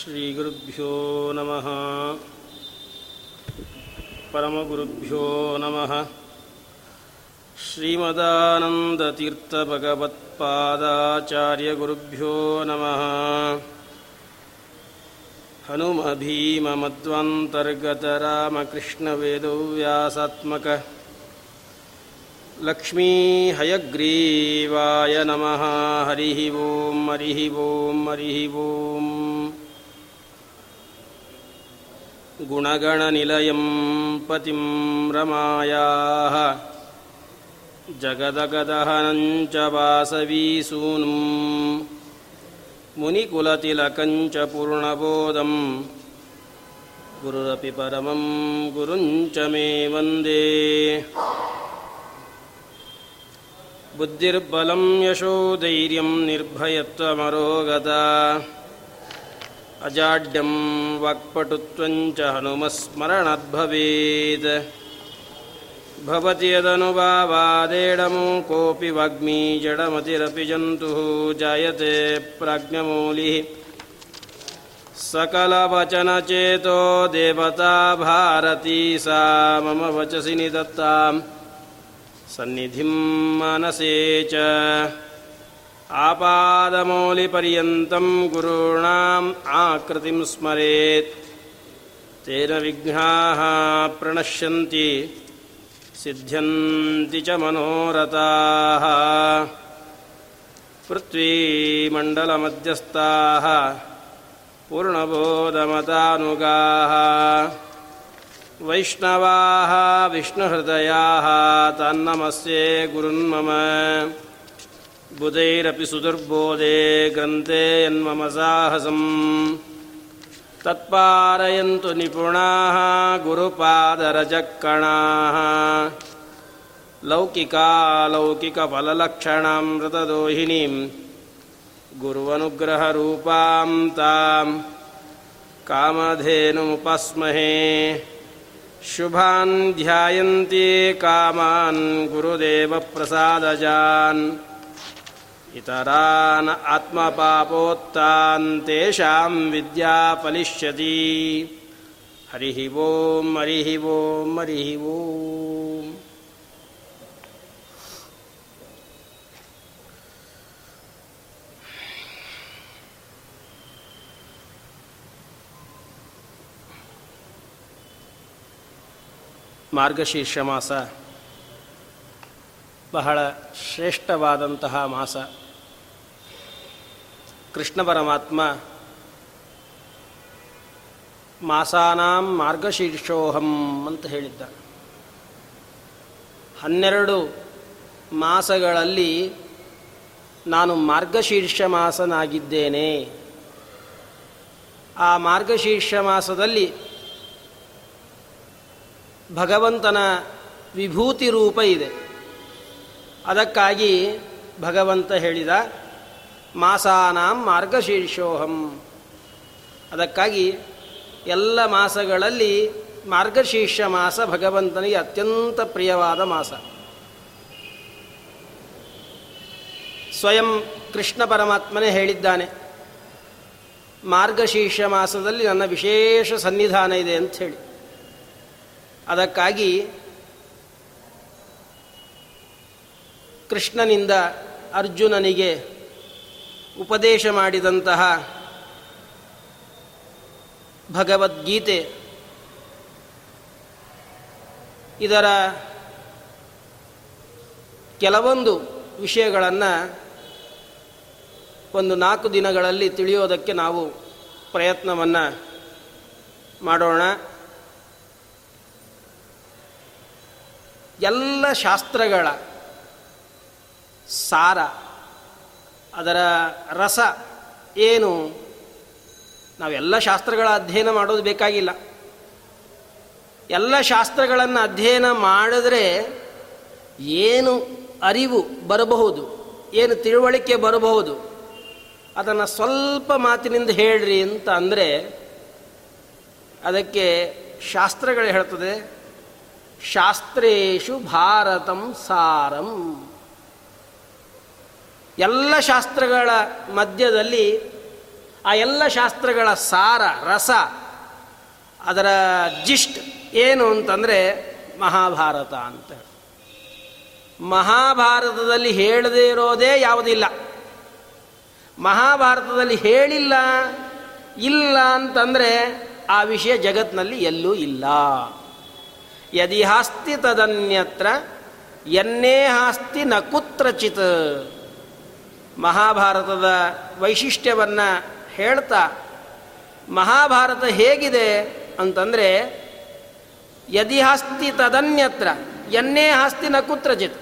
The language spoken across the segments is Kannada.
श्रीगुरुभ्यो नमः। परमगुरुभ्यो नमः। श्रीमदानन्दतीर्थभगवत्पादाचार्यगुरुभ्यो नमः। हनुमभीममध्वन्तर्गतरामकृष्णवेदव्यासात्मक। लक्ष्मीहयग्रीवाय नमः। हरिः ॐ हरिः ॐ हरिः ॐ गुणगणनिलयं पतिं रमायाः। जगदगदहनं च वासवीसूनुं। मुनिकुलतिलकं च पूर्णबोधं गुरुरपि परमं गुरुञ्च मे वन्दे। बुद्धिर्बलं यशो धैर्यं निर्भयत्वमरोगता अजाड्यं वाक्पटुत्वञ्च हनुमस्मरणद्भवेत्। भवति यदनुभावादेडमो कोऽपि वाग्मी जडमतिरपि जन्तुः जायते प्राज्ञमौलिः। सकलवचनचेतो देवता भारती सा मम वचसि निदत्ताम् सन्निधिं मनसे च आपादमौलिपर्यन्तं गुरूणाम् आकृतिं स्मरेत्। तेन विघ्नाः प्रणश्यन्ति सिद्ध्यन्ति च मनोरथाः। पृथ्वीमण्डलमध्यस्थाः पूर्णबोधमतानुगाः। वैष्णवाः विष्णुहृदयाः तान्नमस्ये गुरुन्मम बुधैरपि सुदुर्बोधे ग्रन्थे यन्मम साहसम्। तत्पारयन्तु निपुणाः गुरुपादरजक्कणाः। लौकिकालौकिकफललक्षणामृतदोहिनीं गुरुवनुग्रहरूपां तां कामधेनुमुपस्महे शुभान् ध्यायन्ति कामान् गुरुदेवप्रसादजान् इतरान् आत्मपापोत्तान् विद्या फलिष्यति। हरि वो हरिः वो हरिः ॐ मार्गशीर्षमास। ಬಹಳ ಶ್ರೇಷ್ಠವಾದಂತಹ ಮಾಸ. ಕೃಷ್ಣ ಪರಮಾತ್ಮ ಮಾಸಾನಾಂ ಮಾರ್ಗಶೀರ್ಷೋಹಂ ಅಂತ ಹೇಳಿದ್ದ. ಹನ್ನೆರಡು ಮಾಸಗಳಲ್ಲಿ ನಾನು ಮಾರ್ಗಶೀರ್ಷ ಮಾಸನಾಗಿದ್ದೇನೆ. ಆ ಮಾರ್ಗಶೀರ್ಷ ಮಾಸದಲ್ಲಿ ಭಗವಂತನ ವಿಭೂತಿ ರೂಪ ಇದೆ. ಅದಕ್ಕಾಗಿ ಭಗವಂತ ಹೇಳಿದ ಮಾಸಾನಾಂ ಮಾರ್ಗಶೀರ್ಷೋಹಂ. ಅದಕ್ಕಾಗಿ ಎಲ್ಲ ಮಾಸಗಳಲ್ಲಿ ಮಾರ್ಗಶೀರ್ಷ ಮಾಸ ಭಗವಂತನಿಗೆ ಅತ್ಯಂತ ಪ್ರಿಯವಾದ ಮಾಸ. ಸ್ವಯಂ ಕೃಷ್ಣ ಪರಮಾತ್ಮನೇ ಹೇಳಿದ್ದಾನೆ, ಮಾರ್ಗಶೀರ್ಷ ಮಾಸದಲ್ಲಿ ನನ್ನ ವಿಶೇಷ ಸನ್ನಿಧಾನ ಇದೆ ಅಂತ ಹೇಳಿ. ಅದಕ್ಕಾಗಿ ಕೃಷ್ಣನಿಂದ ಅರ್ಜುನನಿಗೆ ಉಪದೇಶ ಮಾಡಿದಂತಹ ಭಗವದ್ಗೀತೆ. ಇದರ ಕೆಲವೊಂದು ವಿಷಯಗಳನ್ನು ಒಂದು ನಾಲ್ಕು ದಿನಗಳಲ್ಲಿ ತಿಳಿಯೋದಕ್ಕೆ ನಾವು ಪ್ರಯತ್ನವನ್ನು ಮಾಡೋಣ. ಎಲ್ಲ ಶಾಸ್ತ್ರಗಳ ಸಾರ, ಅದರ ರಸ ಏನು? ನಾವೆಲ್ಲ ಶಾಸ್ತ್ರಗಳ ಅಧ್ಯಯನ ಮಾಡೋದು ಬೇಕಾಗಿಲ್ಲ. ಎಲ್ಲ ಶಾಸ್ತ್ರಗಳನ್ನು ಅಧ್ಯಯನ ಮಾಡಿದ್ರೆ ಏನು ಅರಿವು ಬರಬಹುದು, ಏನು ತಿಳುವಳಿಕೆ ಬರಬಹುದು, ಅದನ್ನು ಸ್ವಲ್ಪ ಮಾತಿನಿಂದ ಹೇಳ್ರಿ ಅಂತ ಅಂದರೆ ಅದಕ್ಕೆ ಶಾಸ್ತ್ರಗಳು ಹೇಳ್ತದೆ, ಶಾಸ್ತ್ರೇಶು ಭಾರತಂ ಸಾರಂ. ಎಲ್ಲ ಶಾಸ್ತ್ರಗಳ ಮಧ್ಯದಲ್ಲಿ ಆ ಎಲ್ಲ ಶಾಸ್ತ್ರಗಳ ಸಾರ, ರಸ, ಅದರ ಜಿಷ್ಟ್ ಏನು ಅಂತಂದರೆ ಮಹಾಭಾರತ ಅಂತ. ಮಹಾಭಾರತದಲ್ಲಿ ಹೇಳದೇ ಇರೋದೇ ಯಾವುದಿಲ್ಲ. ಮಹಾಭಾರತದಲ್ಲಿ ಹೇಳಿಲ್ಲ, ಇಲ್ಲ ಅಂತಂದರೆ ಆ ವಿಷಯ ಜಗತ್ನಲ್ಲಿ ಎಲ್ಲೂ ಇಲ್ಲ. ಯದಿ ಹಾಸ್ತಿ ತದನ್ಯತ್ರ, ಎನ್ನೇ ಹಾಸ್ತಿ ನ ಕುತ್ರಚಿತ್. ಮಹಾಭಾರತದ ವೈಶಿಷ್ಟ್ಯವನ್ನು ಹೇಳ್ತಾ, ಮಹಾಭಾರತ ಹೇಗಿದೆ ಅಂತಂದರೆ, ಯದಿ ಹಾಸ್ತಿ ತದನ್ಯತ್ರ, ಎನ್ನೇ ಹಾಸ್ತಿ ನ ಕುತ್ರಚಿತ್.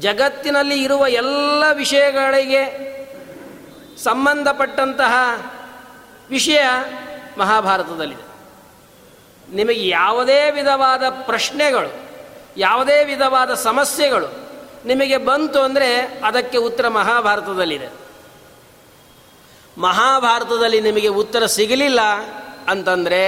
ಜಗತ್ತಿನಲ್ಲಿ ಇರುವ ಎಲ್ಲ ವಿಷಯಗಳಿಗೆ ಸಂಬಂಧಪಟ್ಟಂತಹ ವಿಷಯ ಮಹಾಭಾರತದಲ್ಲಿದೆ. ನಿಮಗೆ ಯಾವುದೇ ವಿಧವಾದ ಪ್ರಶ್ನೆಗಳು, ಯಾವುದೇ ವಿಧವಾದ ಸಮಸ್ಯೆಗಳು ನಿಮಗೆ ಬಂತು ಅಂದರೆ ಅದಕ್ಕೆ ಉತ್ತರ ಮಹಾಭಾರತದಲ್ಲಿದೆ. ಮಹಾಭಾರತದಲ್ಲಿ ನಿಮಗೆ ಉತ್ತರ ಸಿಗಲಿಲ್ಲ ಅಂತಂದರೆ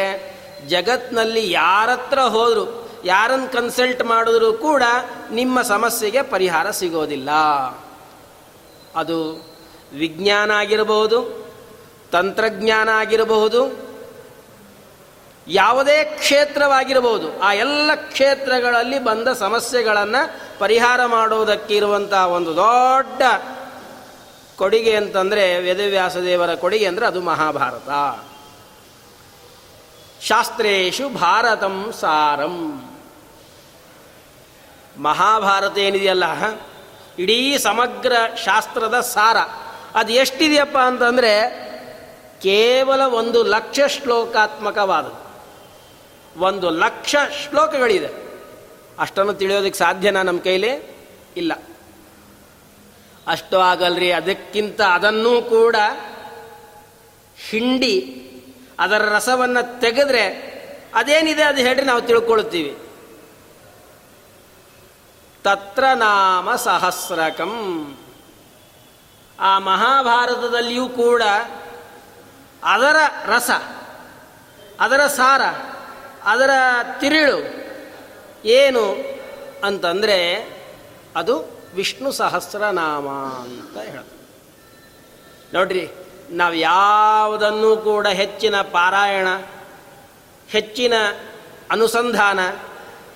ಜಗತ್ನಲ್ಲಿ ಯಾರತ್ರ ಹೋದರು ಯಾರನ್ನು ಕನ್ಸಲ್ಟ್ ಮಾಡಿದ್ರೂ ಕೂಡ ನಿಮ್ಮ ಸಮಸ್ಯೆಗೆ ಪರಿಹಾರ ಸಿಗೋದಿಲ್ಲ. ಅದು ವಿಜ್ಞಾನ ಆಗಿರಬಹುದು, ತಂತ್ರಜ್ಞಾನ ಆಗಿರಬಹುದು ಯಾವುದೇ ಕ್ಷೇತ್ರವಾಗಿರಬಹುದು. ಆ ಎಲ್ಲ ಕ್ಷೇತ್ರಗಳಲ್ಲಿ ಬಂದ ಸಮಸ್ಯೆಗಳನ್ನು ಪರಿಹಾರ ಮಾಡುವುದಕ್ಕೆ ಇರುವಂಥ ಒಂದು ದೊಡ್ಡ ಕೊಡುಗೆ ಅಂತಂದರೆ ವೇದವ್ಯಾಸದೇವರ ಕೊಡುಗೆ ಅಂದರೆ ಅದು ಮಹಾಭಾರತ. ಶಾಸ್ತ್ರೇಶು ಭಾರತಂ ಸಾರಂ. ಮಹಾಭಾರತ ಏನಿದೆಯಲ್ಲ? ಇಡೀ ಸಮಗ್ರ ಶಾಸ್ತ್ರದ ಸಾರ. ಅದು ಎಷ್ಟಿದೆಯಪ್ಪ ಅಂತಂದರೆ ಕೇವಲ ಒಂದು ಲಕ್ಷ ಶ್ಲೋಕಾತ್ಮಕವಾದದ್ದು. ಒಂದು ಲಕ್ಷ ಶ್ಲೋಕಗಳಿದೆ. ಅಷ್ಟನ್ನು ತಿಳಿಯೋದಕ್ಕೆ ಸಾಧ್ಯನಾ ನಮ್ಮ ಕೈಲಿ? ಇಲ್ಲ. ಅಷ್ಟು ಆಗಲ್ರಿ, ಅದಕ್ಕಿಂತ ಅದನ್ನೂ ಕೂಡ ಹಿಂಡಿ, ಅದರ ರಸವನ್ನು ತೆಗೆದ್ರೆ ಅದೇನಿದೆ ಅದು ಹೇಳಿ ನಾವು ತಿಳ್ಕೊಳ್ತೀವಿ. ತತ್ರ ನಾಮ ಸಹಸ್ರಕಂ. ಆ ಮಹಾಭಾರತದಲ್ಲಿಯೂ ಕೂಡ ಅದರ ರಸ, ಅದರ ಸಾರ ಅದರ ತಿರುಳು ಏನು ಅಂತಂದರೆ ಅದು ವಿಷ್ಣು ಸಹಸ್ರನಾಮ ಅಂತ ಹೇಳ ನೋಡ್ರಿ, ನಾವು ಯಾವುದನ್ನು ಕೂಡ ಹೆಚ್ಚಿನ ಪಾರಾಯಣ, ಹೆಚ್ಚಿನ ಅನುಸಂಧಾನ,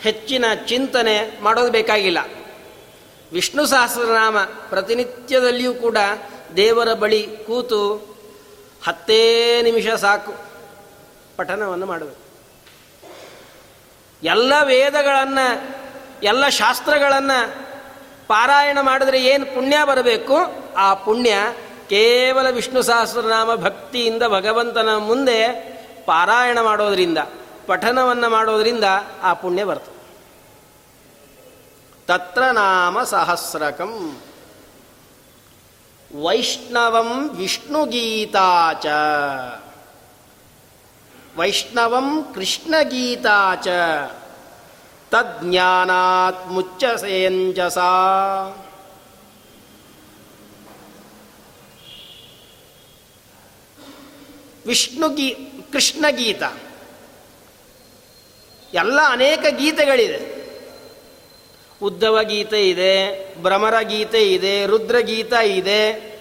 ಹೆಚ್ಚಿನ ಚಿಂತನೆ ಮಾಡೋದು ಬೇಕಾಗಿಲ್ಲ. ವಿಷ್ಣು ಸಹಸ್ರನಾಮ ಪ್ರತಿನಿತ್ಯದಲ್ಲಿಯೂ ಕೂಡ ದೇವರ ಬಳಿ ಕೂತು ಹತ್ತೇ ನಿಮಿಷ ಸಾಕು ಪಠನವನ್ನು ಮಾಡಬೇಕು. ಎಲ್ಲ ವೇದಗಳನ್ನು, ಎಲ್ಲ ಶಾಸ್ತ್ರಗಳನ್ನು ಪಾರಾಯಣ ಮಾಡಿದ್ರೆ ಏನು ಪುಣ್ಯ ಬರಬೇಕು? ಆ ಪುಣ್ಯ ಕೇವಲ ವಿಷ್ಣು ಸಹಸ್ರನಾಮ ಭಕ್ತಿಯಿಂದ ಭಗವಂತನ ಮುಂದೆ ಪಾರಾಯಣ ಮಾಡೋದರಿಂದ, ಪಠನವನ್ನು ಮಾಡೋದರಿಂದ ಆ ಪುಣ್ಯ ಬರ್ತದೆ. ತತ್ರ ನಾಮ ಸಹಸ್ರಕಂ. ವೈಷ್ಣವಂ ವಿಷ್ಣುಗೀತಾಚ ವೈಷ್ಣವಂ ಕೃಷ್ಣಗೀತಾಚ, ತಜ್ಞಾನಾತ್ ಮುಚ್ಚಸೇಂಜಸ. ವಿಷ್ಣು ಗೀ ಕೃಷ್ಣ ಗೀತ ಎಲ್ಲ ಅನೇಕ ಗೀತೆಗಳಿದೆ. ಉದ್ಧವ ಗೀತೆ ಇದೆ ಭ್ರಮರ ಗೀತೆ ಇದೆ, ರುದ್ರಗೀತ ಇದೆ.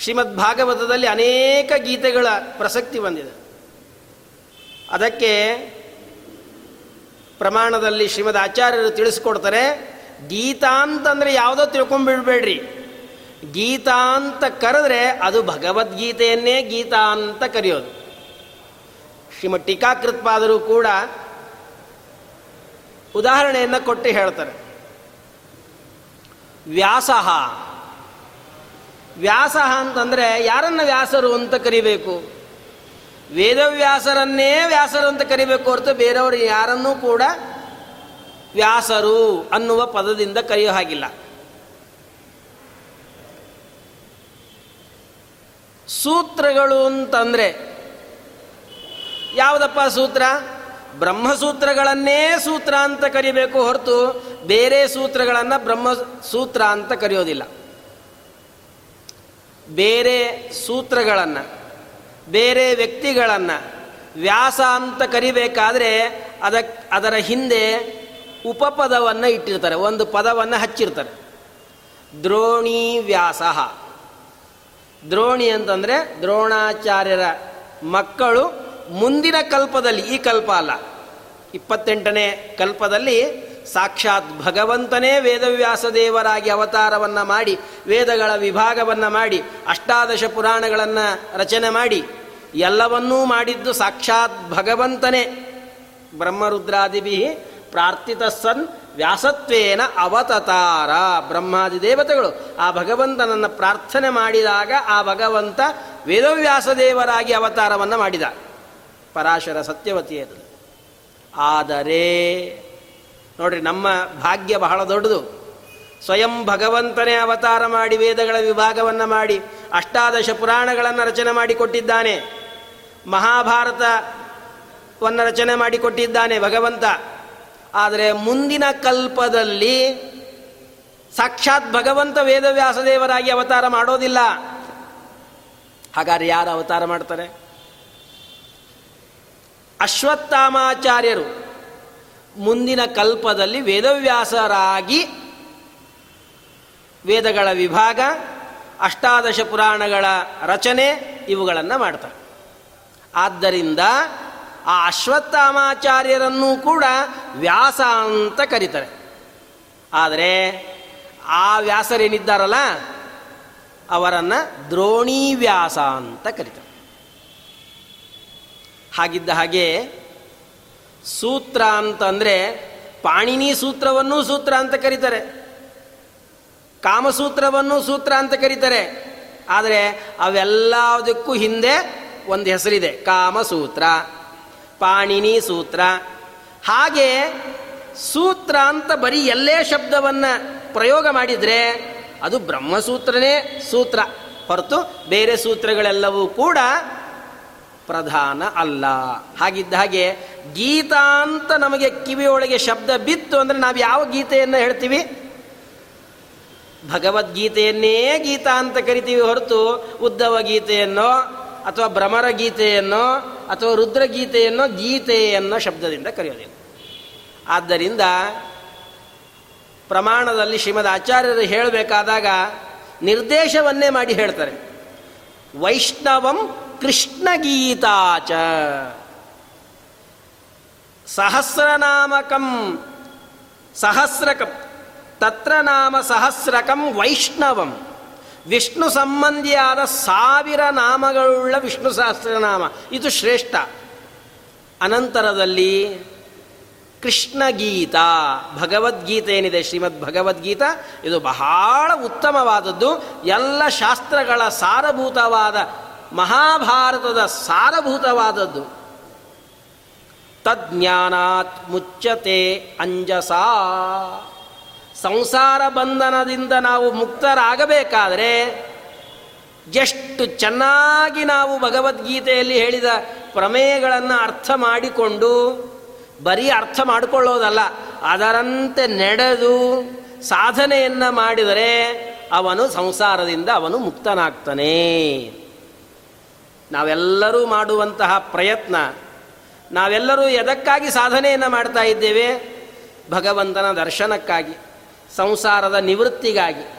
ಶ್ರೀಮದ್ ಭಾಗವತದಲ್ಲಿ ಅನೇಕ ಗೀತೆಗಳ ಪ್ರಸಕ್ತಿ ಬಂದಿದೆ. ಅದಕ್ಕೆ ಪ್ರಮಾಣದಲ್ಲಿ ಶ್ರೀಮದ್ ಆಚಾರ್ಯರು ತಿಳಿಸ್ಕೊಡ್ತಾರೆ, ಗೀತಾ ಅಂತಂದರೆ ಯಾವುದೋ ತಿಳ್ಕೊಂಡ್ಬಿಡ್ಬೇಡ್ರಿ. ಗೀತಾ ಅಂತ ಕರೆದ್ರೆ ಅದು ಭಗವದ್ಗೀತೆಯನ್ನೇ ಗೀತಾ ಅಂತ ಕರೆಯೋದು. ಶ್ರೀಮದ್ ಟೀಕಾಕೃತ್ಪಾದರೂ ಕೂಡ ಉದಾಹರಣೆಯನ್ನು ಕೊಟ್ಟು ಹೇಳ್ತಾರೆ. ವ್ಯಾಸ ವ್ಯಾಸ ಅಂತಂದರೆ ಯಾರನ್ನ ವ್ಯಾಸರು ಅಂತ ಕರಿಬೇಕು? ವೇದವ್ಯಾಸರನ್ನೇ ವ್ಯಾಸರು ಅಂತ ಕರಿಬೇಕು ಹೊರತು ಬೇರೆಯವರು ಯಾರನ್ನೂ ಕೂಡ ವ್ಯಾಸರು ಅನ್ನುವ ಪದದಿಂದ ಕರೆಯೋ ಹಾಗಿಲ್ಲ. ಸೂತ್ರಗಳು ಅಂತಂದರೆ ಯಾವುದಪ್ಪ ಸೂತ್ರ? ಬ್ರಹ್ಮಸೂತ್ರಗಳನ್ನೇ ಸೂತ್ರ ಅಂತ ಕರಿಬೇಕು ಹೊರತು ಬೇರೆ ಸೂತ್ರಗಳನ್ನು ಬ್ರಹ್ಮ ಸೂತ್ರ ಅಂತ ಕರೆಯೋದಿಲ್ಲ. ಬೇರೆ ಸೂತ್ರಗಳನ್ನು ಬೇರೆ ವ್ಯಕ್ತಿಗಳನ್ನು ವ್ಯಾಸ ಅಂತ ಕರಿಬೇಕಾದ್ರೆ ಅದಕ್ಕೆ ಅದರ ಹಿಂದೆ ಉಪಪದವನ್ನು ಇಟ್ಟಿರ್ತಾರೆ, ಒಂದು ಪದವನ್ನು ಹಚ್ಚಿರ್ತಾರೆ. ದ್ರೋಣಿ ವ್ಯಾಸ. ದ್ರೋಣಿ ಅಂತಂದರೆ ದ್ರೋಣಾಚಾರ್ಯರ ಮಕ್ಕಳು ಮುಂದಿನ ಕಲ್ಪದಲ್ಲಿ, ಈ ಕಲ್ಪ ಅಲ್ಲ, ಇಪ್ಪತ್ತೆಂಟನೇ ಕಲ್ಪದಲ್ಲಿ ಸಾಕ್ಷಾತ್ ಭಗವಂತನೇ ವೇದವ್ಯಾಸ ದೇವರಾಗಿ ಅವತಾರವನ್ನು ಮಾಡಿ, ವೇದಗಳ ವಿಭಾಗವನ್ನು ಮಾಡಿ, ಅಷ್ಟಾದಶ ಪುರಾಣಗಳನ್ನು ರಚನೆ ಮಾಡಿ, ಎಲ್ಲವನ್ನೂ ಮಾಡಿದ್ದು ಸಾಕ್ಷಾತ್ ಭಗವಂತನೇ. ಬ್ರಹ್ಮರುದ್ರಾದಿಭಿ ಪ್ರಾರ್ಥಿತ ಸನ್ ವ್ಯಾಸತ್ವೇನ ಅವತತಾರ. ಬ್ರಹ್ಮಾದಿ ದೇವತೆಗಳು ಆ ಭಗವಂತನನ್ನು ಪ್ರಾರ್ಥನೆ ಮಾಡಿದಾಗ ಆ ಭಗವಂತ ವೇದವ್ಯಾಸ ದೇವರಾಗಿ ಅವತಾರವನ್ನು ಮಾಡಿದ. ಪರಾಶರ ಸತ್ಯವತಿಯದು ಆದರೆ ನೋಡ್ರಿ, ನಮ್ಮ ಭಾಗ್ಯ ಬಹಳ ದೊಡ್ಡದು. ಸ್ವಯಂ ಭಗವಂತನೇ ಅವತಾರ ಮಾಡಿ ವೇದಗಳ ವಿಭಾಗವನ್ನು ಮಾಡಿ, ಅಷ್ಟಾದಶ ಪುರಾಣಗಳನ್ನು ರಚನೆ ಮಾಡಿಕೊಟ್ಟಿದ್ದಾನೆ ಮಹಾಭಾರತವನ್ನು ರಚನೆ ಮಾಡಿಕೊಟ್ಟಿದ್ದಾನೆ ಭಗವಂತ. ಆದರೆ ಮುಂದಿನ ಕಲ್ಪದಲ್ಲಿ ಸಾಕ್ಷಾತ್ ಭಗವಂತ ವೇದವ್ಯಾಸದೇವರಾಗಿ ಅವತಾರ ಮಾಡೋದಿಲ್ಲ. ಹಾಗಾದ್ರೆ ಯಾರು ಅವತಾರ ಮಾಡ್ತಾರೆ? ಅಶ್ವತ್ಥಾಮಾಚಾರ್ಯರು. ಮುಂದಿನ ಕಲ್ಪದಲ್ಲಿ ವೇದವ್ಯಾಸರಾಗಿ ವೇದಗಳ ವಿಭಾಗ, ಅಷ್ಟಾದಶ ಪುರಾಣಗಳ ರಚನೆ ಇವುಗಳನ್ನು ಮಾಡ್ತಾರೆ. ಆದ್ದರಿಂದ ಆ ಅಶ್ವತ್ಥಾಮಾಚಾರ್ಯರನ್ನೂ ಕೂಡ ವ್ಯಾಸ ಅಂತ ಕರೀತಾರೆ. ಆದರೆ ಆ ವ್ಯಾಸರೇನಿದ್ದಾರಲ್ಲ? ಅವರನ್ನು ದ್ರೋಣಿ ವ್ಯಾಸ ಅಂತ ಕರೀತಾರೆ. ಹಾಗಿದ್ದ ಹಾಗೆ ಸೂತ್ರ ಅಂತಂದರೆ ಪಾಣಿನಿ ಸೂತ್ರವನ್ನೂ ಸೂತ್ರ ಅಂತ ಕರೀತಾರೆ. ಕಾಮಸೂತ್ರವನ್ನು ಸೂತ್ರ ಅಂತ ಕರೀತಾರೆ. ಆದರೆ ಅವೆಲ್ಲದಕ್ಕೂ ಹಿಂದೆ ಒಂದು ಹೆಸರಿದೆ. ಕಾಮಸೂತ್ರ, ಪಾಣಿನಿ ಸೂತ್ರ. ಹಾಗೆ ಸೂತ್ರ ಅಂತ ಬರೀ ಎಲ್ಲೇ ಶಬ್ದವನ್ನು ಪ್ರಯೋಗ ಮಾಡಿದರೆ ಅದು ಬ್ರಹ್ಮಸೂತ್ರನೇ ಸೂತ್ರ. ಹೊರತು ಬೇರೆ ಸೂತ್ರಗಳೆಲ್ಲವೂ ಕೂಡ ಪ್ರಧಾನ ಅಲ್ಲ. ಹಾಗಿದ್ದ ಹಾಗೆ ಗೀತಾ ಅಂತ ನಮಗೆ ಕಿವಿಯೊಳಗೆ ಶಬ್ದ ಬಿತ್ತು ಅಂದರೆ ನಾವು ಯಾವ ಗೀತೆಯನ್ನು ಹೇಳ್ತೀವಿ? ಭಗವದ್ಗೀತೆಯನ್ನೇ ಗೀತಾ ಅಂತ ಕರಿತೀವಿ ಹೊರತು ಉದ್ದವ ಗೀತೆಯನ್ನೋ ಅಥವಾ ಭ್ರಮರ ಗೀತೆಯನ್ನೋ ಅಥವಾ ರುದ್ರಗೀತೆಯನ್ನೋ ಗೀತೆ ಅನ್ನೋ ಶಬ್ದದಿಂದ ಕರೆಯೋದಿಲ್ಲ. ಆದ್ದರಿಂದ ಪ್ರಮಾಣದಲ್ಲಿ ಶ್ರೀಮದ್ ಆಚಾರ್ಯರು ಹೇಳಬೇಕಾದಾಗ ನಿರ್ದೇಶವನ್ನೇ ಮಾಡಿ ಹೇಳ್ತಾರೆ. ವೈಷ್ಣವಂ ಕೃಷ್ಣಗೀತಾಚ. ಸಹಸ್ರನಾಮಕಂ, ಸಹಸ್ರಕಂ, ತತ್ರ ನಾಮ ಸಹಸ್ರಕಂ ವೈಷ್ಣವಂ. ವಿಷ್ಣು ಸಂಬಂಧಿಯಾದ ಸಾವಿರ ನಾಮಗಳುಳ್ಳ ವಿಷ್ಣು ಸಹಸ್ರನಾಮ, ಇದು ಶ್ರೇಷ್ಠ. ಅನಂತರದಲ್ಲಿ ಕೃಷ್ಣಗೀತಾ, ಭಗವದ್ಗೀತೆ ಏನಿದೆ, ಶ್ರೀಮದ್ ಭಗವದ್ಗೀತ? ಇದು ಬಹಳ ಉತ್ತಮವಾದದ್ದು. ಎಲ್ಲ ಶಾಸ್ತ್ರಗಳ ಸಾರಭೂತವಾದ ಮಹಾಭಾರತದ ಸಾರಭೂತವಾದದ್ದು. ತಜ್ಞಾನಾತ್ ಮುಚ್ಚತೆ ಅಂಜಸಾ. ಸಂಸಾರ ಬಂಧನದಿಂದ ನಾವು ಮುಕ್ತರಾಗಬೇಕಾದರೆ ಎಷ್ಟು ಚೆನ್ನಾಗಿ ನಾವು ಭಗವದ್ಗೀತೆಯಲ್ಲಿ ಹೇಳಿದ ಪ್ರಮೇಯಗಳನ್ನು ಅರ್ಥ ಮಾಡಿಕೊಂಡು, ಬರೀ ಅರ್ಥ ಮಾಡಿಕೊಳ್ಳೋದಲ್ಲ, ಅದರಂತೆ ನಡೆದು ಸಾಧನೆಯನ್ನು ಮಾಡಿದರೆ ಅವನು ಸಂಸಾರದಿಂದ ಅವನು ಮುಕ್ತನಾಗ್ತಾನೆ. ನಾವೆಲ್ಲರೂ ಮಾಡುವಂತಹ ಪ್ರಯತ್ನ. ನಾವೆಲ್ಲರೂ ಎದಕ್ಕಾಗಿ ಸಾಧನೆಯನ್ನು ಮಾಡ್ತಾ ಇದ್ದೇವೆ? ಭಗವಂತನ ದರ್ಶನಕ್ಕಾಗಿ, ಸಂಸಾರದ ನಿವೃತ್ತಿಗಾಗಿ.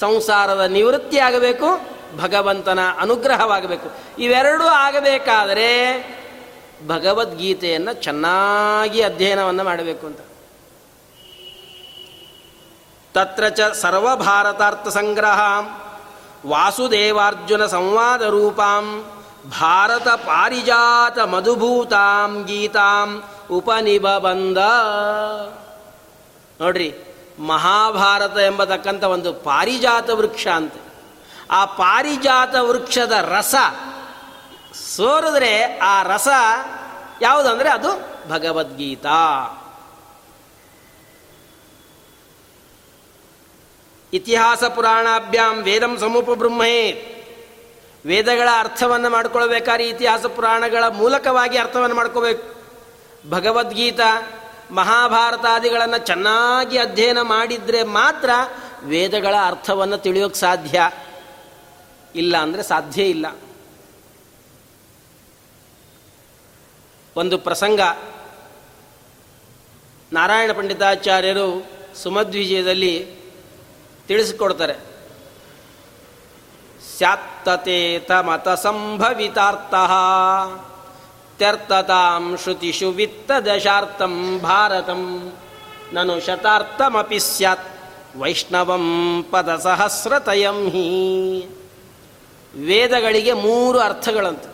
ಸಂಸಾರದ ನಿವೃತ್ತಿ ಆಗಬೇಕು, ಭಗವಂತನ ಅನುಗ್ರಹವಾಗಬೇಕು. ಇವೆರಡೂ ಆಗಬೇಕಾದರೆ ಭಗವದ್ಗೀತೆಯನ್ನು ಚೆನ್ನಾಗಿ ಅಧ್ಯಯನವನ್ನು ಮಾಡಬೇಕು ಅಂತ. ತತ್ರ ಚ ಸರ್ವಭಾರತಾರ್ಥ ಸಂಗ್ರಹ ವಾಸುದೇವಾರ್ಜುನ ಸಂವಾದ ರೂಪಾಂ ಭಾರತ ಪಾರಿಜಾತ ಮಧುಭೂತಾಂ ಗೀತಾಂ ಉಪನಿಬಂಧ. ನೋಡ್ರಿ, ಮಹಾಭಾರತ ಎಂಬತಕ್ಕಂಥ ಒಂದು ಪಾರಿಜಾತ ವೃಕ್ಷ ಅಂತ. ಆ ಪಾರಿಜಾತ ವೃಕ್ಷದ ರಸ ಸೋರಿದ್ರೆ ಆ ರಸ ಯಾವುದಂದ್ರೆ ಅದು ಭಗವದ್ಗೀತಾ. ಇತಿಹಾಸ ಪುರಾಣಾಭ್ಯಾಂ ವೇದಂ ಸಮೂಪಬ್ರಹ್ಮೇ ವೇದಗಳ ಅರ್ಥವನ್ನು ಮಾಡ್ಕೊಳ್ಬೇಕಾದ್ರೆ ಇತಿಹಾಸ ಪುರಾಣಗಳ ಮೂಲಕವಾಗಿ ಅರ್ಥವನ್ನು ಮಾಡ್ಕೋಬೇಕು. ಭಗವದ್ಗೀತಾ, ಮಹಾಭಾರತಾದಿಗಳನ್ನು ಚೆನ್ನಾಗಿ ಅಧ್ಯಯನ ಮಾಡಿದರೆ ಮಾತ್ರ ವೇದಗಳ ಅರ್ಥವನ್ನು ತಿಳಿಯೋಕೆ ಸಾಧ್ಯ. ಇಲ್ಲ ಅಂದರೆ ಸಾಧ್ಯ ಇಲ್ಲ. ಒಂದು ಪ್ರಸಂಗ. ನಾರಾಯಣ ಪಂಡಿತಾಚಾರ್ಯರು ಸುಮಧ್ವಿಜಯದಲ್ಲಿ ತಿಳಿಸಿಕೊಡ್ತಾರೆ. ಸ್ಯಾತ್ತತೇತ ಮತ ಸಂಭವಿತಾರ್ಥ. ತ್ಯರ್ಥತಾಂ ಶ್ರುತಿಷು ವಿತ್ತ ದಶಾರ್ಥಂ ಭಾರತಂ. ನನು ಶತಾರ್ಥಮಪಿ ಸ್ಯಾತ್. ವೈಷ್ಣವಂ ಪದ ಸಹಸ್ರತಯಂ ಹಿ. ವೇದಗಳಿಗೆ ಮೂರು ಅರ್ಥಗಳಂತ.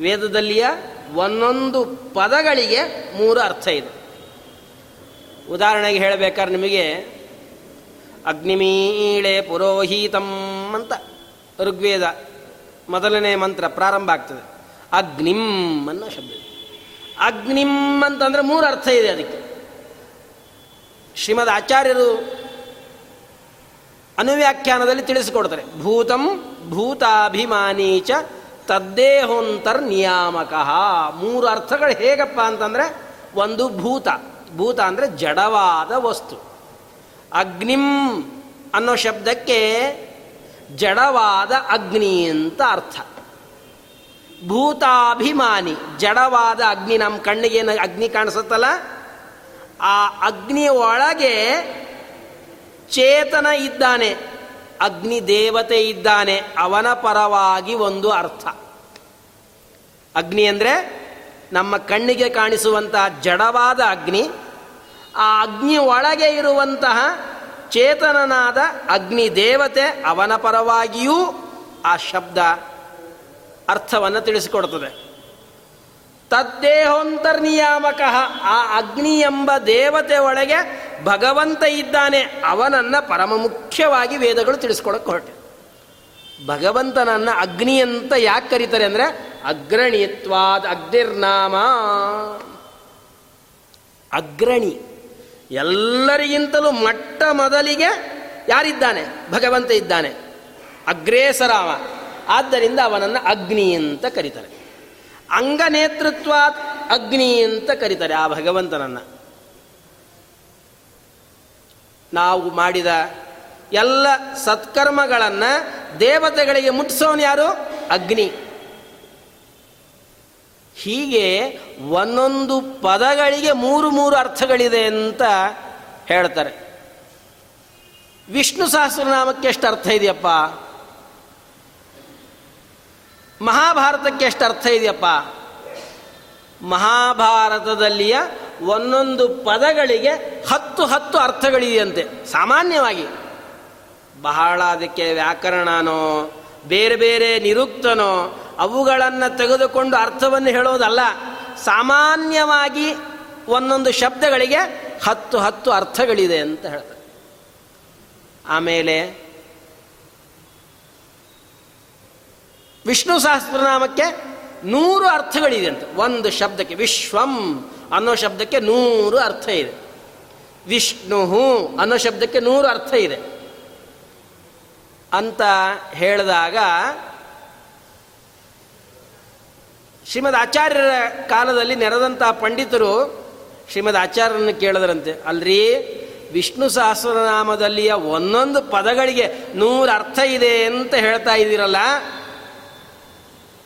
ವೇದದಲ್ಲಿಯ ಒಂದೊಂದು ಪದಗಳಿಗೆ ಮೂರು ಅರ್ಥ ಇದೆ. ಉದಾಹರಣೆಗೆ ಹೇಳಬೇಕಾದ್ರೆ ನಿಮಗೆ ಅಗ್ನಿಮೀಳೆ ಪುರೋಹಿತಂ ಅಂತ. ಋಗ್ವೇದ ಮೊದಲನೇ ಮಂತ್ರ ಪ್ರಾರಂಭ ಆಗ್ತದೆ. ಅಗ್ನಿಂ ಅನ್ನೋ ಶಬ್ದ. ಅಗ್ನಿಂ ಅಂತಂದ್ರೆ ಮೂರು ಅರ್ಥ ಇದೆ ಅದಕ್ಕೆ. ಶ್ರೀಮದ್ ಆಚಾರ್ಯರು ಅನುವ್ಯಾಖ್ಯಾನದಲ್ಲಿ ತಿಳಿಸಿಕೊಡ್ತಾರೆ. ಭೂತಂ ಭೂತಾಭಿಮಾನೀಚ ತದ್ದೇಹೋಂತರ್ ನಿಯಾಮಕ ಮೂರು ಅರ್ಥಗಳು ಹೇಗಪ್ಪ ಅಂತಂದ್ರೆ ಒಂದು ಭೂತ. ಭೂತ ಅಂದರೆ ಜಡವಾದ ವಸ್ತು. ಅಗ್ನಿಂ ಅನ್ನೋ ಶಬ್ದಕ್ಕೆ ಜಡವಾದ ಅಗ್ನಿ ಅಂತ ಅರ್ಥ. ಭೂತಾಭಿಮಾನಿ, ಜಡವಾದ ಅಗ್ನಿ ನಮ್ಮ ಕಣ್ಣಿಗೆ ಅಗ್ನಿ ಕಾಣಿಸುತ್ತಲ್ಲ? ಆ ಅಗ್ನಿ ಒಳಗೆ ಚೇತನ ಇದ್ದಾನೆ, ಅಗ್ನಿ ದೇವತೆ ಇದ್ದಾನೆ, ಅವನ ಪರವಾಗಿ ಒಂದು ಅರ್ಥ. ಅಗ್ನಿ ಅಂದರೆ ನಮ್ಮ ಕಣ್ಣಿಗೆ ಕಾಣಿಸುವಂತಹ ಜಡವಾದ ಅಗ್ನಿ, ಆ ಅಗ್ನಿ ಒಳಗೆ ಇರುವಂತಹ ಚೇತನನಾದ ಅಗ್ನಿ ದೇವತೆ ಅವನ ಪರವಾಗಿಯೂ ಆ ಶಬ್ದ ಅರ್ಥವನ್ನು ತಿಳಿಸಿಕೊಡ್ತದೆ ತದ್ದೇಹೋಂತರ್ನಿಯಾಮಕ ಆ ಅಗ್ನಿ ಎಂಬ ದೇವತೆ ಒಳಗೆ ಭಗವಂತ ಇದ್ದಾನೆ. ಅವನನ್ನು ಪರಮ ಮುಖ್ಯವಾಗಿ ವೇದಗಳು ತಿಳಿಸ್ಕೊಡಕ್ಕೆ ಹೊರಟೆ. ಭಗವಂತನನ್ನ ಅಗ್ನಿ ಅಂತ ಯಾಕೆ ಕರೀತಾರೆ ಅಂದರೆ ಅಗ್ರಣಿತ್ವಾದ ಅಗ್ನಿರ್ನಾಮ. ಅಗ್ರಣಿ. ಎಲ್ಲರಿಗಿಂತಲೂ ಮೊಟ್ಟ ಮೊದಲಿಗೆ ಯಾರಿದ್ದಾನೆ? ಭಗವಂತ ಇದ್ದಾನೆ. ಅಗ್ರೇಸರಾವ. ಆದ್ದರಿಂದ ಅವನನ್ನು ಅಗ್ನಿ ಅಂತ ಕರೀತಾರೆ. ಅಂಗ ನೇತೃತ್ವ ಅಗ್ನಿ ಅಂತ ಕರೀತಾರೆ ಆ ಭಗವಂತನನ್ನು. ನಾವು ಮಾಡಿದ ಎಲ್ಲ ಸತ್ಕರ್ಮಗಳನ್ನು ದೇವತೆಗಳಿಗೆ ಮುಟ್ಟಿಸೋನು ಯಾರು? ಅಗ್ನಿ. ಹೀಗೆ ಒಂದೊಂದು ಪದಗಳಿಗೆ ಮೂರು ಮೂರು ಅರ್ಥಗಳಿದೆ ಅಂತ ಹೇಳ್ತಾರೆ. ವಿಷ್ಣು ಸಹಸ್ರನಾಮಕ್ಕೆ ಎಷ್ಟು ಅರ್ಥ ಇದೆಯಪ್ಪ? ಮಹಾಭಾರತಕ್ಕೆ ಎಷ್ಟು ಅರ್ಥ ಇದೆಯಪ್ಪ? ಮಹಾಭಾರತದಲ್ಲಿಯ ಒಂದೊಂದು ಪದಗಳಿಗೆ ಹತ್ತು ಹತ್ತು ಅರ್ಥಗಳಿದೆಯಂತೆ, ಸಾಮಾನ್ಯವಾಗಿ. ಬಹಳ ಅದಕ್ಕೆ ವ್ಯಾಕರಣನೋ, ಬೇರೆ ಬೇರೆ ನಿರುಕ್ತನೋ ಅವುಗಳನ್ನು ತೆಗೆದುಕೊಂಡು ಅರ್ಥವನ್ನು ಹೇಳೋದಲ್ಲ, ಸಾಮಾನ್ಯವಾಗಿ ಒಂದೊಂದು ಶಬ್ದಗಳಿಗೆ ಹತ್ತು ಹತ್ತು ಅರ್ಥಗಳಿದೆ ಅಂತ ಹೇಳ್ತಾರೆ. ಆಮೇಲೆ ವಿಷ್ಣು ಸಹಸ್ರನಾಮಕ್ಕೆ ನೂರು ಅರ್ಥಗಳಿದೆ ಅಂತ. ಒಂದು ಶಬ್ದಕ್ಕೆ ವಿಶ್ವಂ ಅನ್ನೋ ಶಬ್ದಕ್ಕೆ ನೂರು ಅರ್ಥ ಇದೆ. ವಿಷ್ಣು ಅನ್ನೋ ಶಬ್ದಕ್ಕೆ ನೂರು ಅರ್ಥ ಇದೆ. ಅಂತ ಹೇಳಿದಾಗ ಶ್ರೀಮದ್ ಆಚಾರ್ಯರ ಕಾಲದಲ್ಲಿ ನೆರೆದಂತಹ ಪಂಡಿತರು ಶ್ರೀಮದ್ ಆಚಾರ್ಯರನ್ನು ಕೇಳಿದ್ರಂತೆ, ಅಲ್ರಿ, ವಿಷ್ಣು ಸಹಸ್ರನಾಮದಲ್ಲಿಯ ಒಂದೊಂದು ಪದಗಳಿಗೆ ನೂರು ಅರ್ಥ ಇದೆ ಅಂತ ಹೇಳ್ತಾ ಇದ್ದೀರಲ್ಲ,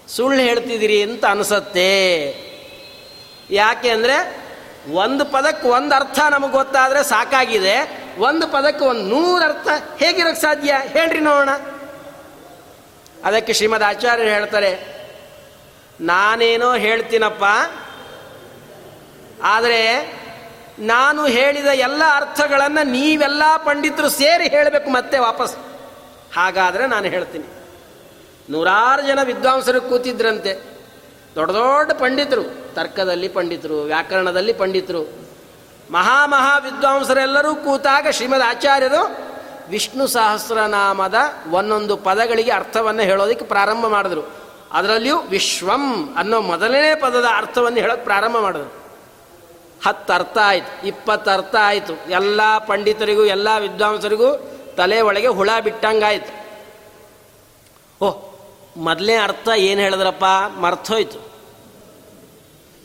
ಸುಳ್ಳು ಹೇಳ್ತಿದ್ದೀರಿ ಅಂತ ಅನಿಸತ್ತೆ. ಯಾಕೆ ಅಂದರೆ, ಒಂದು ಪದಕ್ಕೆ ಒಂದು ಅರ್ಥ ನಮಗೆ ಗೊತ್ತಾದರೆ ಸಾಕಾಗಿದೆ, ಒಂದು ಪದಕ್ಕೆ ಒಂದು ನೂರು ಅರ್ಥ ಹೇಗಿರೋಕ್ಕೆ ಸಾಧ್ಯ? ಹೇಳ್ರಿ ನೋಡೋಣ. ಅದಕ್ಕೆ ಶ್ರೀಮದ್ ಆಚಾರ್ಯರು ಹೇಳ್ತಾರೆ ನಾನೇನೋ ಹೇಳ್ತೀನಪ್ಪ. ಆದರೆ ನಾನು ಹೇಳಿದ ಎಲ್ಲ ಅರ್ಥಗಳನ್ನು ನೀವೆಲ್ಲ ಪಂಡಿತರು ಸೇರಿ ಹೇಳಬೇಕು ಮತ್ತೆ ವಾಪಸ್. ಹಾಗಾದರೆ ನಾನು ಹೇಳ್ತೀನಿ. ನೂರಾರು ಜನ ವಿದ್ವಾಂಸರು ಕೂತಿದ್ರಂತೆ. ದೊಡ್ಡ ದೊಡ್ಡ ಪಂಡಿತರು, ತರ್ಕದಲ್ಲಿ ಪಂಡಿತರು, ವ್ಯಾಕರಣದಲ್ಲಿ ಪಂಡಿತರು. ಮಹಾ ವಿದ್ವಾಂಸರೆಲ್ಲರೂ ಕೂತಾಗ ಶ್ರೀಮದ್ ಆಚಾರ್ಯರು ವಿಷ್ಣು ಸಹಸ್ರನಾಮದ ಒಂದೊಂದು ಪದಗಳಿಗೆ ಅರ್ಥವನ್ನು ಹೇಳೋದಕ್ಕೆ ಪ್ರಾರಂಭ ಮಾಡಿದ್ರು. ಅದರಲ್ಲಿಯೂ ವಿಶ್ವಂ ಅನ್ನೋ ಮೊದಲನೇ ಪದದ ಅರ್ಥವನ್ನು ಹೇಳೋಕೆ ಪ್ರಾರಂಭ ಮಾಡಿದ್ರು. ಹತ್ತು ಅರ್ಥ ಆಯಿತು, ಇಪ್ಪತ್ತು ಅರ್ಥ ಆಯಿತು. ಎಲ್ಲ ಪಂಡಿತರಿಗೂ, ಎಲ್ಲ ವಿದ್ವಾಂಸರಿಗೂ ತಲೆ ಒಳಗೆ ಹುಳ ಬಿಟ್ಟಂಗಾಯ್ತು. ಓಹ್ ಮೊದಲನೇ ಅರ್ಥ ಏನು ಹೇಳಿದ್ರಪ್ಪ? ಮರ್ತೋಯ್ತು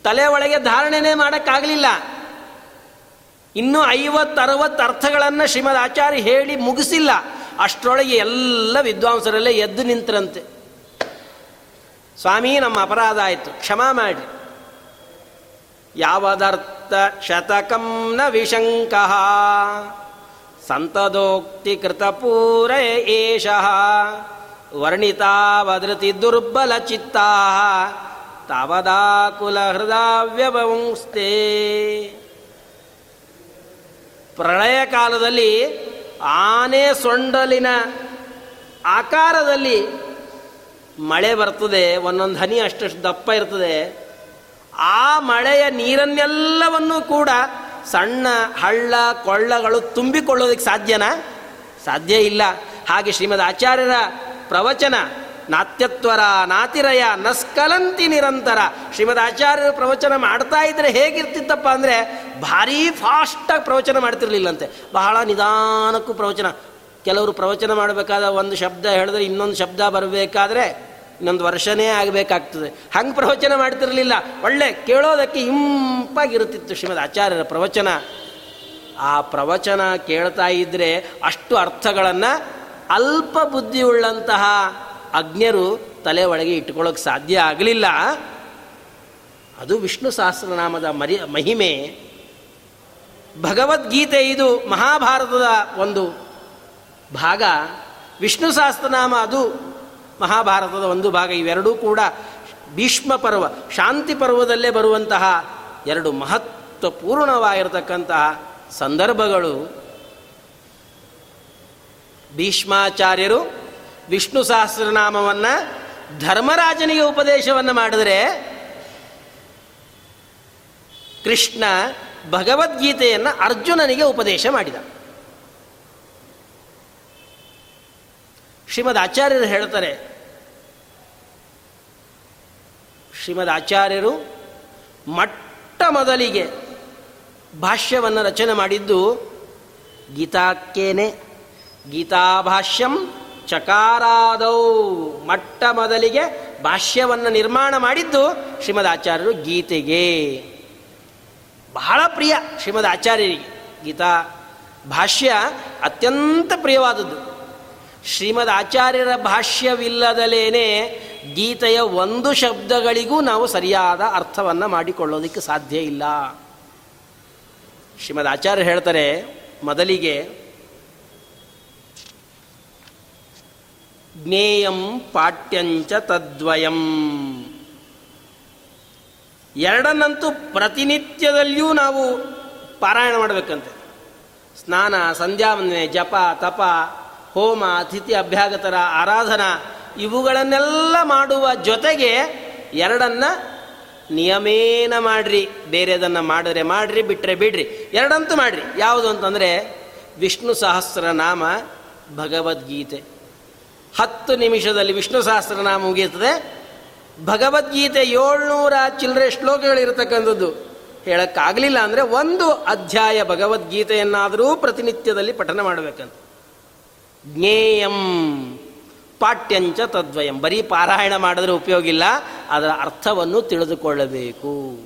ತಲೆ ಒಳಗೆ ಧಾರಣೆನೇ ಮಾಡೋಕ್ಕಾಗಲಿಲ್ಲ. ಇನ್ನೂ ಐವತ್ತು, ಅರವತ್ತು ಅರ್ಥಗಳನ್ನು ಶ್ರೀಮದ್ ಆಚಾರ್ಯ ಹೇಳಿ ಮುಗಿಸಿಲ್ಲ. ಅಷ್ಟರೊಳಗೆ ಎಲ್ಲ ವಿದ್ವಾಂಸರಲ್ಲೇ ಎದ್ದು ನಿಂತರಂತೆ. ಸ್ವಾಮಿ, ನಮ್ಮ ಅಪರಾಧ ಆಯಿತು. ಕ್ಷಮಾ ಮಾಡಿ ಯಾವದರ್ಥ ಶತಕಂ ನ ವಿಶಂಕ? ಸಂತದೋಕ್ತಿ ಕೃತಪೂರ ಏಷ. ವರ್ಣಿತಾ ವದೃತಿ ದುರ್ಬಲ ಚಿತ್ತಾ ತಾವದಾಕುಲ ಹೃದಯವಂಸ್ತೆ ಪ್ರಳಯ ಕಾಲದಲ್ಲಿ ಆನೆ ಸೊಂಡಲಿನ ಆಕಾರದಲ್ಲಿ ಮಳೆ ಬರ್ತದೆ, ಒಂದೊಂದು ಹನಿ ಅಷ್ಟಷ್ಟು ದಪ್ಪ ಇರ್ತದೆ. ಆ ಮಳೆಯ ನೀರನ್ನೆಲ್ಲವನ್ನೂ ಕೂಡ ಸಣ್ಣ ಹಳ್ಳ ಕೊಳ್ಳಗಳು ತುಂಬಿಕೊಳ್ಳೋದಕ್ಕೆ ಸಾಧ್ಯನಾ? ಸಾಧ್ಯ ಇಲ್ಲ. ಹಾಗೆ ಶ್ರೀಮದ್ ಆಚಾರ್ಯರ ಪ್ರವಚನ, ನಾತ್ಯತ್ವರ ನಾತಿರಯ, ನಸ್ಕಲಂತಿ ನಿರಂತರ. ಶ್ರೀಮದ್ ಆಚಾರ್ಯರು ಪ್ರವಚನ ಮಾಡ್ತಾ ಇದ್ರೆ ಹೇಗಿರ್ತಿತ್ತಪ್ಪ ಅಂದರೆ ಭಾರೀ ಫಾಸ್ಟಾಗಿ ಪ್ರವಚನ ಮಾಡ್ತಿರ್ಲಿಲ್ಲಂತೆ. ಬಹಳ ನಿಧಾನಕ್ಕೂ ಪ್ರವಚನ. ಕೆಲವರು ಪ್ರವಚನ ಮಾಡಬೇಕಾದ ಒಂದು ಶಬ್ದ ಹೇಳಿದ್ರೆ ಇನ್ನೊಂದು ಶಬ್ದ ಬರಬೇಕಾದ್ರೆ ಇನ್ನೊಂದು ವರ್ಷನೇ ಆಗಬೇಕಾಗ್ತದೆ. ಹಂಗೆ ಪ್ರವಚನ ಮಾಡ್ತಿರಲಿಲ್ಲ. ಒಳ್ಳೆ ಕೇಳೋದಕ್ಕೆ ಇಂಪಾಗಿರುತ್ತಿತ್ತು ಶ್ರೀಮದ್ ಆಚಾರ್ಯರ ಪ್ರವಚನ. ಆ ಪ್ರವಚನ ಕೇಳ್ತಾ ಇದ್ದರೆ ಅಷ್ಟು ಅರ್ಥಗಳನ್ನು ಅಲ್ಪ ಬುದ್ಧಿಯುಳ್ಳಂತಹ ಅಜ್ಞರು ತಲೆ ಒಳಗೆ ಇಟ್ಕೊಳ್ಳೋಕೆ ಸಾಧ್ಯ ಆಗಲಿಲ್ಲ. ಅದು ವಿಷ್ಣು ಸಹಸ್ರನಾಮದ ಮರಿ ಮಹಿಮೆ. ಭಗವದ್ಗೀತೆ ಇದು ಮಹಾಭಾರತದ ಒಂದು ಭಾಗ. ವಿಷ್ಣು ಸಹಸ್ರನಾಮ ಅದು ಮಹಾಭಾರತದ ಒಂದು ಭಾಗ. ಇವೆರಡೂ ಕೂಡ ಭೀಷ್ಮ ಪರ್ವ, ಶಾಂತಿ ಪರ್ವದಲ್ಲೇ ಬರುವಂತಹ ಎರಡು ಮಹತ್ವಪೂರ್ಣವಾಗಿರತಕ್ಕಂತಹ ಸಂದರ್ಭಗಳು. ಭೀಷ್ಮಾಚಾರ್ಯರು ವಿಷ್ಣು ಸಹಸ್ರನಾಮವನ್ನು ಧರ್ಮರಾಜನಿಗೆ ಉಪದೇಶವನ್ನು ಮಾಡಿದರೆ ಕೃಷ್ಣ ಭಗವದ್ಗೀತೆಯನ್ನು ಅರ್ಜುನನಿಗೆ ಉಪದೇಶ ಮಾಡಿದ. ಶ್ರೀಮದ್ ಆಚಾರ್ಯರು ಹೇಳ್ತಾರೆ ಶ್ರೀಮದ್ ಆಚಾರ್ಯರು ಮೊಟ್ಟ ಮೊದಲಿಗೆ ಭಾಷ್ಯವನ್ನು ರಚನೆ ಮಾಡಿದ್ದು ಗೀತಾಕ್ಕೇನೆ. ಗೀತಾಭಾಷ್ಯಂ ಚಕಾರಾದೌ. ಮೊಟ್ಟ ಮೊದಲಿಗೆ ಭಾಷ್ಯವನ್ನು ನಿರ್ಮಾಣ ಮಾಡಿದ್ದು ಶ್ರೀಮದ್ ಆಚಾರ್ಯರು ಗೀತೆಗೆ. ಬಹಳ ಪ್ರಿಯ ಶ್ರೀಮದ್ ಆಚಾರ್ಯರಿಗೆ. ಗೀತಾ ಭಾಷ್ಯ ಅತ್ಯಂತ ಪ್ರಿಯವಾದದ್ದು. ಶ್ರೀಮದ್ ಆಚಾರ್ಯರ ಭಾಷ್ಯವಿಲ್ಲದಲೇನೆ ಗೀತೆಯ ಒಂದು ಶಬ್ದಗಳಿಗೂ ನಾವು ಸರಿಯಾದ ಅರ್ಥವನ್ನು ಮಾಡಿಕೊಳ್ಳೋದಕ್ಕೆ ಸಾಧ್ಯ ಇಲ್ಲ. ಶ್ರೀಮದ್ ಆಚಾರ್ಯ ಹೇಳ್ತಾರೆ, ಮೊದಲಿಗೆ ಜ್ಞೇಯಂ ಪಾಠ್ಯಂಚ ತದ್ವಯಂ. ಎರಡನ್ನಂತೂ ಪ್ರತಿನಿತ್ಯದಲ್ಲಿಯೂ ನಾವು ಪಾರಾಯಣ ಮಾಡಬೇಕಂತೆ. ಸ್ನಾನ, ಸಂಧ್ಯಾವಂದನೆ, ಜಪ, ತಪ ಹೋಮ, ಅತಿಥಿ, ಅಭ್ಯಾಗತರ, ಆರಾಧನಾ ಇವುಗಳನ್ನೆಲ್ಲ ಮಾಡುವ ಜೊತೆಗೆ ಎರಡನ್ನ ನಿಯಮೇನ ಮಾಡ್ರಿ. ಬೇರೆದನ್ನು ಮಾಡಿದ್ರೆ ಮಾಡ್ರಿ ಬಿಟ್ಟರೆ ಬಿಡ್ರಿ. ಎರಡಂತೂ ಮಾಡ್ರಿ. ಯಾವುದು ಅಂತಂದರೆ ವಿಷ್ಣು ಸಹಸ್ರನಾಮ ಭಗವದ್ಗೀತೆ. ಹತ್ತು ನಿಮಿಷದಲ್ಲಿ ವಿಷ್ಣು ಸಹಸ್ರನಾಮ ಮುಗಿಯುತ್ತದೆ. ಭಗವದ್ಗೀತೆ ಏಳ್ನೂರ ಚಿಲ್ಲರೆ ಶ್ಲೋಕಗಳಿರತಕ್ಕಂಥದ್ದು. ಹೇಳಕ್ಕಾಗಲಿಲ್ಲ ಅಂದರೆ ಒಂದು ಅಧ್ಯಾಯ ಭಗವದ್ಗೀತೆಯನ್ನಾದರೂ ಪ್ರತಿನಿತ್ಯದಲ್ಲಿ ಪಠನ ಮಾಡಬೇಕಂತ. ಜ್ಞೇಯಂ ಪಾಠ್ಯಂಚ ತದ್ವಯಂ. ಬರೀ ಪಾರಾಯಣ ಮಾಡಿದ್ರೆ ಉಪಯೋಗ ಇಲ್ಲ, ಅದರ ಅರ್ಥವನ್ನು ತಿಳಿದುಕೊಳ್ಳಬೇಕು.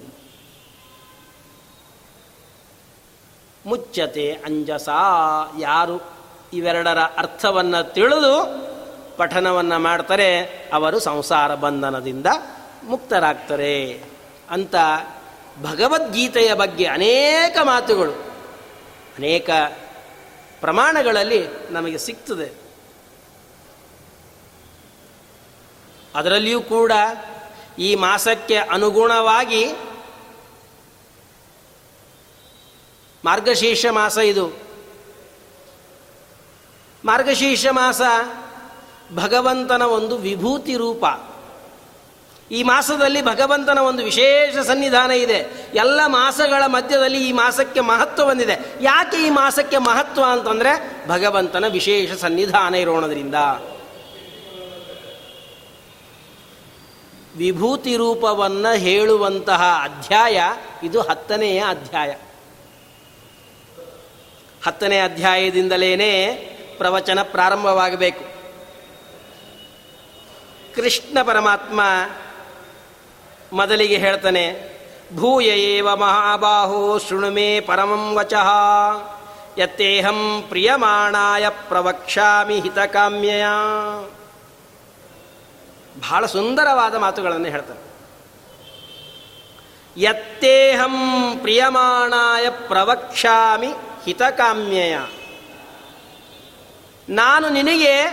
ಮುಚ್ಚತೆ ಅಂಜಸ, ಯಾರು ಇವೆರಡರ ಅರ್ಥವನ್ನು ತಿಳಿದು ಪಠನವನ್ನು ಮಾಡ್ತಾರೆ, ಅವರು ಸಂಸಾರ ಬಂಧನದಿಂದ ಮುಕ್ತರಾಗ್ತಾರೆ. ಅಂತ ಭಗವದ್ಗೀತೆಯ ಬಗ್ಗೆ ಅನೇಕ ಮಾತುಗಳು, ಅನೇಕ ಪ್ರಮಾಣಗಳಲ್ಲಿ ನಮಗೆ ಸಿಗ್ತದೆ ಅದರಲ್ಲಿಯೂ ಕೂಡ ಈ ಮಾಸಕ್ಕೆ ಅನುಗುಣವಾಗಿ ಮಾರ್ಗಶೀರ್ಷ ಮಾಸ ಇದು. ಮಾರ್ಗಶೀರ್ಷ ಮಾಸ ಭಗವಂತನ ಒಂದು ವಿಭೂತಿ ರೂಪ. ಈ ಮಾಸದಲ್ಲಿ ಭಗವಂತನ ಒಂದು ವಿಶೇಷ ಸನ್ನಿಧಾನ ಇದೆ. ಎಲ್ಲ ಮಾಸಗಳ ಮಧ್ಯದಲ್ಲಿ ಈ ಮಾಸಕ್ಕೆ ಮಹತ್ವ ಬಂದಿದೆ. ಯಾಕೆ ಈ ಮಾಸಕ್ಕೆ ಮಹತ್ವ ಅಂತಂದ್ರೆ ಭಗವಂತನ ವಿಶೇಷ ಸನ್ನಿಧಾನ ಇರೋಣದ್ರಿಂದ. ವಿಭೂತಿ ರೂಪವನ್ನು ಹೇಳುವಂತಹ ಅಧ್ಯಾಯ ಇದು ಹತ್ತನೆಯ ಅಧ್ಯಾಯ. ಹತ್ತನೇ ಅಧ್ಯಾಯದಿಂದಲೇ ಪ್ರವಚನ ಪ್ರಾರಂಭವಾಗಬೇಕು. ಕೃಷ್ಣ ಪರಮಾತ್ಮ ಮೊದಲಿಗೆ ಹೇಳ್ತಾನೆ ಭೂಯ ಏವ ಮಹಾಬಾಹೋ ಪರಮಂ ವಚಃ, ಯತ್ತೇಹಂ ಪ್ರಿಯಮಾಣಾಯ ಪ್ರವಕ್ಷಾಮಿ ಹಿತಕಾಮ್ಯಯ. ಬಹಳ ಸುಂದರವಾದ ಮಾತುಗಳನ್ನು ಹೇಳ್ತಾನೆ. ಯತ್ತೇಹಂ ಪ್ರಿಯಮಾಣಾಯ ಪ್ರವಕ್ಷಾಮಿ ಹಿತಕಾಮ್ಯಯ. ನಾನು ನಿನಗೆ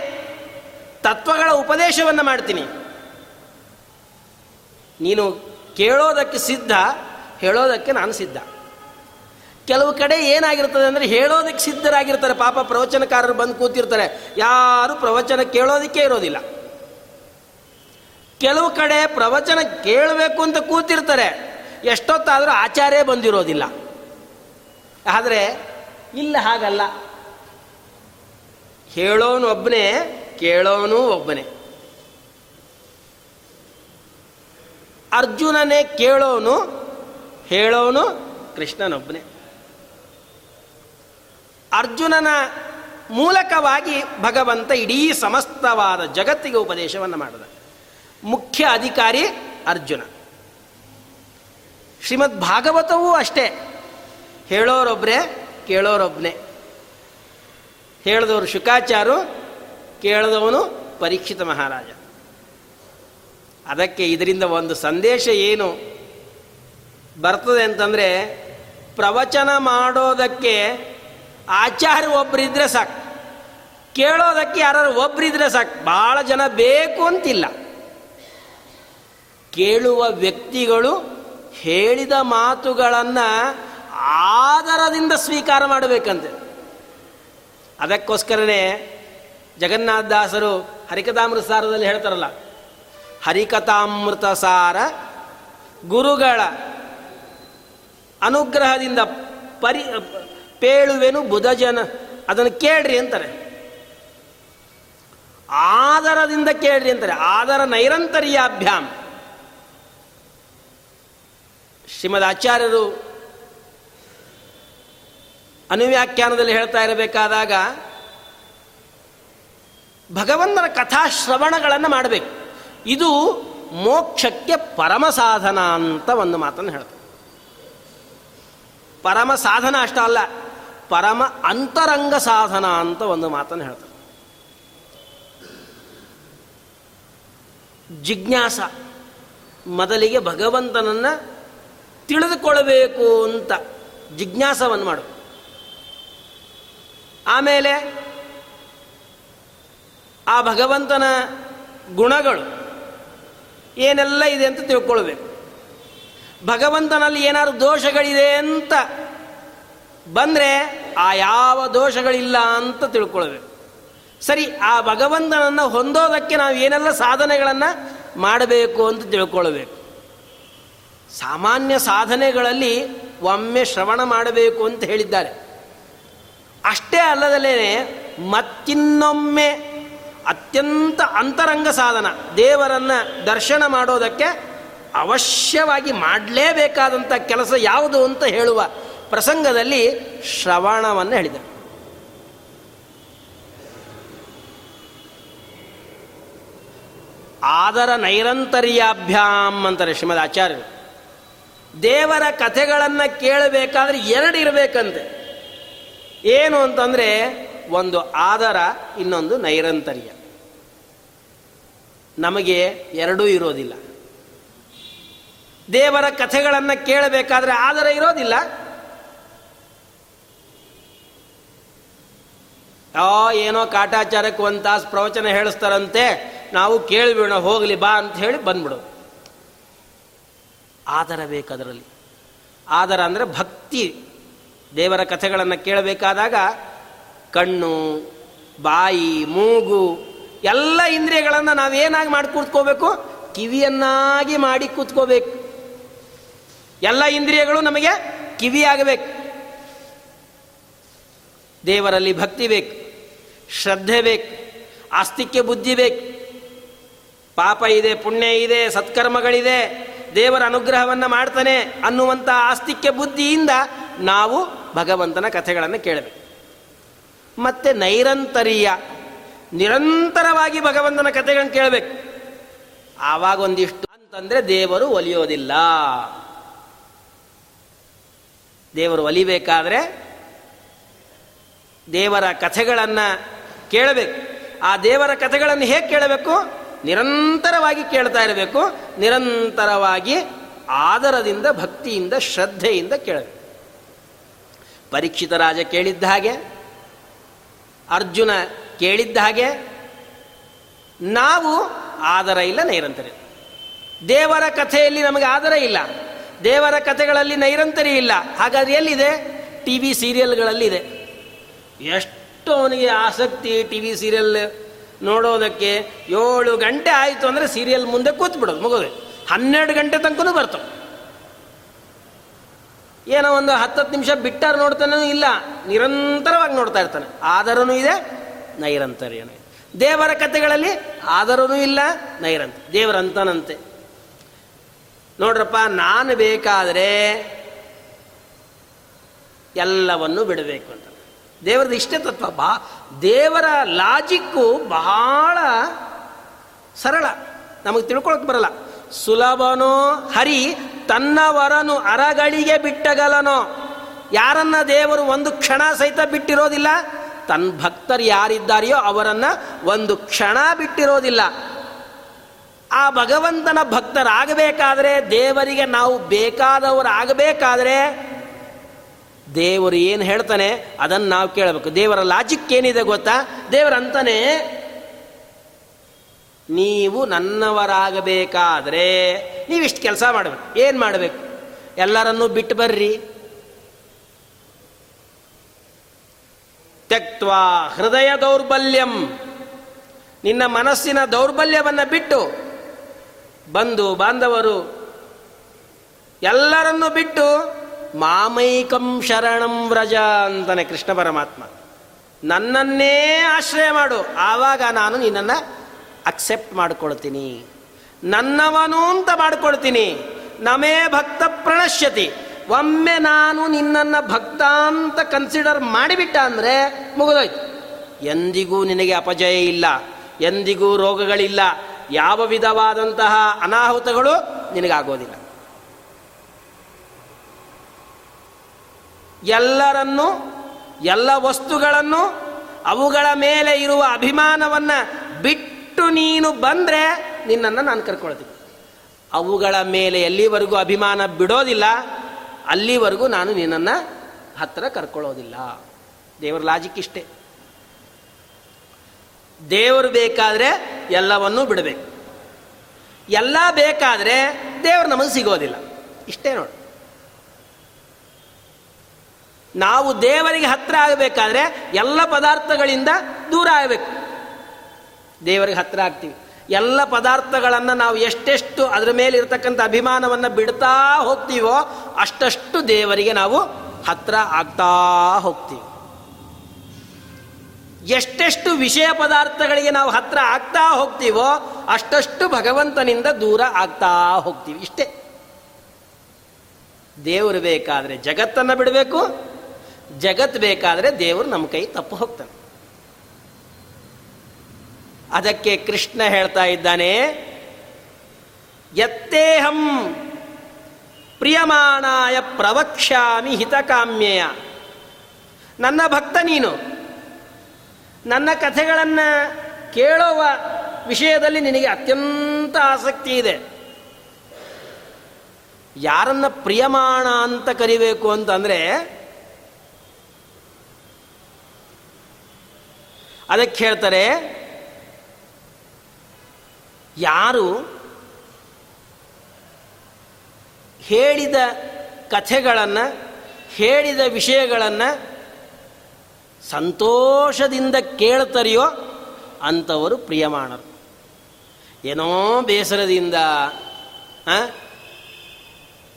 ತತ್ವಗಳ ಉಪದೇಶವನ್ನು ಮಾಡ್ತೀನಿ. ನೀನು ಕೇಳೋದಕ್ಕೆ ಸಿದ್ಧ, ಹೇಳೋದಕ್ಕೆ ನಾನು ಸಿದ್ಧ. ಕೆಲವು ಕಡೆ ಏನಾಗಿರ್ತದೆ ಅಂದರೆ ಹೇಳೋದಕ್ಕೆ ಸಿದ್ಧರಾಗಿರ್ತಾರೆ, ಪಾಪ ಪ್ರವಚನಕಾರರು ಬಂದು ಕೂತಿರ್ತಾರೆ. ಯಾರು ಪ್ರವಚನ ಕೇಳೋದಕ್ಕೆ ಇರೋದಿಲ್ಲ. ಕೆಲವು ಕಡೆ ಪ್ರವಚನ ಕೇಳಬೇಕು ಅಂತ ಕೂತಿರ್ತಾರೆ, ಎಷ್ಟೊತ್ತಾದರೂ ಆಚಾರ್ಯ ಬಂದಿರೋದಿಲ್ಲ. ಆದರೆ, ಇಲ್ಲ ಹಾಗಲ್ಲ. ಹೇಳೋನು ಒಬ್ಬನೇ, ಕೇಳೋನು ಒಬ್ಬನೇ. ಅರ್ಜುನನೇ ಕೇಳೋನು, ಹೇಳೋನು ಕೃಷ್ಣನೊಬ್ಬನೇ. ಅರ್ಜುನನ ಮೂಲಕವಾಗಿ ಭಗವಂತ ಇಡೀ ಸಮಸ್ತವಾದ ಜಗತ್ತಿಗೆ ಉಪದೇಶವನ್ನು ಮಾಡಿದ. ಮುಖ್ಯ ಅಧಿಕಾರಿ ಅರ್ಜುನ. ಶ್ರೀಮದ್ ಭಾಗವತವೂ ಅಷ್ಟೇ. ಹೇಳೋರೊಬ್ಬರೇ ಕೇಳೋರೊಬ್ಬನೇ ಹೇಳಿದವರು ಶುಕಾಚಾರು, ಕೇಳಿದವನು ಪರೀಕ್ಷಿತ ಮಹಾರಾಜ. ಅದಕ್ಕೆ ಇದರಿಂದ ಒಂದು ಸಂದೇಶ ಏನು ಬರ್ತದೆ ಅಂತಂದರೆ ಪ್ರವಚನ ಮಾಡೋದಕ್ಕೆ ಆಚಾರ ಒಬ್ಬರಿದ್ರೆ ಸಾಕು, ಕೇಳೋದಕ್ಕೆ ಯಾರು ಒಬ್ಬರಿದ್ರೆ ಸಾಕು, ಭಾಳ ಜನ ಬೇಕು ಅಂತಿಲ್ಲ. ಕೇಳುವ ವ್ಯಕ್ತಿಗಳು ಹೇಳಿದ ಮಾತುಗಳನ್ನು ಆದರದಿಂದ ಸ್ವೀಕಾರ ಮಾಡಬೇಕಂತೆ. ಅದಕ್ಕೋಸ್ಕರನೇ ಜಗನ್ನಾಥದಾಸರು ಹರಿಕದಾಮೃತ ಸಾರದಲ್ಲಿ ಹೇಳ್ತಾರಲ್ಲ ಹರಿಕಥಾಮೃತ ಸಾರ ಗುರುಗಳ ಅನುಗ್ರಹದಿಂದ ಪರಿ, ಪೇಳುವೆನು ಬುಧಜನ. ಅದನ್ನು ಕೇಳ್ರಿ ಅಂತಾರೆ. ಆದರದಿಂದ ಕೇಳ್ರಿ ಅಂತಾರೆ. ಆದರ ನೈರಂತರ್ಯಾಭ್ಯಾಂ. ಶ್ರೀಮದ್ ಆಚಾರ್ಯರು ಅನುವ್ಯಾಖ್ಯಾನದಲ್ಲಿ ಹೇಳ್ತಾ ಇರಬೇಕಾದಾಗ ಭಗವಂತನ ಕಥಾಶ್ರವಣಗಳನ್ನು ಮಾಡಬೇಕು. ಇದು ಮೋಕ್ಷಕ್ಕೆ ಪರಮ ಸಾಧನ ಅಂತ ಒಂದು ಮಾತನ್ನು ಹೇಳ್ತಾರೆ. ಪರಮ ಸಾಧನ ಅಷ್ಟ ಅಲ್ಲ, ಪರಮ ಅಂತರಂಗ ಸಾಧನ ಅಂತ ಒಂದು ಮಾತನ್ನು ಹೇಳ್ತಾರೆ. ಜಿಜ್ಞಾಸ, ಮೊದಲಿಗೆ ಭಗವಂತನನ್ನು ತಿಳಿದುಕೊಳ್ಳಬೇಕು ಅಂತ ಜಿಜ್ಞಾಸವನ್ನು ಮಾಡು. ಆಮೇಲೆ ಆ ಭಗವಂತನ ಗುಣಗಳು ಏನೆಲ್ಲ ಇದೆ ಅಂತ ತಿಳ್ಕೊಳ್ಬೇಕು. ಭಗವಂತನಲ್ಲಿ ಏನಾದ್ರು ದೋಷಗಳಿದೆ ಅಂತ ಬಂದರೆ ಆ ಯಾವ ದೋಷಗಳಿಲ್ಲ ಅಂತ ತಿಳ್ಕೊಳ್ಬೇಕು. ಸರಿ, ಆ ಭಗವಂತನನ್ನು ಹೊಂದೋದಕ್ಕೆ ನಾವು ಏನೆಲ್ಲ ಸಾಧನೆಗಳನ್ನು ಮಾಡಬೇಕು ಅಂತ ತಿಳ್ಕೊಳ್ಬೇಕು. ಸಾಮಾನ್ಯ ಸಾಧನೆಗಳಲ್ಲಿ ಒಮ್ಮೆ ಶ್ರವಣ ಮಾಡಬೇಕು ಅಂತ ಹೇಳಿದ್ದಾರೆ. ಅಷ್ಟೇ ಅಲ್ಲದಲ್ಲೇ ಮತ್ತಿನ್ನೊಮ್ಮೆ ಅತ್ಯಂತ ಅಂತರಂಗ ಸಾಧನ. ದೇವರನ್ನ ದರ್ಶನ ಮಾಡೋದಕ್ಕೆ ಅವಶ್ಯವಾಗಿ ಮಾಡಲೇಬೇಕಾದಂಥ ಕೆಲಸ ಯಾವುದು ಅಂತ ಹೇಳುವ ಪ್ರಸಂಗದಲ್ಲಿ ಶ್ರವಣವನ್ನು ಹೇಳಿದರು. ಆದರ ನೈರಂತರ್ಯಾಭ್ಯಾಮ್ ಅಂತಾರೆ ಶ್ರೀಮದ್ ಆಚಾರ್ಯರು. ದೇವರ ಕಥೆಗಳನ್ನು ಕೇಳಬೇಕಾದ್ರೆ ಎರಡು ಇರಬೇಕಂತೆ. ಏನು ಅಂತಂದರೆ ಒಂದು ಆದರ, ಇನ್ನೊಂದು ನೈರಂತರ್ಯ. ನಮಗೆ ಎರಡೂ ಇರೋದಿಲ್ಲ. ದೇವರ ಕಥೆಗಳನ್ನು ಕೇಳಬೇಕಾದ್ರೆ ಆದರ ಇರೋದಿಲ್ಲ. ಆ, ಏನೋ ಕಾಟಾಚಾರಕ್ಕೆ ಒಂದು ತಾಸು ಪ್ರವಚನ ಹೇಳಿಸ್ತಾರಂತೆ, ನಾವು ಕೇಳಿಬಿಡೋಣ, ಹೋಗಲಿ ಬಾ ಅಂತ ಹೇಳಿ ಬಂದ್ಬಿಡು. ಆದರ ಬೇಕದರಲ್ಲಿ. ಆದರ ಅಂದರೆ ಭಕ್ತಿ. ದೇವರ ಕಥೆಗಳನ್ನು ಕೇಳಬೇಕಾದಾಗ ಕಣ್ಣು, ಬಾಯಿ, ಮೂಗು ಎಲ್ಲ ಇಂದ್ರಿಯಗಳನ್ನು ನಾವೇನಾಗಿ ಮಾಡಿ ಕೂತ್ಕೋಬೇಕು? ಕಿವಿಯನ್ನಾಗಿ ಮಾಡಿ ಕೂತ್ಕೋಬೇಕು. ಎಲ್ಲ ಇಂದ್ರಿಯಗಳು ನಮಗೆ ಕಿವಿಯಾಗಬೇಕು. ದೇವರಲ್ಲಿ ಭಕ್ತಿ ಬೇಕು. ಶ್ರದ್ಧೆ ಬೇಕು. ಆಸ್ತಿಕ್ಯ ಬುದ್ಧಿ ಬೇಕು. ಪಾಪ ಇದೆ, ಪುಣ್ಯ ಇದೆ, ಸತ್ಕರ್ಮಗಳಿದೆ. ದೇವರ ಅನುಗ್ರಹವನ್ನು ಮಾಡ್ತಾನೆ ಅನ್ನುವಂಥ ಆಸ್ತಿಕ್ಯ ಬುದ್ಧಿಯಿಂದ ನಾವು ಭಗವಂತನ ಕಥೆಗಳನ್ನು ಕೇಳಬೇಕು. ಮತ್ತೆ ನೈರಂತರ್ಯ ನಿರಂತರವಾಗಿ ಭಗವಂತನ ಕಥೆಗಳನ್ನು ಕೇಳಬೇಕು. ಆವಾಗ ಒಂದಿಷ್ಟು ಅಂತಂದ್ರೆ ದೇವರು ಒಲಿಯೋದಿಲ್ಲ. ದೇವರು ಒಲಿಬೇಕಾದ್ರೆ ದೇವರ ಕಥೆಗಳನ್ನು ಕೇಳಬೇಕು. ಆ ದೇವರ ಕಥೆಗಳನ್ನು ಹೇಗೆ ಕೇಳಬೇಕು? ನಿರಂತರವಾಗಿ ಕೇಳ್ತಾ ಇರಬೇಕು. ನಿರಂತರವಾಗಿ ಆದರದಿಂದ, ಭಕ್ತಿಯಿಂದ, ಶ್ರದ್ಧೆಯಿಂದ ಕೇಳಬೇಕು. ಪರೀಕ್ಷಿತ ರಾಜ ಕೇಳಿದ್ದ ಹಾಗೆ. ಅರ್ಜುನ ಕೇಳಿದ್ದ ಹಾಗೆ, ನಾವು ಆದರ ಇಲ್ಲ ನೈರಂತರಿ. ದೇವರ ಕಥೆಯಲ್ಲಿ ನಮಗೆ ಆದರ ಇಲ್ಲ. ದೇವರ ಕಥೆಗಳಲ್ಲಿ ನೈರಂತರಿ ಇಲ್ಲ. ಹಾಗಾದ್ರೆ ಎಲ್ಲಿದೆ? ಟಿ ವಿ ಸೀರಿಯಲ್ಗಳಲ್ಲಿದೆ. ಎಷ್ಟು ಅವನಿಗೆ ಆಸಕ್ತಿ ಟಿ ವಿ ಸೀರಿಯಲ್ ನೋಡೋದಕ್ಕೆ? ಏಳು ಗಂಟೆ ಆಯಿತು ಅಂದರೆ ಸೀರಿಯಲ್ ಮುಂದೆ ಕೂತ್ಬಿಡೋದು, ಮುಗೋದು. ಹನ್ನೆರಡು ಗಂಟೆ ತನಕನೂ ಬರ್ತವೆ. ಏನೋ ಒಂದು ಹತ್ತತ್ತು ನಿಮಿಷ ಬಿಟ್ಟಾರು ನೋಡ್ತಾನೂ ಇಲ್ಲ. ನಿರಂತರವಾಗಿ ನೋಡ್ತಾ ಇರ್ತಾನೆ. ಆದರನೂ ಇದೆ ನೈರಂತರ್ಯನೂ. ದೇವರ ಕಥೆಗಳಲ್ಲಿ ಆದರೂ ಇಲ್ಲ, ನೈರಂತ ದೇವರಂತನಂತೆ. ನೋಡ್ರಪ್ಪ, ನಾನು ಬೇಕಾದರೆ ಎಲ್ಲವನ್ನು ಬಿಡಬೇಕು ಅಂತ. ದೇವರದ ಇಷ್ಟೇ ತತ್ವ, ಬಾ ದೇವರ ಲಾಜಿಕ್ಕು ಬಹಳ ಸರಳ. ನಮಗೆ ತಿಳ್ಕೊಳಕ್ಕೆ ಬರಲ್ಲ. ಸುಲಭನೋ ಹರಿ ತನ್ನವರನು ಅರಗಳಿಗೆ ಬಿಟ್ಟಗಲನೋ. ಯಾರನ್ನ ದೇವರು ಒಂದು ಕ್ಷಣ ಸಹಿತ ಬಿಟ್ಟಿರೋದಿಲ್ಲ ತನ್ನ ಭಕ್ತರು ಯಾರಿದ್ದಾರೆಯೋ ಅವರನ್ನು ಒಂದು ಕ್ಷಣ ಬಿಟ್ಟಿರೋದಿಲ್ಲ. ಆ ಭಗವಂತನ ಭಕ್ತರಾಗಬೇಕಾದ್ರೆ, ದೇವರಿಗೆ ನಾವು ಬೇಕಾದವರಾಗಬೇಕಾದರೆ, ದೇವರು ಏನು ಹೇಳ್ತಾನೆ ಅದನ್ನು ನಾವು ಕೇಳಬೇಕು. ದೇವರ ಲಾಜಿಕ್ ಏನಿದೆ ಗೊತ್ತಾ? ದೇವರಂತಾನೆ, ನೀವು ನನ್ನವರಾಗಬೇಕಾದ್ರೆ, ನೀವಿಷ್ಟು ಕೆಲಸ ಮಾಡಬೇಕು. ಏನು ಮಾಡಬೇಕು? ಎಲ್ಲರನ್ನೂ ಬಿಟ್ಟು ಬರ್ರಿ. ತೆಕ್ವಾ ಹೃದಯ ದೌರ್ಬಲ್ಯಂ. ನಿನ್ನ ಮನಸ್ಸಿನ ದೌರ್ಬಲ್ಯವನ್ನು ಬಿಟ್ಟು ಬಂಧು ಬಾಂಧವರು ಎಲ್ಲರನ್ನೂ ಬಿಟ್ಟು ಮಾಮೈಕಂ ಶರಣಂ ವ್ರಜ ಅಂತಾನೆ ಕೃಷ್ಣ ಪರಮಾತ್ಮ. ನನ್ನನ್ನೇ ಆಶ್ರಯ ಮಾಡು. ಆವಾಗ ನಾನು ನಿನ್ನನ್ನು ಅಕ್ಸೆಪ್ಟ್ ಮಾಡ್ಕೊಳ್ತೀನಿ. ನನ್ನವನು ಅಂತ ಮಾಡ್ಕೊಳ್ತೀನಿ. ನಮೇ ಭಕ್ತ ಪ್ರಣಶ್ಯತಿ. ಒಮ್ಮೆ ನಾನು ನಿನ್ನನ್ನು ಭಕ್ತ ಅಂತ ಕನ್ಸಿಡರ್ ಮಾಡಿಬಿಟ್ಟ ಅಂದರೆ ಮುಗಿದೋಯ್ತು. ಎಂದಿಗೂ ನಿನಗೆ ಅಪಜಯ ಇಲ್ಲ, ಎಂದಿಗೂ ರೋಗಗಳಿಲ್ಲ, ಯಾವ ವಿಧವಾದಂತಹ ಅನಾಹುತಗಳು ನಿನಗಾಗೋದಿಲ್ಲ. ಎಲ್ಲರನ್ನು, ಎಲ್ಲ ವಸ್ತುಗಳನ್ನು, ಅವುಗಳ ಮೇಲೆ ಇರುವ ಅಭಿಮಾನವನ್ನು ಬಿಟ್ಟು ನೀನು ಬಂದರೆ ನಿನ್ನನ್ನು ನಾನು ಕರ್ಕೊಳ್ತೀನಿ ಅವುಗಳ ಮೇಲೆ ಎಲ್ಲಿವರೆಗೂ ಅಭಿಮಾನ ಬಿಡೋದಿಲ್ಲ ಅಲ್ಲಿವರೆಗೂ ನಾನು ನಿನ್ನನ್ನು ಹತ್ತಿರ ಕರ್ಕೊಳ್ಳೋದಿಲ್ಲ. ದೇವರ ಲಾಜಿಕ್ ಇಷ್ಟೇ. ದೇವರು ಬೇಕಾದರೆ ಎಲ್ಲವನ್ನೂ ಬಿಡಬೇಕು. ಎಲ್ಲ ಬೇಕಾದರೆ ದೇವರು ನಮಗೆ ಸಿಗೋದಿಲ್ಲ. ಇಷ್ಟೇ ನೋಡಿ. ನಾವು ದೇವರಿಗೆ ಹತ್ತಿರ ಆಗಬೇಕಾದ್ರೆ ಎಲ್ಲ ಪದಾರ್ಥಗಳಿಂದ ದೂರ ಆಗಬೇಕು. ದೇವರಿಗೆ ಹತ್ತಿರ ಆಗ್ತೀವಿ. ಎಲ್ಲ ಪದಾರ್ಥಗಳನ್ನು ನಾವು ಎಷ್ಟೆಷ್ಟು ಅದರ ಮೇಲೆ ಇರತಕ್ಕಂಥ ಅಭಿಮಾನವನ್ನು ಬಿಡ್ತಾ ಹೋಗ್ತೀವೋ ಅಷ್ಟಷ್ಟು ದೇವರಿಗೆ ನಾವು ಹತ್ರ ಆಗ್ತಾ ಹೋಗ್ತೀವಿ. ಎಷ್ಟೆಷ್ಟು ವಿಷಯ ಪದಾರ್ಥಗಳಿಗೆ ನಾವು ಹತ್ರ ಆಗ್ತಾ ಹೋಗ್ತೀವೋ ಅಷ್ಟಷ್ಟು ಭಗವಂತನಿಂದ ದೂರ ಆಗ್ತಾ ಹೋಗ್ತೀವಿ. ಇಷ್ಟೇ. ದೇವರು ಬೇಕಾದರೆ ಜಗತ್ತನ್ನು ಬಿಡಬೇಕು, ಜಗತ್ ಬೇಕಾದರೆ ದೇವರು ನಮ್ಮ ಕೈ ತಪ್ಪು ಹೋಗ್ತಾನೆ. ಅದಕ್ಕೆ ಕೃಷ್ಣ ಹೇಳ್ತಾ ಇದ್ದಾನೆ, ಯತ್ತೇಹಂ ಪ್ರಿಯಮಾಣಾಯ ಪ್ರವಕ್ಷ್ಯಾಮಿ ಹಿತಕಾಮ್ಯೆಯ. ನನ್ನ ಭಕ್ತ ನೀನು, ನನ್ನ ಕಥೆಗಳನ್ನು ಕೇಳುವ ವಿಷಯದಲ್ಲಿ ನಿನಗೆ ಅತ್ಯಂತ ಆಸಕ್ತಿ ಇದೆ. ಯಾರನ್ನ ಪ್ರಿಯಮಾಣ ಅಂತ ಕರಿಬೇಕು ಅಂತಂದರೆ, ಅದಕ್ಕೆ ಹೇಳ್ತಾರೆ ಯಾರು ಹೇಳಿದ ಕಥೆಗಳನ್ನು, ಹೇಳಿದ ವಿಷಯಗಳನ್ನು ಸಂತೋಷದಿಂದ ಕೇಳ್ತಾರೆಯೋ ಅಂಥವರು ಪ್ರಿಯಮಾಣರು. ಏನೋ ಬೇಸರದಿಂದ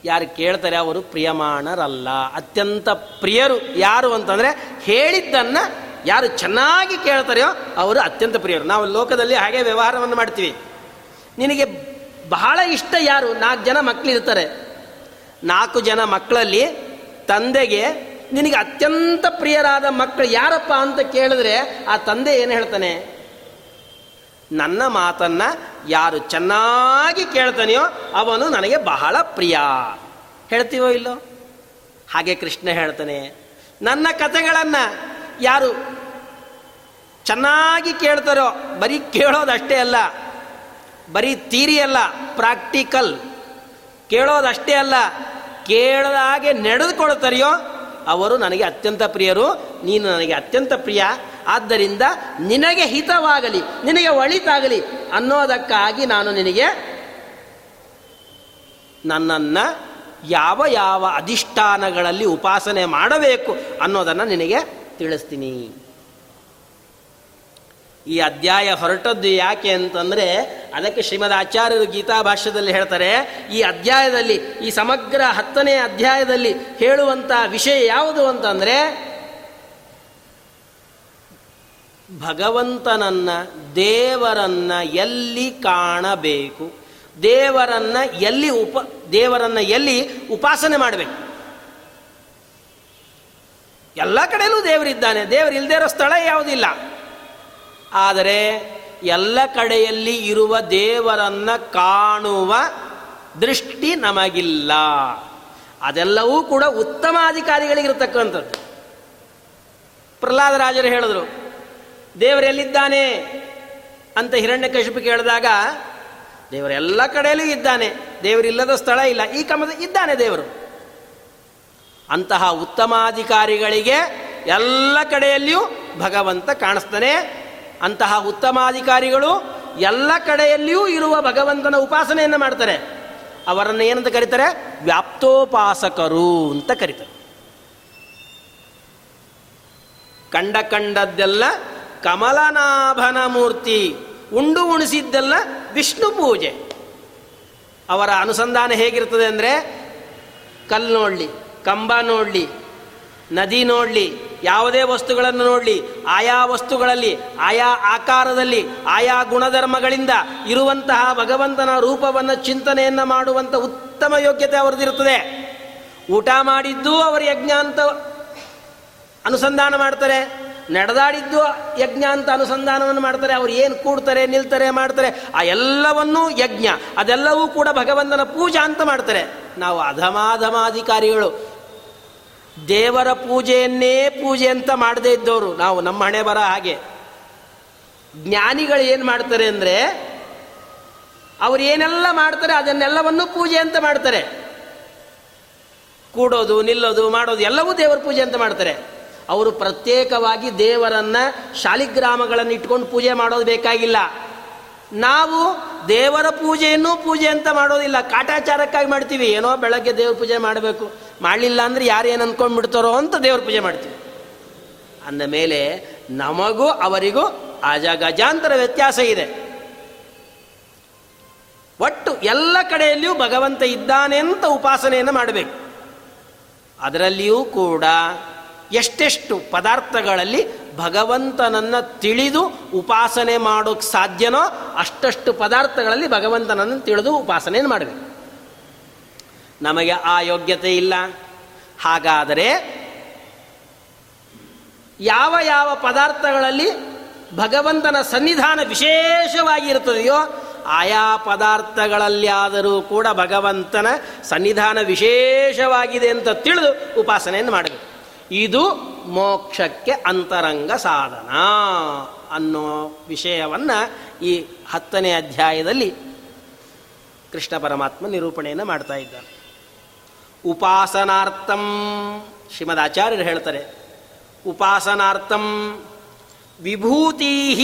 ಯಾರು ಕೇಳ್ತಾರೆ ಅವರು ಪ್ರಿಯಮಾಣರಲ್ಲ. ಅತ್ಯಂತ ಪ್ರಿಯರು ಯಾರು ಅಂತಂದರೆ ಹೇಳಿದ್ದನ್ನು ಯಾರು ಚೆನ್ನಾಗಿ ಕೇಳ್ತಾರೆಯೋ ಅವರು ಅತ್ಯಂತ ಪ್ರಿಯರು. ನಾವು ಲೋಕದಲ್ಲಿ ಹಾಗೆ ವ್ಯವಹಾರವನ್ನು ಮಾಡ್ತೀವಿ. ನಿನಗೆ ಬಹಳ ಇಷ್ಟ ಯಾರು? ನಾಲ್ಕು ಜನ ಮಕ್ಕಳಿರ್ತಾರೆ ನಾಲ್ಕು ಜನ ಮಕ್ಕಳಲ್ಲಿ ತಂದೆಗೆ ನಿನಗೆ ಅತ್ಯಂತ ಪ್ರಿಯರಾದ ಮಕ್ಕಳು ಯಾರಪ್ಪ ಅಂತ ಕೇಳಿದ್ರೆ ಆ ತಂದೆ ಏನು ಹೇಳ್ತಾನೆ? ನನ್ನ ಮಾತನ್ನ ಯಾರು ಚೆನ್ನಾಗಿ ಕೇಳ್ತಾನೆಯೋ ಅವನು ನನಗೆ ಬಹಳ ಪ್ರಿಯ. ಹೇಳ್ತೀವೋ ಇಲ್ಲೋ? ಹಾಗೆ ಕೃಷ್ಣ ಹೇಳ್ತಾನೆ, ನನ್ನ ಕಥೆಗಳನ್ನ ಯಾರು ಚೆನ್ನಾಗಿ ಕೇಳ್ತಾರೋ, ಬರೀ ಕೇಳೋದಷ್ಟೇ ಅಲ್ಲ ಬರೀ ತೀರಿ ಅಲ್ಲ ಪ್ರಾಕ್ಟಿಕಲ್ ಕೇಳೋದಷ್ಟೇ ಅಲ್ಲ, ಕೇಳದ ಹಾಗೆ ನಡೆದುಕೊಳ್ತಾರೆಯೋ ಅವರು ನನಗೆ ಅತ್ಯಂತ ಪ್ರಿಯರು, ನೀನು ನನಗೆ ಅತ್ಯಂತ ಪ್ರಿಯ, ಆದ್ದರಿಂದ ನಿನಗೆ ಹಿತವಾಗಲಿ, ನಿನಗೆ ಒಳಿತಾಗಲಿ ಅನ್ನೋದಕ್ಕಾಗಿ ನಾನು ನಿನಗೆ ನನ್ನನ್ನು ಯಾವ ಯಾವ ಅಧಿಷ್ಠಾನಗಳಲ್ಲಿ ಉಪಾಸನೆ ಮಾಡಬೇಕು ಅನ್ನೋದನ್ನು ನಿನಗೆ ತಿಳಿಸ್ತೀನಿ. ಈ ಅಧ್ಯಾಯ ಹೊರಟದ್ದು ಯಾಕೆ ಅಂತಂದರೆ ಅದಕ್ಕೆ ಶ್ರೀಮದ್ ಆಚಾರ್ಯರು ಗೀತಾ ಭಾಷ್ಯದಲ್ಲಿ ಹೇಳ್ತಾರೆ, ಈ ಅಧ್ಯಾಯದಲ್ಲಿ, ಈ ಸಮಗ್ರ ಹತ್ತನೇ ಅಧ್ಯಾಯದಲ್ಲಿ ಹೇಳುವಂಥ ವಿಷಯ ಯಾವುದು ಅಂತಂದರೆ, ಭಗವಂತನನ್ನ ದೇವರನ್ನ ಎಲ್ಲಿ ಕಾಣಬೇಕು, ದೇವರನ್ನ ಎಲ್ಲಿ ಉಪ, ದೇವರನ್ನ ಎಲ್ಲಿ ಉಪಾಸನೆ ಮಾಡಬೇಕು. ಎಲ್ಲ ಕಡೆಯಲ್ಲೂ ದೇವರಿದ್ದಾನೆ ದೇವರು ಇಲ್ಲದೇ ಇರೋ ಸ್ಥಳ ಯಾವುದಿಲ್ಲ. ಆದರೆ ಎಲ್ಲ ಕಡೆಯಲ್ಲಿ ಇರುವ ದೇವರನ್ನ ಕಾಣುವ ದೃಷ್ಟಿ ನಮಗಿಲ್ಲ. ಅದೆಲ್ಲವೂ ಕೂಡ ಉತ್ತಮ ಅಧಿಕಾರಿಗಳಿಗಿರ್ತಕ್ಕಂಥದ್ದು ಪ್ರಹ್ಲಾದರಾಜರು ಹೇಳಿದ್ರು ದೇವರೆಲ್ಲಿದ್ದಾನೆ ಅಂತ ಹಿರಣ್ಯ ಕೇಳಿದಾಗ, ದೇವರು ಎಲ್ಲ ಕಡೆಯಲ್ಲೂ ಇದ್ದಾನೆ. ದೇವರಿಲ್ಲದ ಸ್ಥಳ ಇಲ್ಲ. ಈ ಕಮದ ಇದ್ದಾನೆ ದೇವರು. ಅಂತಹ ಉತ್ತಮಾಧಿಕಾರಿಗಳಿಗೆ ಎಲ್ಲ ಕಡೆಯಲ್ಲಿಯೂ ಭಗವಂತ ಕಾಣಿಸ್ತಾನೆ. ಅಂತಹ ಉತ್ತಮಾಧಿಕಾರಿಗಳು ಎಲ್ಲ ಕಡೆಯಲ್ಲಿಯೂ ಇರುವ ಭಗವಂತನ ಉಪಾಸನೆಯನ್ನು ಮಾಡ್ತಾರೆ. ಅವರನ್ನು ಏನಂತ ಕರೀತಾರೆ? ವ್ಯಾಪ್ತೋಪಾಸಕರು ಅಂತ ಕರೀತಾರೆ. ಕಂಡ ಕಂಡದ್ದೆಲ್ಲ ಕಮಲನಾಭನ ಮೂರ್ತಿ, ಉಂಡು ಉಣಿಸಿದ್ದೆಲ್ಲ ವಿಷ್ಣು ಪೂಜೆ. ಅವರ ಅನುಸಂಧಾನ ಹೇಗಿರ್ತದೆ ಅಂದರೆ ಕಲ್ಲು ನೋಡಲಿ, ಕಂಬ ನೋಡಲಿ, ನದಿ ನೋಡಲಿ ಯಾವುದೇ ವಸ್ತುಗಳನ್ನು ನೋಡಲಿ, ಆಯಾ ವಸ್ತುಗಳಲ್ಲಿ, ಆಯಾ ಆಕಾರದಲ್ಲಿ, ಆಯಾ ಗುಣಧರ್ಮಗಳಿಂದ ಇರುವಂತಹ ಭಗವಂತನ ರೂಪವನ್ನು ಚಿಂತನೆಯನ್ನು ಮಾಡುವಂಥ ಉತ್ತಮ ಯೋಗ್ಯತೆ ಅವರದಿರುತ್ತದೆ. ಊಟ ಮಾಡಿದ್ದು ಅವರು ಯಜ್ಞ ಅಂತ ಅನುಸಂಧಾನ ಮಾಡ್ತಾರೆ, ನಡೆದಾಡಿದ್ದು ಯಜ್ಞ ಅಂತ ಅನುಸಂಧಾನವನ್ನು ಮಾಡ್ತಾರೆ, ಅವ್ರು ಏನು ಕೂಡ್ತಾರೆ, ನಿಲ್ತಾರೆ, ಮಾಡ್ತಾರೆ, ಆ ಎಲ್ಲವನ್ನೂ ಯಜ್ಞ, ಅದೆಲ್ಲವೂ ಕೂಡ ಭಗವಂತನ ಪೂಜಾ ಅಂತ ಮಾಡ್ತಾರೆ. ನಾವು ಅಧಮಾಧಮಾಧಿಕಾರಿಗಳು ದೇವರ ಪೂಜೆಯನ್ನೇ ಪೂಜೆ ಅಂತ ಮಾಡದೇ ಇದ್ದವರು. ನಾವು ನಮ್ಮ ಹಣೆ ಬರ ಹಾಗೆ. ಜ್ಞಾನಿಗಳು ಏನು ಮಾಡ್ತಾರೆ ಅಂದರೆ, ಅವ್ರು ಏನೆಲ್ಲ ಮಾಡ್ತಾರೆ ಅದನ್ನೆಲ್ಲವನ್ನು ಪೂಜೆ ಅಂತ ಮಾಡ್ತಾರೆ. ಕೂಡೋದು, ನಿಲ್ಲೋದು, ಮಾಡೋದು, ಎಲ್ಲವೂ ದೇವರ ಪೂಜೆ ಅಂತ ಮಾಡ್ತಾರೆ. ಅವರು ಪ್ರತ್ಯೇಕವಾಗಿ ದೇವರನ್ನ ಶಾಲಿಗ್ರಾಮಗಳನ್ನು ಇಟ್ಕೊಂಡು ಪೂಜೆ ಮಾಡೋದು ಬೇಕಾಗಿಲ್ಲ. ನಾವು ದೇವರ ಪೂಜೆಯನ್ನು ಪೂಜೆ ಅಂತ ಮಾಡೋದಿಲ್ಲ. ಕಾಟಾಚಾರಕ್ಕಾಗಿ ಮಾಡ್ತೀವಿ. ಏನೋ ಬೆಳಗ್ಗೆ ದೇವ್ರ ಪೂಜೆ ಮಾಡಬೇಕು. ಮಾಡಲಿಲ್ಲ ಅಂದರೆ ಯಾರು ಏನು ಅಂದ್ಕೊಂಡ್ಬಿಡ್ತಾರೋ ಅಂತ ದೇವ್ರ ಪೂಜೆ ಮಾಡ್ತೀವಿ. ಅಂದ ಮೇಲೆ ನಮಗೂ ಅವರಿಗೂ ಅಜಗಜಾಂತರ ವ್ಯತ್ಯಾಸ ಇದೆ. ಒಟ್ಟು ಎಲ್ಲ ಕಡೆಯಲ್ಲಿಯೂ ಭಗವಂತ ಇದ್ದಾನೆ ಅಂತ ಉಪಾಸನೆಯನ್ನು ಮಾಡಬೇಕು. ಅದರಲ್ಲಿಯೂ ಕೂಡ ಎಷ್ಟೆಷ್ಟು ಪದಾರ್ಥಗಳಲ್ಲಿ ಭಗವಂತನನ್ನು ತಿಳಿದು ಉಪಾಸನೆ ಮಾಡೋಕ್ಕೆ ಸಾಧ್ಯನೋ ಅಷ್ಟಷ್ಟು ಪದಾರ್ಥಗಳಲ್ಲಿ ಭಗವಂತನನ್ನು ತಿಳಿದು ಉಪಾಸನೆಯನ್ನು ಮಾಡಬೇಕು. ನಮಗೆ ಆ ಯೋಗ್ಯತೆ ಇಲ್ಲ ಹಾಗಾದರೆ ಯಾವ ಯಾವ ಪದಾರ್ಥಗಳಲ್ಲಿ ಭಗವಂತನ ಸನ್ನಿಧಾನ ವಿಶೇಷವಾಗಿ ಇರುತ್ತದೆಯೋ, ಆಯಾ ಪದಾರ್ಥಗಳಲ್ಲಿ ಆದರೂ ಕೂಡ ಭಗವಂತನ ಸನ್ನಿಧಾನ ವಿಶೇಷವಾಗಿದೆ ಅಂತ ತಿಳಿದು ಉಪಾಸನೆಯನ್ನು ಮಾಡಬೇಕು. ಇದು ಮೋಕ್ಷಕ್ಕೆ ಅಂತರಂಗ ಸಾಧನ ಅನ್ನೋ ವಿಷಯವನ್ನು ಈ ಹತ್ತನೇ ಅಧ್ಯಾಯದಲ್ಲಿ ಕೃಷ್ಣ ಪರಮಾತ್ಮ ನಿರೂಪಣೆಯನ್ನು ಮಾಡ್ತಾ ಉಪಾಸನಾರ್ಥಂ. ಶ್ರೀಮದ್ ಆಚಾರ್ಯರು ಹೇಳ್ತಾರೆ, ಉಪಾಸನಾರ್ಥಂ ವಿಭೂತಿ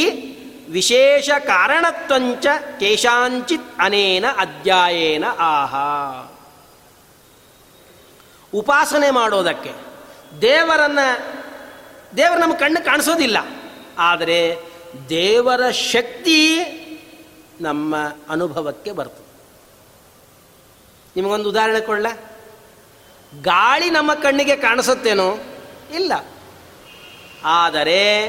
ವಿಶೇಷ ಕಾರಣತ್ವಂಚ ಕೇಶಾಂಚಿತ್ ಅನೇನ ಅಧ್ಯಾಯೇನ ಆಹಾ. ಉಪಾಸನೆ ಮಾಡೋದಕ್ಕೆ ದೇವರನ್ನ, ದೇವರು ನಮ್ಮ ಕಣ್ಣು ಕಾಣಿಸೋದಿಲ್ಲ. ಆದರೆ ದೇವರ ಶಕ್ತಿ ನಮ್ಮ ಅನುಭವಕ್ಕೆ ಬರ್ತದೆ. ನಿಮಗೊಂದು ಉದಾಹರಣೆ ಕೊಡಲ? ಗಾಳಿ ನಮ್ಮ ಕಣ್ಣಿಗೆ ಕಾಣಿಸುತ್ತೇನೋ? ಇಲ್ಲ. ಆದರೆ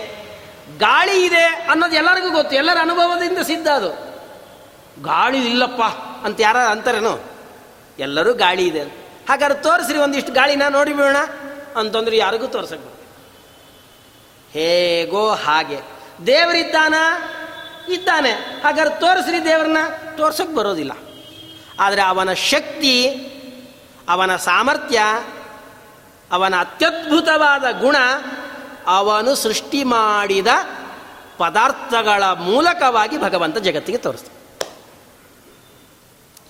ಗಾಳಿ ಇದೆ ಅನ್ನೋದು ಎಲ್ಲರಿಗೂ ಗೊತ್ತು. ಎಲ್ಲರ ಅನುಭವದಿಂದ ಸಿದ್ಧ ಅದು. ಗಾಳಿ ಇಲ್ಲಪ್ಪ ಅಂತ ಯಾರ ಅಂತಾರೇನು? ಎಲ್ಲರೂ ಗಾಳಿ ಇದೆ. ಹಾಗಾದ್ರೆ ತೋರಿಸ್ರಿ ಒಂದಿಷ್ಟು ಗಾಳಿನ ನೋಡಿ ಬಿಡೋಣ ಅಂತಂದ್ರೆ ಯಾರಿಗೂ ತೋರ್ಸಕ್ ಹೇಗೋ ಹಾಗೆ. ದೇವರಿದ್ದಾನ? ಇದ್ದಾನೆ. ಹಾಗಾದ್ರೆ ತೋರಿಸ್ರಿ ದೇವರನ್ನ. ತೋರ್ಸಕ್ ಬರೋದಿಲ್ಲ. ಆದರೆ ಅವನ ಶಕ್ತಿ ಅವನ ಸಾಮರ್ಥ್ಯ, ಅವನ ಅತ್ಯದ್ಭುತವಾದ ಗುಣ, ಅವನು ಸೃಷ್ಟಿ ಮಾಡಿದ ಪದಾರ್ಥಗಳ ಮೂಲಕವಾಗಿ ಭಗವಂತ ಜಗತ್ತಿಗೆ ತೋರಿಸ್ತಾನೆ.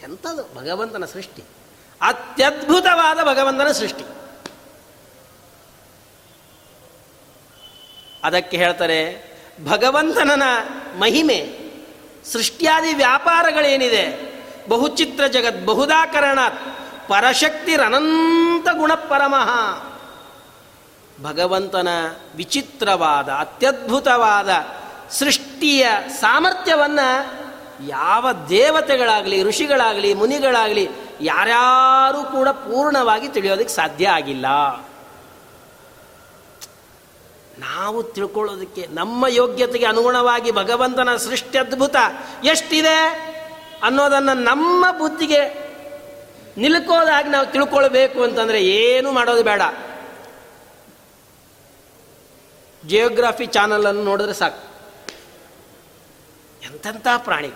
ಎಂಥದ್ದು? ಭಗವಂತನ ಸೃಷ್ಟಿ. ಅತ್ಯದ್ಭುತವಾದ ಭಗವಂತನ ಸೃಷ್ಟಿ. ಅದಕ್ಕೆ ಹೇಳ್ತಾರೆ ಭಗವಂತನ ಮಹಿಮೆ, ಸೃಷ್ಟಿಯಾದಿ ವ್ಯಾಪಾರಗಳೇನಿದೆ, ಬಹುಚಿತ್ರ ಜಗತ್ ಬಹುದಾಕರಣ ಪರಶಕ್ತಿರನಂತ ಗುಣಪರಮಃ ಭಗವಂತನ ವಿಚಿತ್ರವಾದ, ಅತ್ಯದ್ಭುತವಾದ ಸೃಷ್ಟಿಯ ಸಾಮರ್ಥ್ಯವನ್ನು ಯಾವ ದೇವತೆಗಳಾಗಲಿ, ಋಷಿಗಳಾಗಲಿ, ಮುನಿಗಳಾಗಲಿ ಯಾರ್ಯಾರೂ ಕೂಡ ಪೂರ್ಣವಾಗಿ ತಿಳಿಯೋದಕ್ಕೆ ಸಾಧ್ಯ ಆಗಿಲ್ಲ. ನಾವು ತಿಳ್ಕೊಳ್ಳೋದಕ್ಕೆ, ನಮ್ಮ ಯೋಗ್ಯತೆಗೆ ಅನುಗುಣವಾಗಿ ಭಗವಂತನ ಸೃಷ್ಟಿ ಅದ್ಭುತ ಎಷ್ಟಿದೆ ಅನ್ನೋದನ್ನು ನಮ್ಮ ಬುದ್ಧಿಗೆ ನಿಲ್ಕೋದಾಗಿ ನಾವು ತಿಳ್ಕೊಳ್ಬೇಕು ಅಂತಂದರೆ ಏನು ಮಾಡೋದು ಬೇಡ. ಜಿಯೋಗ್ರಫಿ ಚಾನಲನ್ನು ನೋಡಿದ್ರೆ ಸಾಕು. ಎಂತೆಂಥ ಪ್ರಾಣಿ.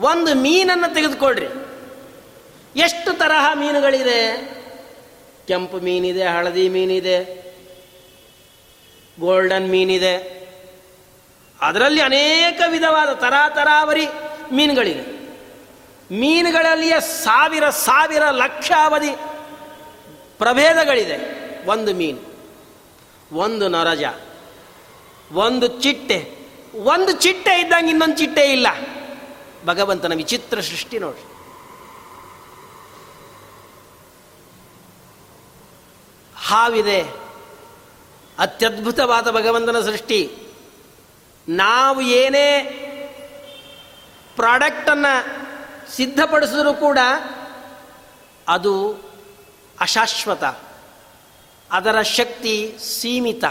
ಒಂದು ಮೀನನ್ನು ತೆಗೆದುಕೊಳ್ರಿ. ಎಷ್ಟು ತರಹ ಮೀನುಗಳಿದೆ? ಕೆಂಪು ಮೀನಿದೆ, ಹಳದಿ ಮೀನಿದೆ, ಗೋಲ್ಡನ್ ಮೀನಿದೆ. ಅದರಲ್ಲಿ ಅನೇಕ ವಿಧವಾದ ತರಾತರಾವರಿ ಮೀನುಗಳಿವೆ. ಮೀನುಗಳಲ್ಲಿಯೇ ಸಾವಿರ ಸಾವಿರ ಲಕ್ಷಾವಧಿ ಪ್ರಭೇದಗಳಿದೆ. ಒಂದು ಮೀನು, ಒಂದು ನರಜ, ಒಂದು ಚಿಟ್ಟೆ. ಒಂದು ಚಿಟ್ಟೆ ಇದ್ದಂಗೆ ಇನ್ನೊಂದು ಚಿಟ್ಟೆ ಇಲ್ಲ. ಭಗವಂತನ ವಿಚಿತ್ರ ಸೃಷ್ಟಿ ನೋಡಿ. ಹಾವಿದೆ. ಅತ್ಯದ್ಭುತವಾದ ಭಗವಂತನ ಸೃಷ್ಟಿ. ನಾವು ಏನೇ ಪ್ರಾಡಕ್ಟನ್ನು ಸಿದ್ಧಪಡಿಸಿದ್ರೂ ಕೂಡ ಅದು ಅಶಾಶ್ವತ, ಅದರ ಶಕ್ತಿ ಸೀಮಿತ.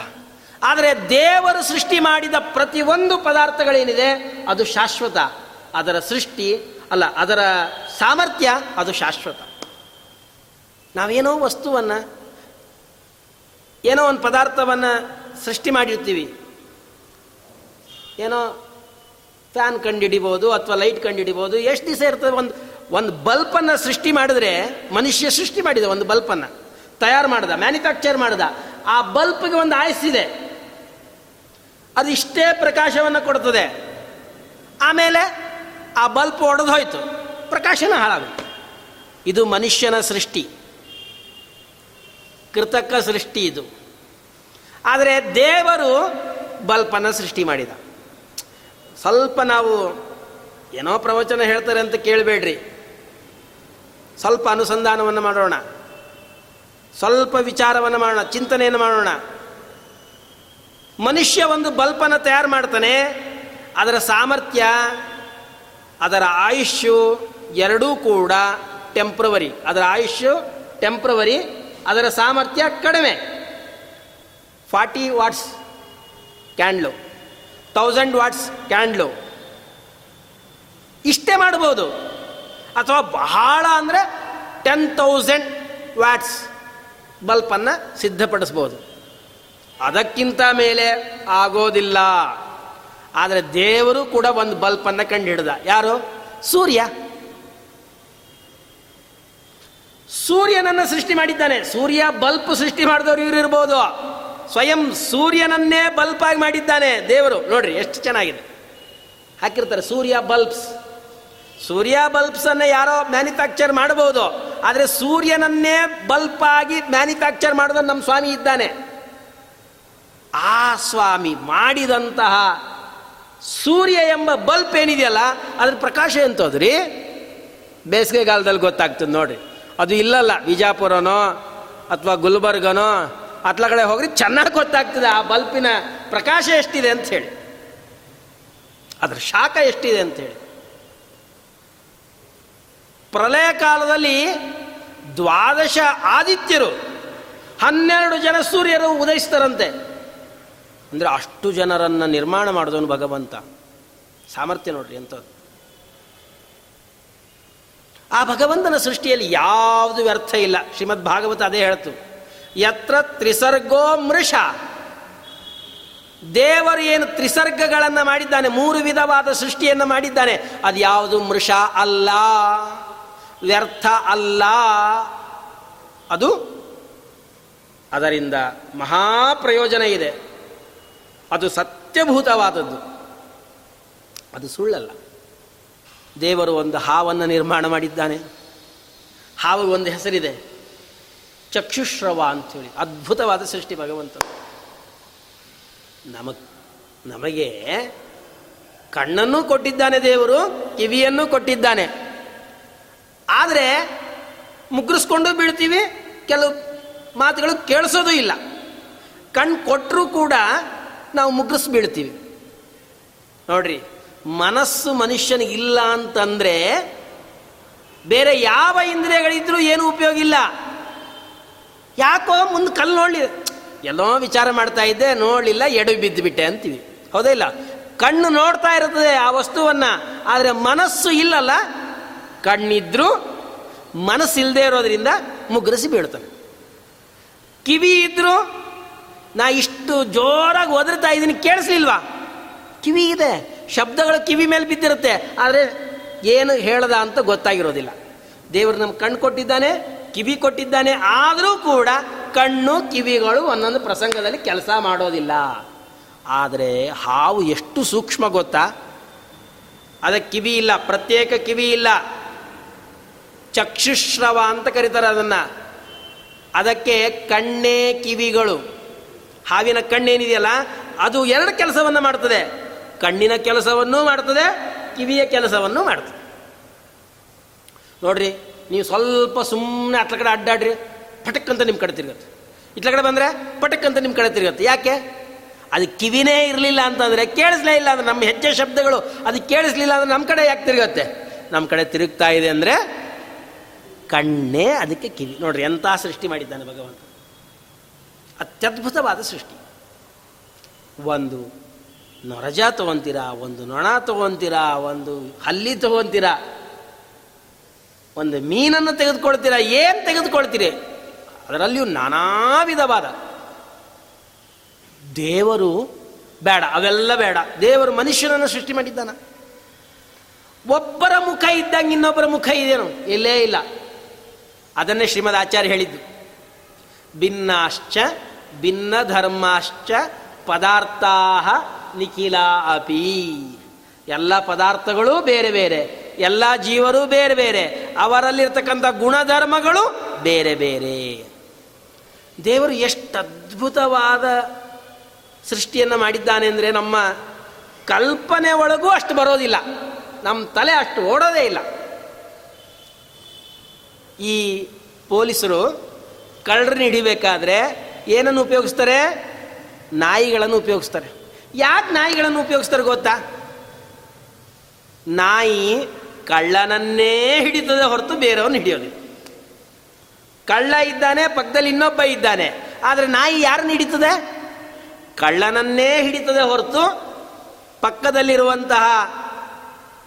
ಆದರೆ ದೇವರು ಸೃಷ್ಟಿ ಮಾಡಿದ ಪ್ರತಿಯೊಂದು ಪದಾರ್ಥಗಳೇನಿದೆ, ಅದು ಶಾಶ್ವತ. ಅದರ ಸೃಷ್ಟಿ, ಅಲ್ಲ, ಅದರ ಸಾಮರ್ಥ್ಯ, ಅದು ಶಾಶ್ವತ. ನಾವೇನೋ ವಸ್ತುವನ್ನು, ಏನೋ ಒಂದು ಪದಾರ್ಥವನ್ನು ಸೃಷ್ಟಿ ಮಾಡಿರ್ತೀವಿ. ಏನೋ ಫ್ಯಾನ್ ಕಂಡುಹಿಡಿಬೋದು ಅಥವಾ ಲೈಟ್ ಕಂಡುಹಿಡಿಬೋದು ಎಷ್ಟು ದಿವಸ ಇರ್ತದೆ? ಒಂದು ಒಂದು ಬಲ್ಪನ್ನು ಸೃಷ್ಟಿ ಮಾಡಿದ್ರೆ ಮನುಷ್ಯ ಸೃಷ್ಟಿ ಮಾಡಿದ ಒಂದು ಬಲ್ಪನ್ನು, ತಯಾರು ಮಾಡ್ದ ಮ್ಯಾನುಫ್ಯಾಕ್ಚರ್ ಮಾಡ್ದ, ಆ ಬಲ್ಪ್ಗೆ ಒಂದು ಆಯಸ್ಸಿದೆ ಅದು ಇಷ್ಟೇ ಪ್ರಕಾಶವನ್ನು ಕೊಡ್ತದೆ. ಆಮೇಲೆ ಆ ಬಲ್ಪ್ ಒಡೆದು ಹೋಯ್ತು, ಪ್ರಕಾಶನ ಹಾಳಾಗುತ್ತೆ ಇದು ಮನುಷ್ಯನ ಸೃಷ್ಟಿ. ಕೃತಕ ಸೃಷ್ಟಿ ಇದು. ಆದರೆ ದೇವರು ಬಲ್ಪನ್ನು ಸೃಷ್ಟಿ ಮಾಡಿದ. ಸ್ವಲ್ಪ ನಾವು ಏನೋ ಪ್ರವಚನ ಹೇಳ್ತಾರೆ ಅಂತ ಕೇಳಬೇಡ್ರಿ. ಸ್ವಲ್ಪ ಅನುಸಂಧಾನವನ್ನು ಮಾಡೋಣ. ಸ್ವಲ್ಪ ವಿಚಾರವನ್ನು ಮಾಡೋಣ, ಚಿಂತನೆಯನ್ನು ಮಾಡೋಣ. ಮನುಷ್ಯ ಒಂದು ಬಲ್ಪನ್ನು ತಯಾರು ಮಾಡ್ತಾನೆ, ಅದರ ಸಾಮರ್ಥ್ಯ, ಅದರ ಆಯುಷ್ಯು ಎರಡೂ ಕೂಡ ಟೆಂಪ್ರವರಿ ಅದರ ಆಯುಷ್ಯು ಟೆಂಪ್ರವರಿ ಅದರ ಸಾಮರ್ಥ್ಯ ಕಡಿಮೆ. Forty watts candle. Thousand watts candle ಇಷ್ಟೇ ಮಾಡ್ಬೋದು. ಅಥವಾ ಬಹಳ ಅಂದರೆ ಟೆನ್ ತೌಸಂಡ್ ವ್ಯಾಟ್ಸ್ ಬಲ್ಪನ್ನು ಸಿದ್ಧಪಡಿಸ್ಬೋದು. ಅದಕ್ಕಿಂತ ಮೇಲೆ ಆಗೋದಿಲ್ಲ. ಆದರೆ ದೇವರು ಕೂಡ ಒಂದು ಬಲ್ಪನ್ನು ಕಂಡು ಹಿಡ್ದ ಯಾರು? ಸೂರ್ಯ. ಸೂರ್ಯನನ್ನು ಸೃಷ್ಟಿ ಮಾಡಿದ್ದಾನೆ. ಸೂರ್ಯ ಬಲ್ಪ್ ಸೃಷ್ಟಿ ಮಾಡಿದವರು ಇವ್ರು ಸ್ವಯಂ ಸೂರ್ಯನನ್ನೇ ಬಲ್ಪ್ ಆಗಿ ಮಾಡಿದ್ದಾನೆ ದೇವರು. ನೋಡ್ರಿ, ಎಷ್ಟು ಚೆನ್ನಾಗಿದೆ. ಹಾಕಿರ್ತಾರೆ ಸೂರ್ಯ ಬಲ್ಬ್ಸ್ ಸೂರ್ಯ ಬಲ್ಬ್ಸನ್ನು ಯಾರೋ ಮ್ಯಾನುಫ್ಯಾಕ್ಚರ್ ಮಾಡಬಹುದು, ಆದರೆ ಸೂರ್ಯನನ್ನೇ ಬಲ್ಪ್ ಆಗಿ ಮ್ಯಾನುಫ್ಯಾಕ್ಚರ್ ಮಾಡೋದನ್ನು ನಮ್ಮ ಸ್ವಾಮಿ ಇದ್ದಾನೆ. ಆ ಸ್ವಾಮಿ ಮಾಡಿದಂತಹ ಸೂರ್ಯ ಎಂಬ ಬಲ್ಪ್ ಏನಿದೆಯಲ್ಲ, ಅದ್ರ ಪ್ರಕಾಶ ಎಂತೋದ್ರಿ ಬೇಸಿಗೆಗಾಲದಲ್ಲಿ ಗೊತ್ತಾಗ್ತದೆ ನೋಡ್ರಿ. ಅದು ಇಲ್ಲಲ್ಲ ವಿಜಾಪುರನೋ ಅಥವಾ ಗುಲ್ಬರ್ಗನೋ ಅತ್ಲ ಕಡೆ ಹೋಗ್ರಿ, ಚೆನ್ನಾಗಿ ಗೊತ್ತಾಗ್ತದೆ ಆ ಬಲ್ಪಿನ ಪ್ರಕಾಶ ಎಷ್ಟಿದೆ ಅಂತ ಹೇಳಿ. ಅದರ ಶಾಖ ಎಷ್ಟಿದೆ ಅಂತ ಹೇಳಿ. ಪ್ರಲಯ ಕಾಲದಲ್ಲಿ ದ್ವಾದಶ ಆದಿತ್ಯರು ಹನ್ನೆರಡು ಜನ ಸೂರ್ಯರು ಉದಯಿಸ್ತಾರಂತೆ. ಅಂದರೆ ಅಷ್ಟು ಜನರನ್ನು ನಿರ್ಮಾಣ ಮಾಡಿದವನು ಭಗವಂತ. ಸಾಮರ್ಥ್ಯ ನೋಡ್ರಿ ಅಂಥದ್ದು ಆ ಭಗವಂತನ ಸೃಷ್ಟಿಯಲ್ಲಿ ಯಾವುದು ವ್ಯರ್ಥ ಇಲ್ಲ. ಶ್ರೀಮದ್ ಭಾಗವತ ಅದೇ ಹೇಳ್ತು. ಯತ್ರ ತ್ರಿಸರ್ಗೋ ಮೃಷ. ದೇವರು ಏನು ತ್ರಿಸರ್ಗಗಳನ್ನು ಮಾಡಿದ್ದಾನೆ, ಮೂರು ವಿಧವಾದ ಸೃಷ್ಟಿಯನ್ನು ಮಾಡಿದ್ದಾನೆ. ಅದು ಯಾವುದು? ಮೃಷ ಅಲ್ಲ. ವ್ಯರ್ಥ ಅಲ್ಲ. ಅದು ಅದರಿಂದ ಮಹಾಪ್ರಯೋಜನ ಇದೆ. ಅದು ಸತ್ಯಭೂತವಾದದ್ದು. ಅದು ಸುಳ್ಳಲ್ಲ. ದೇವರು ಒಂದು ಹಾವನ್ನು ನಿರ್ಮಾಣ ಮಾಡಿದ್ದಾನೆ. ಹಾವು ಒಂದು ಹೆಸರಿದೆ. ಚಕ್ಷುಶ್ರವ ಅಂಥೇಳಿ ಅದ್ಭುತವಾದ ಸೃಷ್ಟಿ ಭಗವಂತ ನಮಗ್, ನಮಗೆ ಕಣ್ಣನ್ನು ಕೊಟ್ಟಿದ್ದಾನೆ ದೇವರು, ಕಿವಿಯನ್ನು ಕೊಟ್ಟಿದ್ದಾನೆ. ಆದರೆ ಮುಗ್ರಿಸ್ಕೊಂಡು ಬೀಳ್ತೀವಿ, ಕೆಲವು ಮಾತುಗಳು ಕೇಳಿಸೋದು ಇಲ್ಲ. ಕಣ್ಣು ಕೊಟ್ಟರೂ ಕೂಡ ನಾವು ಮುಗ್ರಿಸ್ ಬೀಳ್ತೀವಿ. ನೋಡ್ರಿ, ಮನಸ್ಸು ಮನುಷ್ಯನಿಗಿಲ್ಲ ಅಂತಂದರೆ ಬೇರೆ ಯಾವ ಇಂದ್ರಿಯಗಳಿದ್ರೂ ಏನು ಉಪಯೋಗ ಇಲ್ಲ. ಯಾಕೋ ಮುಂದೆ ಕಲ್ಲು ನೋಡಲಿ. ಎಲ್ಲೋ ವಿಚಾರ ಮಾಡ್ತಾ ಇದ್ದೆ, ನೋಡಲಿಲ್ಲ ಬಿದ್ದು ಬಿಟ್ಟೆ ಅಂತೀವಿ. ಹೌದೇ ಇಲ್ಲ? ಕಣ್ಣು ನೋಡ್ತಾ ಇರ್ತದೆ ಆ ವಸ್ತುವನ್ನು, ಆದರೆ ಮನಸ್ಸು ಇಲ್ಲಲ್ಲ, ಕಣ್ಣಿದ್ರು ಮನಸ್ಸಿಲ್ಲದೆ ಇರೋದ್ರಿಂದ ಮುಗ್ಗರಿಸಿ ಬೀಳ್ತಾನೆ. ಕಿವಿ ಇದ್ದರೂ ನಾ ಇಷ್ಟು ಜೋರಾಗಿ ಒದರ್ತಾ ಇದ್ದೀನಿ, ಕೇಳಿಸ್ಲಿಲ್ವಾ? ಕಿವಿ ಇದೆ. ಶಬ್ದಗಳು ಕಿವಿ ಮೇಲೆ ಬಿದ್ದಿರುತ್ತೆ, ಆದರೆ ಏನು ಹೇಳದ ಅಂತ ಗೊತ್ತಾಗಿರೋದಿಲ್ಲ. ದೇವರು ನಮ್ಗೆ ಕಣ್ಣು ಕೊಟ್ಟಿದ್ದಾನೆ ಕಿವಿ ಕೊಟ್ಟಿದ್ದಾನೆ ಆದರೂ ಕೂಡ ಕಣ್ಣು ಕಿವಿಗಳು ಒಂದೊಂದು ಪ್ರಸಂಗದಲ್ಲಿ ಕೆಲಸ ಮಾಡೋದಿಲ್ಲ. ಆದರೆ ಹಾವು ಎಷ್ಟು ಸೂಕ್ಷ್ಮ ಗೊತ್ತಾ? ಅದಕ್ಕೆ ಕಿವಿ ಇಲ್ಲ, ಪ್ರತ್ಯೇಕ ಕಿವಿ ಇಲ್ಲ. ಚಕ್ಷುಶ್ರವ ಅಂತ ಕರೀತಾರೆ ಅದನ್ನು. ಅದಕ್ಕೆ ಕಣ್ಣೇ ಕಿವಿಗಳು. ಹಾವಿನ ಕಣ್ಣೇನಿದೆಯಲ್ಲ, ಅದು ಎರಡು ಕೆಲಸವನ್ನು ಮಾಡ್ತದೆ. ಕಣ್ಣಿನ ಕೆಲಸವನ್ನೂ ಮಾಡ್ತದೆ, ಕಿವಿಯ ಕೆಲಸವನ್ನು ಮಾಡ್ತದೆ. ನೋಡ್ರಿ ನೀವು ಸ್ವಲ್ಪ ಸುಮ್ಮನೆ ಅಟ್ಲ ಕಡೆ ಅಡ್ಡಾಡ್ರಿ ಪಟಕ್ ಅಂತ ನಿಮ್ಮ ಕಡೆ ತಿರುಗತ್ತೆ. ಇಟ್ಲ ಕಡೆ ಬಂದರೆ ಪಟಕ್ ನಿಮ್ಮ ಕಡೆ ತಿರುಗತ್ತೆ. ಯಾಕೆ? ಅದು ಕಿವಿನೇ ಇರಲಿಲ್ಲ ಅಂತಂದರೆ, ಕೇಳಿಸ್ಲೇ ಇಲ್ಲ ಅಂದ್ರೆ, ನಮ್ಮ ಹೆಜ್ಜೆ ಶಬ್ದಗಳು, ಅದು ಕೇಳಿಸ್ಲಿಲ್ಲ ಅಂದ್ರೆ ನಮ್ಮ ಕಡೆ ಯಾಕೆ ತಿರುಗತ್ತೆ? ನಮ್ಮ ಕಡೆ ತಿರುಗ್ತಾ ಇದೆ ಅಂದರೆ, ಕಣ್ಣೇ ಅದಕ್ಕೆ ಕಿವಿ. ನೋಡ್ರಿ ಎಂಥ ಸೃಷ್ಟಿ ಮಾಡಿದ್ದಾನೆ ಭಗವಂತ. ಅತ್ಯದ್ಭುತವಾದ ಸೃಷ್ಟಿ. ಒಂದು ನೊರಜ ತಗೊಂತೀರಾ, ಒಂದು ನೊಣ ತಗೊಂತೀರಾ, ಒಂದು ಹಲ್ಲಿ ತಗೊಂತೀರಾ ಒಂದು ಮೀನನ್ನು ತೆಗೆದುಕೊಳ್ತೀರಾ? ಏನು ತೆಗೆದುಕೊಳ್ತೀರಿ? ಅದರಲ್ಲಿಯೂ ನಾನಾ ವಿಧವಾದ. ದೇವರು ಬೇಡ, ಅವೆಲ್ಲ ಬೇಡ. ದೇವರು ಮನುಷ್ಯನನ್ನು ಸೃಷ್ಟಿ ಮಾಡಿದ್ದಾನ. ಒಬ್ಬರ ಮುಖ ಇದ್ದಂಗೆ ಇನ್ನೊಬ್ಬರ ಮುಖ ಇದೇನು ಇಲ್ಲೇ ಇಲ್ಲ. ಅದನ್ನೇ ಶ್ರೀಮದ್ ಆಚಾರ್ಯ ಹೇಳಿದ್ದು. ಭಿನ್ನಾಶ್ಚ, ಭಿನ್ನ ಧರ್ಮಾಶ್ಚ ಪದಾರ್ಥಾ ನಿಖಿಲ ಅಪಿ ಎಲ್ಲ ಪದಾರ್ಥಗಳು ಬೇರೆ ಬೇರೆ. ಎಲ್ಲ ಜೀವರು ಬೇರೆ ಬೇರೆ. ಅವರಲ್ಲಿರ್ತಕ್ಕಂಥ ಗುಣಧರ್ಮಗಳು ಬೇರೆ ಬೇರೆ. ದೇವರು ಎಷ್ಟು ಅದ್ಭುತವಾದ ಸೃಷ್ಟಿಯನ್ನು ಮಾಡಿದ್ದಾನೆ ಅಂದರೆ ನಮ್ಮ ಕಲ್ಪನೆ ಒಳಗೂ ಅಷ್ಟು ಬರೋದಿಲ್ಲ. ನಮ್ಮ ತಲೆ ಅಷ್ಟು ಓಡೋದೇ ಇಲ್ಲ. ಈ ಪೊಲೀಸರು ಕಳ್ಳರನ್ನ ಹಿಡಿಬೇಕಾದ್ರೆ ಏನನ್ನು ಉಪಯೋಗಿಸ್ತಾರೆ? ನಾಯಿಗಳನ್ನು ಉಪಯೋಗಿಸ್ತಾರೆ. ಯಾಕೆ ನಾಯಿಗಳನ್ನು ಉಪಯೋಗಿಸ್ತಾರೆ ಗೊತ್ತಾ? ನಾಯಿ ಕಳ್ಳನನ್ನೇ ಹಿಡಿತದೆ ಹೊರತು ಬೇರೆಯವನು ಹಿಡಿಯೋದಿಲ್ಲ ಕಳ್ಳ ಇದ್ದಾನೆ, ಪಕ್ಕದಲ್ಲಿ ಇನ್ನೊಬ್ಬ ಇದ್ದಾನೆ. ಆದರೆ ನಾಯಿ ಯಾರನ್ನ ಹಿಡಿತದೆ? ಕಳ್ಳನನ್ನೇ ಹಿಡಿತದೆ ಹೊರತು ಪಕ್ಕದಲ್ಲಿರುವಂತಹ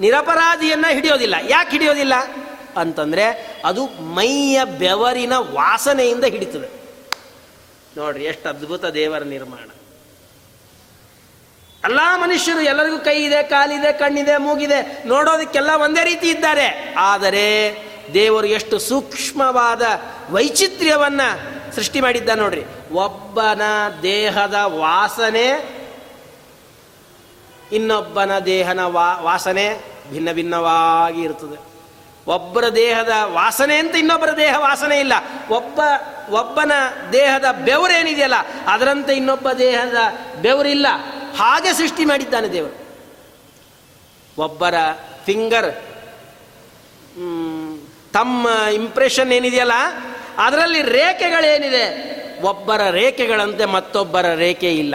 ನಿರಪರಾಧಿಯನ್ನು ಹಿಡಿಯೋದಿಲ್ಲ. ಯಾಕೆ ಹಿಡಿಯೋದಿಲ್ಲ? ಅಂತಂದರೆ ಅದು ಮೈಯ ಬೆವರಿನ ವಾಸನೆಯಿಂದ ಹಿಡಿತದೆ. ನೋಡ್ರಿ, ಎಷ್ಟು ಅದ್ಭುತ ದೇವರ ನಿರ್ಮಾಣ. ಎಲ್ಲ ಮನುಷ್ಯರು ಎಲ್ಲರಿಗೂ ಕೈ ಇದೆ, ಕಾಲಿದೆ, ಕಣ್ಣಿದೆ, ಮೂಗಿದೆ, ನೋಡೋದಕ್ಕೆಲ್ಲ ಒಂದೇ ರೀತಿ ಇದ್ದಾರೆ. ಆದರೆ ದೇವರು ಎಷ್ಟು ಸೂಕ್ಷ್ಮವಾದ ವೈಚಿತ್ರ್ಯವನ್ನ ಸೃಷ್ಟಿ ಮಾಡಿದ್ದ ನೋಡ್ರಿ. ಒಬ್ಬನ ದೇಹದ ವಾಸನೆ, ಇನ್ನೊಬ್ಬನ ದೇಹನ ವಾ, ವಾಸನೆ ಭಿನ್ನ ಭಿನ್ನವಾಗಿ ಇರ್ತದೆ ಒಬ್ಬರ ದೇಹದ ವಾಸನೆ ಅಂತ ಇನ್ನೊಬ್ಬರ ದೇಹ ವಾಸನೆ ಇಲ್ಲ. ಒಬ್ಬ, ಒಬ್ಬನ ದೇಹದ ಬೆವರೇನಿದೆಯಲ್ಲ, ಅದರಂತೆ ಇನ್ನೊಬ್ಬ ದೇಹದ ಬೆವರಿಲ್ಲ. ಹಾಗೆ ಸೃಷ್ಟಿ ಮಾಡಿದ್ದಾನೆ ದೇವರು. ಒಬ್ಬರ ಫಿಂಗರ್ ತಮ್ಮ ಇಂಪ್ರೆಷನ್ ಏನಿದೆಯಲ್ಲ, ಅದರಲ್ಲಿ ರೇಖೆಗಳೇನಿದೆ, ಒಬ್ಬರ ರೇಖೆಗಳಂತೆ ಮತ್ತೊಬ್ಬರ ರೇಖೆ ಇಲ್ಲ.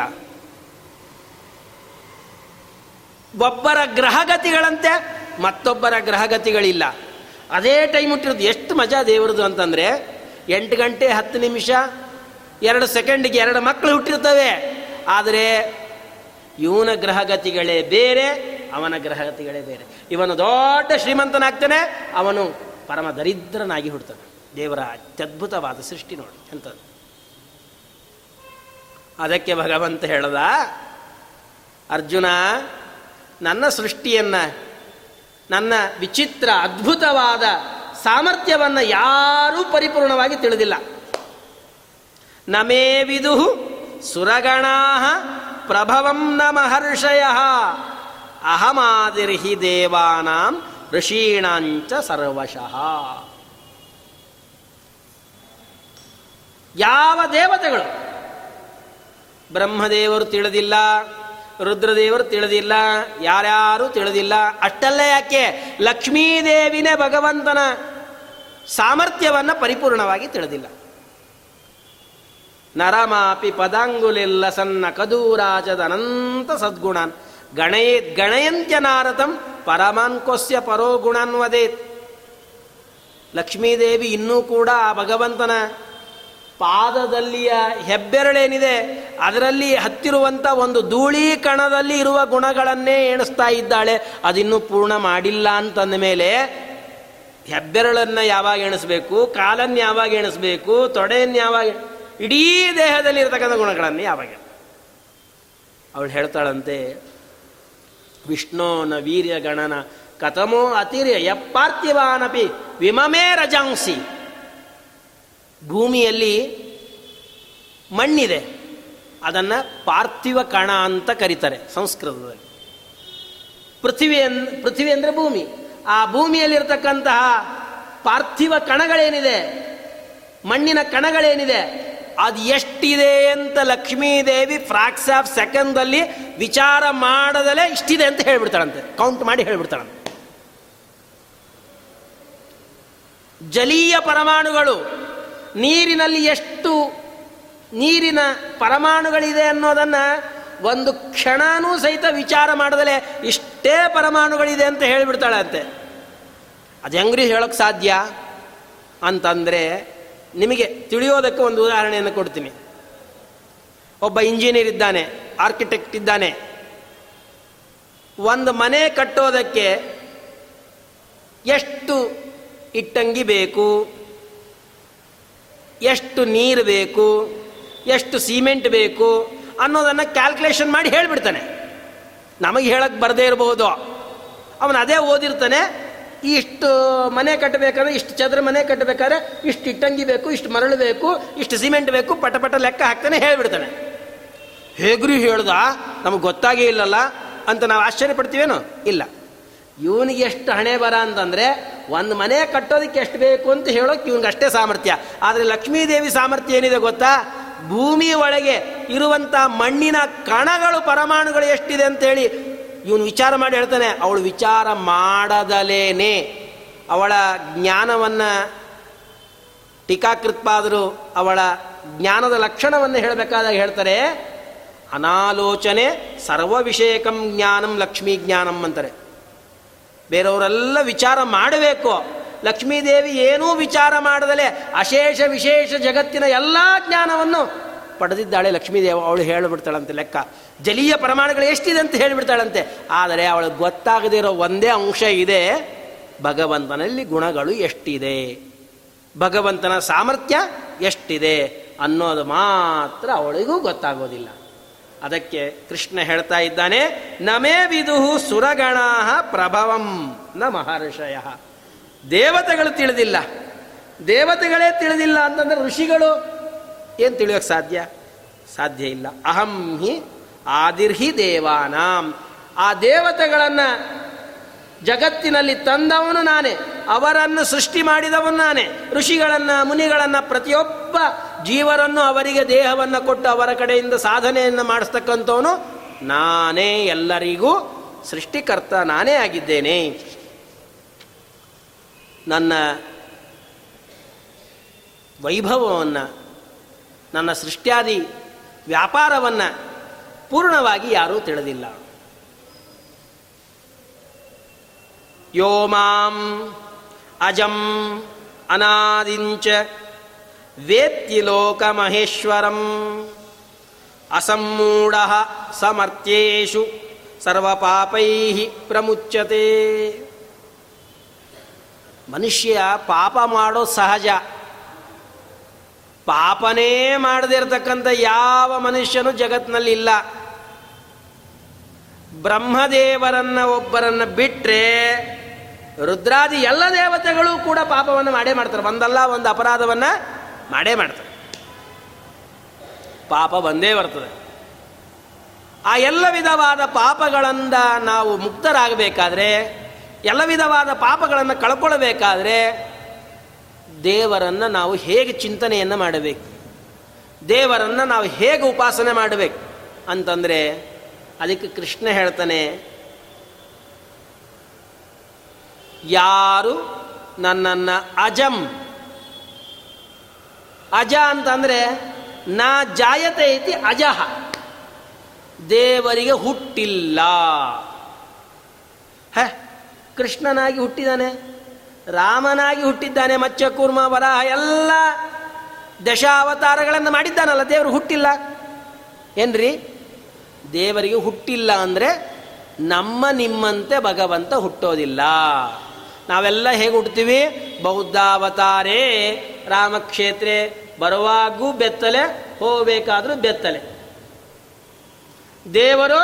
ಒಬ್ಬರ ಗ್ರಹಗತಿಗಳಂತೆ ಮತ್ತೊಬ್ಬರ ಗ್ರಹಗತಿಗಳಿಲ್ಲ. ಅದೇ ಟೈಮ್ ಹುಟ್ಟಿರೋದು ಎಷ್ಟು ಮಜಾ ದೇವರದು ಅಂತಂದರೆ, ಎಂಟು ಗಂಟೆ ಹತ್ತು ನಿಮಿಷ, ಎರಡು ಸೆಕೆಂಡಿಗೆ ಎರಡು ಮಕ್ಕಳು ಹುಟ್ಟಿರ್ತವೆ ಆದರೆ ಇವನ ಗ್ರಹಗತಿಗಳೇ ಬೇರೆ, ಅವನ ಗ್ರಹಗತಿಗಳೇ ಬೇರೆ. ಇವನು ದೊಡ್ಡ ಶ್ರೀಮಂತನಾಗ್ತಾನೆ, ಅವನು ಪರಮ ದರಿದ್ರನಾಗಿ ಹುಡ್ತಾನೆ ದೇವರ ಅತ್ಯದ್ಭುತವಾದ ಸೃಷ್ಟಿ ನೋಡಿ, ಎಂಥದ್ದು. ಅದಕ್ಕೆ ಭಗವಂತ ಹೇಳದ, ಅರ್ಜುನ, ನನ್ನ ಸೃಷ್ಟಿಯನ್ನ, ನನ್ನ ವಿಚಿತ್ರ ಅದ್ಭುತವಾದ ಸಾಮರ್ಥ್ಯವನ್ನು ಯಾರೂ ಪರಿಪೂರ್ಣವಾಗಿ ತಿಳಿದಿಲ್ಲ. ನಮೇ ವಿದು ಸುರಗಣಾ ಪ್ರಭವಂ ನ ಮಹರ್ಷಯ ಅಹಮಾದಿರ್ಹಿ ದೇವಾನಾಂ ಋಷೀಣಾಂಚ ಸರ್ವಶಃ ಯಾವ ದೇವತೆಗಳು? ಬ್ರಹ್ಮದೇವರು ತಿಳಿದಿಲ್ಲ, ರುದ್ರದೇವರು ತಿಳಿದಿಲ್ಲ, ಯಾರ್ಯಾರು ತಿಳಿದಿಲ್ಲ. ಅಷ್ಟಲ್ಲೇ ಯಾಕೆ? ಲಕ್ಷ್ಮೀದೇವಿನೇ ಭಗವಂತನ ಸಾಮರ್ಥ್ಯವನ್ನು ಪರಿಪೂರ್ಣವಾಗಿ ತಿಳಿದಿಲ್ಲ. ನರಮಾಪಿ ಪದಾಂಗುಲಿಲ್ಲ ಸನ್ನ ಕದೂರಾಜದ ಅನಂತ ಸದ್ಗುಣಾನ್. ಗಣಯೇತ್ ಗಣಯಂತ್ಯ ನಾರದಂ ಪರಮಾನ್ಕೋಸ್ಯ ಪರೋ ಗುಣಾನ್ ಲಕ್ಷ್ಮೀದೇವಿ ಇನ್ನೂ ಕೂಡ ಆ ಭಗವಂತನ ಪಾದದಲ್ಲಿಯ ಹೆಬ್ಬೆರಳೇನಿದೆ, ಅದರಲ್ಲಿ ಹತ್ತಿರುವಂಥ ಒಂದು ಧೂಳಿ ಕಣದಲ್ಲಿ ಇರುವ ಗುಣಗಳನ್ನೇ ಎಣಿಸ್ತಾ ಇದ್ದಾಳೆ. ಅದಿನ್ನೂ ಪೂರ್ಣ ಮಾಡಿಲ್ಲ ಅಂತಂದ ಮೇಲೆ ಹೆಬ್ಬೆರಳನ್ನು ಯಾವಾಗ ಎಣಿಸ್ಬೇಕು ಕಾಲನ್ನು ಯಾವಾಗ ಎಣಿಸ್ಬೇಕು ತೊಡೆಯನ್ನು ಯಾವಾಗ ಇಡೀ ದೇಹದಲ್ಲಿ ಇರತಕ್ಕಂಥ ಗುಣಗಳನ್ನು ಯಾವಾಗ? ಅವಳು ಹೇಳ್ತಾಳಂತೆ ವಿಷ್ಣೋನ ವೀರ್ಯ ಗಣನ ಕಥಮೋ ಅತಿರ್ಯ ಯಪ್ಪಾರ್ಥಿವಾನಪಿ ವಿಮಮೇ ರಜಾಂಸಿ. ಭೂಮಿಯಲ್ಲಿ ಮಣ್ಣಿದೆ, ಅದನ್ನು ಪಾರ್ಥಿವ ಕಣ ಅಂತ ಕರೀತಾರೆ ಸಂಸ್ಕೃತದಲ್ಲಿ. ಪೃಥ್ವಿ ಅನ್ ಪೃಥ್ವಿ ಅಂದರೆ ಭೂಮಿ. ಆ ಭೂಮಿಯಲ್ಲಿರತಕ್ಕಂತಹ ಪಾರ್ಥಿವ ಕಣಗಳೇನಿದೆ, ಮಣ್ಣಿನ ಕಣಗಳೇನಿದೆ ಅದು ಎಷ್ಟಿದೆ ಅಂತ ಲಕ್ಷ್ಮೀದೇವಿ ಫ್ರಾಕ್ಸ್ ಆಫ್ ಸೆಕೆಂಡಲ್ಲಿ ವಿಚಾರ ಮಾಡದಲೆ ಇಷ್ಟಿದೆ ಅಂತ ಹೇಳ್ಬಿಡ್ತಾಳಂತೆ. ಕೌಂಟ್ ಮಾಡಿ ಹೇಳ್ಬಿಡ್ತಾಳಂತೆ. ಜಲೀಯ ಪರಮಾಣುಗಳು ನೀರಿನಲ್ಲಿ ಎಷ್ಟು ನೀರಿನ ಪರಮಾಣುಗಳಿದೆ ಅನ್ನೋದನ್ನು ಒಂದು ಕ್ಷಣನೂ ಸಹಿತ ವಿಚಾರ ಮಾಡದಲೆ ಇಷ್ಟೇ ಪರಮಾಣುಗಳಿದೆ ಅಂತ ಹೇಳಿಬಿಡ್ತಾಳಂತೆ. ಅದು ಹೆಂಗ್ರಿ ಹೇಳೋಕ್ಕೆ ಸಾಧ್ಯ? ಅಂತಂದರೆ ನಿಮಗೆ ತಿಳಿಯೋದಕ್ಕೆ ಒಂದು ಉದಾಹರಣೆಯನ್ನು ಕೊಡ್ತೀನಿ. ಒಬ್ಬ ಇಂಜಿನಿಯರ್ ಇದ್ದಾನೆ ಆರ್ಕಿಟೆಕ್ಟ್ ಇದ್ದಾನೆ. ಒಂದು ಮನೆ ಕಟ್ಟೋದಕ್ಕೆ ಎಷ್ಟು ಇಟ್ಟಂಗಿ ಬೇಕು, ಎಷ್ಟು ನೀರು ಬೇಕು, ಎಷ್ಟು ಸಿಮೆಂಟ್ ಬೇಕು ಅನ್ನೋದನ್ನು ಕ್ಯಾಲ್ಕುಲೇಷನ್ ಮಾಡಿ ಹೇಳಿಬಿಡ್ತಾನೆ. ನಮಗೆ ಹೇಳಕ್ಕೆ ಬರದೇ ಇರಬಹುದು ಅವನು ಅದೇ ಓದಿರ್ತಾನೆ ಇಷ್ಟು ಮನೆ ಕಟ್ಟಬೇಕಾದ್ರೆ ಇಷ್ಟು ಚದರ ಮನೆ ಕಟ್ಟಬೇಕಾದ್ರೆ ಇಷ್ಟು ಇಟ್ಟಂಗಿ ಬೇಕು, ಇಷ್ಟು ಮರಳು ಬೇಕು, ಇಷ್ಟು ಸಿಮೆಂಟ್ ಬೇಕು, ಪಟ ಪಟ ಲೆಕ್ಕ ಹಾಕ್ತಾನೆ ಹೇಳಿಬಿಡ್ತಾನೆ. ಹೇಗ್ರಿ ಹೇಳ್ದ? ನಮಗೆ ಗೊತ್ತಾಗೇ ಇಲ್ಲಲ್ಲ ಅಂತ ನಾವು ಆಶ್ಚರ್ಯ ಪಡ್ತೀವೇನು? ಇಲ್ಲ. ಇವನಿಗೆ ಎಷ್ಟು ಹಣೆ ಬರ ಅಂತಂದರೆ ಒಂದು ಮನೆ ಕಟ್ಟೋದಕ್ಕೆ ಎಷ್ಟು ಬೇಕು ಅಂತ ಹೇಳೋಕೆ ಇವನಿಗೆ ಅಷ್ಟೇ ಸಾಮರ್ಥ್ಯ. ಆದರೆ ಲಕ್ಷ್ಮೀದೇವಿ ಸಾಮರ್ಥ್ಯ ಏನಿದೆ ಗೊತ್ತಾ? ಭೂಮಿ ಒಳಗೆ ಇರುವಂಥ ಮಣ್ಣಿನ ಕಣಗಳು, ಪರಮಾಣುಗಳು ಎಷ್ಟಿದೆ ಅಂತೇಳಿ ಇವನು ವಿಚಾರ ಮಾಡಿ ಹೇಳ್ತಾನೆ, ಅವಳು ವಿಚಾರ ಮಾಡದಲೇನೆ. ಅವಳ ಜ್ಞಾನವನ್ನು ಟೀಕಾಕೃತ್ಪಾದರು, ಅವಳ ಜ್ಞಾನದ ಲಕ್ಷಣವನ್ನು ಹೇಳಬೇಕಾದಾಗ ಹೇಳ್ತಾರೆ, ಅನಾಲೋಚನೆ ಸರ್ವ ವಿಷಯಕಂ ಜ್ಞಾನಂ ಲಕ್ಷ್ಮೀ ಜ್ಞಾನಂ ಅಂತಾರೆ. ಬೇರೆಯವರೆಲ್ಲ ವಿಚಾರ ಮಾಡಬೇಕು. ಲಕ್ಷ್ಮೀದೇವಿ ಏನೂ ವಿಚಾರ ಮಾಡದಲೆ, ಅಶೇಷ ವಿಶೇಷ ಜಗತ್ತಿನ ಎಲ್ಲ ಜ್ಞಾನವನ್ನು ಪಡೆದಿದ್ದಾಳೆ ಲಕ್ಷ್ಮೀದೇವ, ಅವಳು ಹೇಳಿಬಿಡ್ತಾಳಂತೆ ಲೆಕ್ಕ. ಜಲೀಯ ಪ್ರಮಾಣಗಳು ಎಷ್ಟಿದೆ ಅಂತ ಹೇಳಿಬಿಡ್ತಾಳಂತೆ. ಆದರೆ ಅವಳು ಗೊತ್ತಾಗದಿರೋ ಒಂದೇ ಅಂಶ ಇದೆ, ಭಗವಂತನಲ್ಲಿ ಗುಣಗಳು ಎಷ್ಟಿದೆ? ಭಗವಂತನ ಸಾಮರ್ಥ್ಯ ಎಷ್ಟಿದೆ ಅನ್ನೋದು ಮಾತ್ರ ಅವಳಿಗೂ ಗೊತ್ತಾಗೋದಿಲ್ಲ. ಅದಕ್ಕೆ ಕೃಷ್ಣ ಹೇಳ್ತಾ ಇದ್ದಾನೆ, ನಮೇ ವಿದುಹು ಸುರಗಣ ಪ್ರಭವಂ ನ ಮಹರ್ಷಯ. ದೇವತೆಗಳು ತಿಳಿದಿಲ್ಲ. ದೇವತೆಗಳೇ ತಿಳಿದಿಲ್ಲ ಅಂತಂದ್ರೆ ಋಷಿಗಳು ಏನು ತಿಳಿಯೋಕೆ ಸಾಧ್ಯ? ಸಾಧ್ಯ ಇಲ್ಲ. ಅಹಂ ಹಿ ಆದಿರ್ಹಿ ದೇವಾನಾಂ. ಆ ದೇವತೆಗಳನ್ನು ಜಗತ್ತಿನಲ್ಲಿ ತಂದವನು ನಾನೇ. ಅವರನ್ನು ಸೃಷ್ಟಿ ಮಾಡಿದವನು ನಾನೇ. ಋಷಿಗಳನ್ನು, ಮುನಿಗಳನ್ನು, ಪ್ರತಿಯೊಬ್ಬ ಜೀವರನ್ನು ಅವರಿಗೆ ದೇಹವನ್ನು ಕೊಟ್ಟು ಅವರ ಕಡೆಯಿಂದ ಸಾಧನೆಯನ್ನು ಮಾಡಿಸ್ತಕ್ಕಂಥವನು ನಾನೇ. ಎಲ್ಲರಿಗೂ ಸೃಷ್ಟಿಕರ್ತ ನಾನೇ ಆಗಿದ್ದೇನೆ. ನನ್ನ ವೈಭವವನ್ನು ನನ್ನ ಸೃಷ್ಟ್ಯಾದಿ ವ್ಯಾಪಾರವನ್ನು ಪೂರ್ಣವಾಗಿ ಯಾರೂ ತಿಳಿದಿಲ್ಲ. ಯೋ ಮಾಂ ಅಜಂ ಅನಾದಿಂಚ ವೇತ್ತಿ ಲೋಕಮಹೇಶ್ವರಂ ಅಸಮ್ಮೂಢ ಸಮರ್ಥ್ಯೇಷು ಸರ್ವಪಾಪೈ ಪ್ರಮುಚ್ಯತೆ. ಮನುಷ್ಯ ಪಾಪ ಮಾಡೋ ಸಹಜ ಪಾಪನೇ ಮಾಡದಿರ್ತಕ್ಕಂಥ ಯಾವ ಮನುಷ್ಯನು ಜಗತ್ನಲ್ಲಿ ಇಲ್ಲ. ಬ್ರಹ್ಮದೇವರನ್ನ ಒಬ್ಬರನ್ನ ಬಿಟ್ಟರೆ ರುದ್ರಾದಿ ಎಲ್ಲ ದೇವತೆಗಳು ಕೂಡ ಪಾಪವನ್ನು ಮಾಡೇ ಮಾಡ್ತಾರೆ. ಒಂದಲ್ಲ ಒಂದು ಅಪರಾಧವನ್ನು ಮಾಡೇ ಮಾಡ್ತಾರೆ. ಪಾಪ ಬಂದೇ ಬರ್ತದೆ. ಆ ಎಲ್ಲ ವಿಧವಾದ ಪಾಪಗಳಿಂದ ನಾವು ಮುಕ್ತರಾಗಬೇಕಾದ್ರೆ, ಎಲ್ಲ ವಿಧವಾದ ಪಾಪಗಳನ್ನು ಕಳ್ಕೊಳ್ಬೇಕಾದ್ರೆ ದೇವರನ್ನು ನಾವು ಹೇಗೆ ಚಿಂತನೆಯನ್ನು ಮಾಡಬೇಕು? ದೇವರನ್ನು ನಾವು ಹೇಗೆ ಉಪಾಸನೆ ಮಾಡಬೇಕು? ಅಂತಂದರೆ, ಅದಕ್ಕೆ ಕೃಷ್ಣ ಹೇಳ್ತಾನೆ, ಯಾರು ನನ್ನನ್ನು ಅಜಂ. ಅಜ ಅಂತಂದರೆ, ನಾ ಜಾಯತೆ ಐತಿ ಅಜಹ ದೇವರಿಗೆ ಹುಟ್ಟಿಲ್ಲ. ಹ, ಕೃಷ್ಣನಾಗಿ ಹುಟ್ಟಿದ್ದಾನೆ ರಾಮನಾಗಿ ಹುಟ್ಟಿದ್ದಾನೆ, ಮಚ್ಚ, ಕೂರ್ಮ, ವರಾಹ ಎಲ್ಲ ದಶಾವತಾರಗಳನ್ನು ಮಾಡಿದ್ದಾನಲ್ಲ, ದೇವರು ಹುಟ್ಟಿಲ್ಲ. ಏನ್ರಿ? ದೇವರಿಗೆ ಹುಟ್ಟಿಲ್ಲ ಅಂದರೆ ನಮ್ಮ ನಿಮ್ಮಂತೆ ಭಗವಂತ ಹುಟ್ಟೋದಿಲ್ಲ. ನಾವೆಲ್ಲ ಹೇಗೆ ಹುಡ್ತೀವಿ ಬೌದ್ಧಾವತಾರೇ, ರಾಮಕ್ಷೇತ್ರ, ಬರುವಾಗೂ ಬೆತ್ತಲೆ, ಹೋಗಬೇಕಾದ್ರೂ ಬೆತ್ತಲೆ. ದೇವರು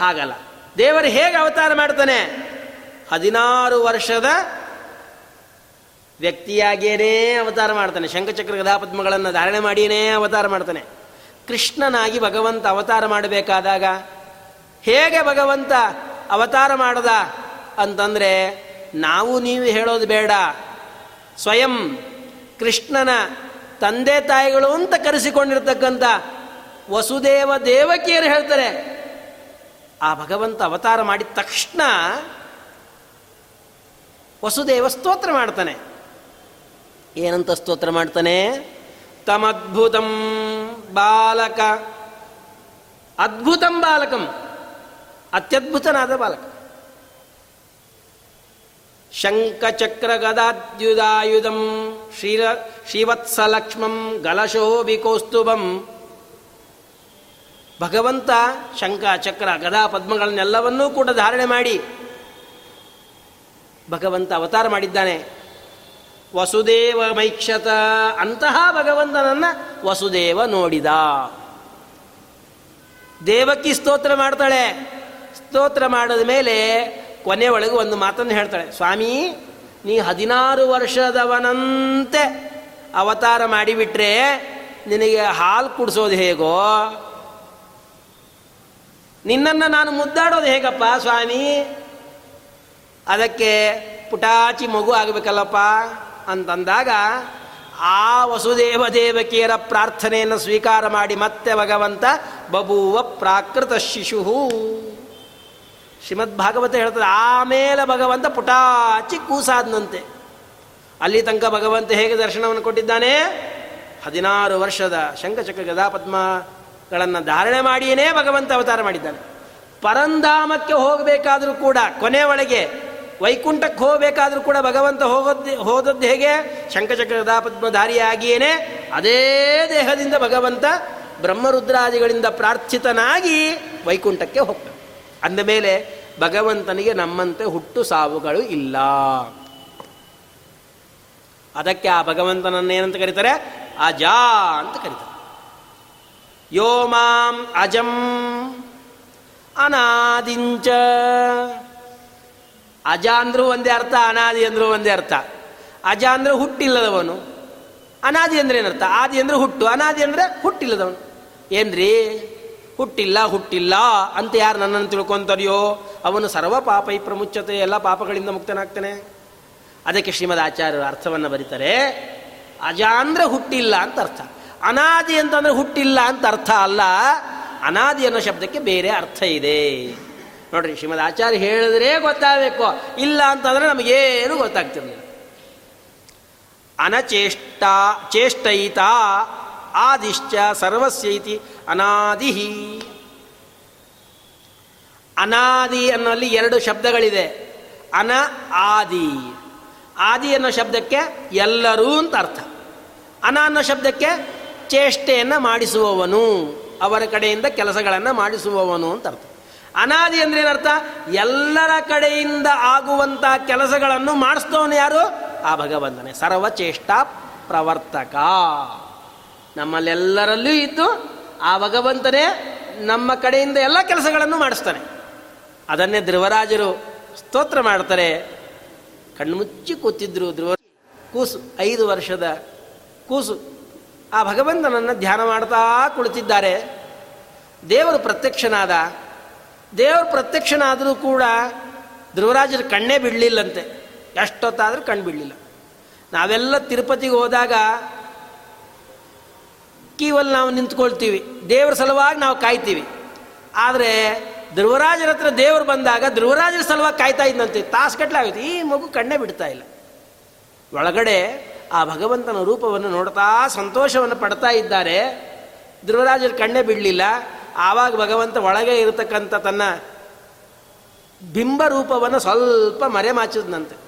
ಹಾಗಲ್ಲ. ದೇವರು ಹೇಗೆ ಅವತಾರ ಮಾಡ್ತಾನೆ ಹದಿನಾರು ವರ್ಷದ ವ್ಯಕ್ತಿಯಾಗಿಯೇ ಅವತಾರ ಮಾಡ್ತಾನೆ. ಶಂಖಚಕ್ರ ಗದಾಪದ್ಮಗಳನ್ನು ಧಾರಣೆ ಮಾಡಿಯೇ ಅವತಾರ ಮಾಡ್ತಾನೆ. ಕೃಷ್ಣನಾಗಿ ಭಗವಂತ ಅವತಾರ ಮಾಡಬೇಕಾದಾಗ ಹೇಗೆ ಭಗವಂತ ಅವತಾರ ಮಾಡದ ಅಂತಂದರೆ, ನಾವು ನೀವು ಹೇಳೋದು ಬೇಡ. ಸ್ವಯಂ ಕೃಷ್ಣನ ತಂದೆ ತಾಯಿಗಳು ಅಂತ ಕರೆಸಿಕೊಂಡಿರ್ತಕ್ಕಂಥ ವಸುದೇವ ದೇವಕಿಯರು ಹೇಳ್ತಾರೆ. ಆ ಭಗವಂತ ಅವತಾರ ಮಾಡಿದ ತಕ್ಷಣ ವಸುದೇವ ಸ್ತೋತ್ರ ಮಾಡ್ತಾನೆ. ಏನಂತ ಸ್ತೋತ್ರ ಮಾಡ್ತಾನೆ? ತಮದ್ಭುತಂ ಬಾಲಕ. ಅದ್ಭುತಂ ಬಾಲಕಂ. ಅತ್ಯದ್ಭುತನಾದ ಬಾಲಕ. ಶಂಕಚಕ್ರ ಗದಾದ್ಯುದಾಯುಧಂ ಶ್ರೀರ, ಶ್ರೀವತ್ಸಲಕ್ಷ್ಮಂ, ಗಲಶೋಭಿಕೋಸ್ತುಭಂ. ಭಗವಂತ ಶಂಕ ಚಕ್ರ, ಗದಾ, ಪದ್ಮಗಳನ್ನೆಲ್ಲವನ್ನೂ ಕೂಡ ಧಾರಣೆ ಮಾಡಿ ಭಗವಂತ ಅವತಾರ ಮಾಡಿದ್ದಾನೆ. ವಸುದೇವ ಮೈಕ್ಷತ ಅಂತಹ ಭಗವಂತನನ್ನ ವಸುದೇವ ನೋಡಿದ. ದೇವಕ್ಕಿ ಸ್ತೋತ್ರ ಮಾಡ್ತಾಳೆ. ಸ್ತೋತ್ರ ಮಾಡಿದ ಮೇಲೆ ಕೊನೆ ಒಳಗೆ ಒಂದು ಮಾತನ್ನು ಹೇಳ್ತಾಳೆ. ಸ್ವಾಮಿ, ನೀ ಹದಿನಾರು ವರ್ಷದವನಂತೆ ಅವತಾರ ಮಾಡಿಬಿಟ್ರೆ ನಿನಗೆ ಹಾಲು ಕುಡಿಸೋದು ಹೇಗೋ? ನಿನ್ನನ್ನು ನಾನು ಮುದ್ದಾಡೋದು ಹೇಗಪ್ಪ ಸ್ವಾಮಿ? ಅದಕ್ಕೆ ಪುಟಾಚಿ ಮಗು ಆಗಬೇಕಲ್ಲಪ್ಪ. ಅಂತಂದಾಗ ಆ ವಸುದೇವ ದೇವಕಿಯರ ಪ್ರಾರ್ಥನೆಯನ್ನು ಸ್ವೀಕಾರ ಮಾಡಿ ಮತ್ತೆ ಭಗವಂತ ಬಬುವ ಪ್ರಾಕೃತ ಶಿಶು ಶ್ರೀಮದ್ ಭಾಗವತ ಹೇಳ್ತದೆ, ಆಮೇಲೆ ಭಗವಂತ ಪುಟಾಚಿ ಕೂಸಾದನಂತೆ. ಅಲ್ಲಿ ತನಕ ಭಗವಂತ ಹೇಗೆ ದರ್ಶನವನ್ನು ಕೊಟ್ಟಿದ್ದಾನೆ? ಹದಿನಾರು ವರ್ಷದ ಶಂಖಚಕ್ರ ಗದಾಪದ್ಮಗಳನ್ನು ಧಾರಣೆ ಮಾಡಿಯೇ ಭಗವಂತ ಅವತಾರ ಮಾಡಿದ್ದಾನೆ. ಪರಂಧಾಮಕ್ಕೆ ಹೋಗಬೇಕಾದರೂ ಕೂಡ ಕೊನೆ ಒಳಗೆ ವೈಕುಂಠಕ್ಕೆ ಹೋಗಬೇಕಾದ್ರೂ ಕೂಡ ಭಗವಂತ ಹೋಗೋದು ಹೋದದ್ದು ಹೇಗೆ? ಶಂಖಚಕ್ರದ ಪದ್ಮಧಾರಿಯಾಗಿಯೇನೆ ಅದೇ ದೇಹದಿಂದ ಭಗವಂತ ಬ್ರಹ್ಮರುದ್ರಾದಿಗಳಿಂದ ಪ್ರಾರ್ಥಿತನಾಗಿ ವೈಕುಂಠಕ್ಕೆ ಹೋಗ್ತಾನೆ. ಅಂದಮೇಲೆ ಭಗವಂತನಿಗೆ ನಮ್ಮಂತೆ ಹುಟ್ಟು ಸಾವುಗಳು ಇಲ್ಲ. ಅದಕ್ಕೆ ಆ ಭಗವಂತನನ್ನು ಏನಂತ ಕರೀತಾರೆ? ಅಜಾ ಅಂತ ಕರೀತಾರೆ. ಯೋ ಮಾಂ ಅಜಂ ಅನಾದಿಂಚ ಅಜ ಅಂದ್ರೂ ಒಂದೇ ಅರ್ಥ, ಅನಾದಿ ಅಂದ್ರೂ ಒಂದೇ ಅರ್ಥ. ಅಜ ಅಂದ್ರೆ ಹುಟ್ಟಿಲ್ಲದವನು, ಅನಾದಿ ಅಂದ್ರೆ ಏನರ್ಥ ಆದಿ ಅಂದ್ರೆ ಹುಟ್ಟು, ಅನಾದಿ ಅಂದ್ರೆ ಹುಟ್ಟಿಲ್ಲದವನು. ಏನ್ರಿ? ಹುಟ್ಟಿಲ್ಲ ಹುಟ್ಟಿಲ್ಲ ಅಂತ ಯಾರು ನನ್ನನ್ನು ತಿಳ್ಕೊಂತಾರೆಯೋ, ಅವನು ಸರ್ವ ಪಾಪ, ಈ ಪ್ರಮುಚ್ಚತೆ ಎಲ್ಲ ಪಾಪಗಳಿಂದ ಮುಕ್ತನಾಗ್ತಾನೆ. ಅದಕ್ಕೆ ಶ್ರೀಮದ್ ಆಚಾರ್ಯರು ಅರ್ಥವನ್ನು ಬರೀತಾರೆ, ಅಜ ಅಂದ್ರೆ ಹುಟ್ಟಿಲ್ಲ ಅಂತ ಅರ್ಥ. ಅನಾದಿ ಅಂತಂದ್ರೆ ಹುಟ್ಟಿಲ್ಲ ಅಂತ ಅರ್ಥ ಅಲ್ಲ, ಅನಾದಿ ಅನ್ನೋ ಶಬ್ದಕ್ಕೆ ಬೇರೆ ಅರ್ಥ ಇದೆ. ನೋಡ್ರಿ, ಶ್ರೀಮದ್ ಆಚಾರ್ಯ ಹೇಳಿದ್ರೆ ಗೊತ್ತಾಗಬೇಕು. ಇಲ್ಲ ಅಂತಂದ್ರೆ ನಮಗೇನು ಗೊತ್ತಾಗ್ತಿರ್ಲಿಲ್ಲ. ಅನಚೇಷ್ಟ, ಚೇಷ್ಟೈತ, ಆದಿಶ್ಚ, ಸರ್ವಸ್ಯೈತಿ ಅನಾದಿ ಅನಾದಿ ಅನ್ನೋಲ್ಲಿ ಎರಡು ಶಬ್ದಗಳಿದೆ. ಅನ, ಆದಿ. ಆದಿ ಅನ್ನೋ ಶಬ್ದಕ್ಕೆ ಎಲ್ಲರೂ ಅಂತ ಅರ್ಥ. ಅನ ಅನ್ನೋ ಶಬ್ದಕ್ಕೆ ಚೇಷ್ಟೆಯನ್ನು ಮಾಡಿಸುವವನು. ಅವರ ಕಡೆಯಿಂದ ಕೆಲಸಗಳನ್ನು ಮಾಡಿಸುವವನು ಅಂತ ಅರ್ಥ. ಅನಾದಿ ಅಂದ್ರೆ ಏನರ್ಥ? ಎಲ್ಲರ ಕಡೆಯಿಂದ ಆಗುವಂತಹ ಕೆಲಸಗಳನ್ನು ಮಾಡಿಸ್ತವನು ಯಾರು? ಆ ಭಗವಂತನೇ. ಸರ್ವಚೇಷ್ಟ ಪ್ರವರ್ತಕ. ನಮ್ಮಲ್ಲೆಲ್ಲರಲ್ಲೂ ಇದ್ದು ಆ ಭಗವಂತನೇ ನಮ್ಮ ಕಡೆಯಿಂದ ಎಲ್ಲ ಕೆಲಸಗಳನ್ನು ಮಾಡಿಸ್ತಾನೆ. ಅದನ್ನೇ ಧ್ರುವರಾಜರು ಸ್ತೋತ್ರ ಮಾಡ್ತಾರೆ. ಕಣ್ಮುಚ್ಚಿ ಕೂತಿದ್ರು ಧ್ರುವ ಕೂಸು, ಐದು ವರ್ಷದ ಕೂಸು. ಆ ಭಗವಂತನನ್ನು ಧ್ಯಾನ ಮಾಡ್ತಾ ಕುಳಿತಿದ್ದಾರೆ. ದೇವರು ಪ್ರತ್ಯಕ್ಷನಾದ ದೇವರು ಪ್ರತ್ಯಕ್ಷನಾದರೂ ಕೂಡ ಧ್ರುವರಾಜರ ಕಣ್ಣೇ ಬಿಡಲಿಲ್ಲಂತೆ. ಎಷ್ಟೊತ್ತಾದರೂ ಕಣ್ಣು ಬಿಡಲಿಲ್ಲ. ನಾವೆಲ್ಲ ತಿರುಪತಿಗೆ ಹೋದಾಗ ಕೀವಲ್ಲಿ ನಾವು ನಿಂತ್ಕೊಳ್ತೀವಿ. ದೇವರ ಸಲುವಾಗಿ ನಾವು ಕಾಯ್ತೀವಿ. ಆದರೆ ಧ್ರುವರಾಜರ ಹತ್ರ ದೇವರು ಬಂದಾಗ ಧ್ರುವರಾಜರ ಸಲುವಾಗಿ ಕಾಯ್ತಾ ಇದ್ದಂತೆ ತಾಸುಗಟ್ಟಲೆ ಆಗುತ್ತೆ. ಈ ಮಗು ಕಣ್ಣೇ ಬಿಡ್ತಾ ಇಲ್ಲ. ಒಳಗಡೆ ಆ ಭಗವಂತನ ರೂಪವನ್ನು ನೋಡ್ತಾ ಸಂತೋಷವನ್ನು ಪಡ್ತಾ ಇದ್ದಾರೆ. ಧ್ರುವರಾಜರು ಕಣ್ಣೇ ಬಿಡಲಿಲ್ಲ. ಆವಾಗ ಭಗವಂತ ಒಳಗೆ ಇರತಕ್ಕಂಥ ತನ್ನ ಬಿಂಬ ರೂಪವನ್ನು ಸ್ವಲ್ಪ ಮರೆಮಾಚಿದ್ನಂತೆ.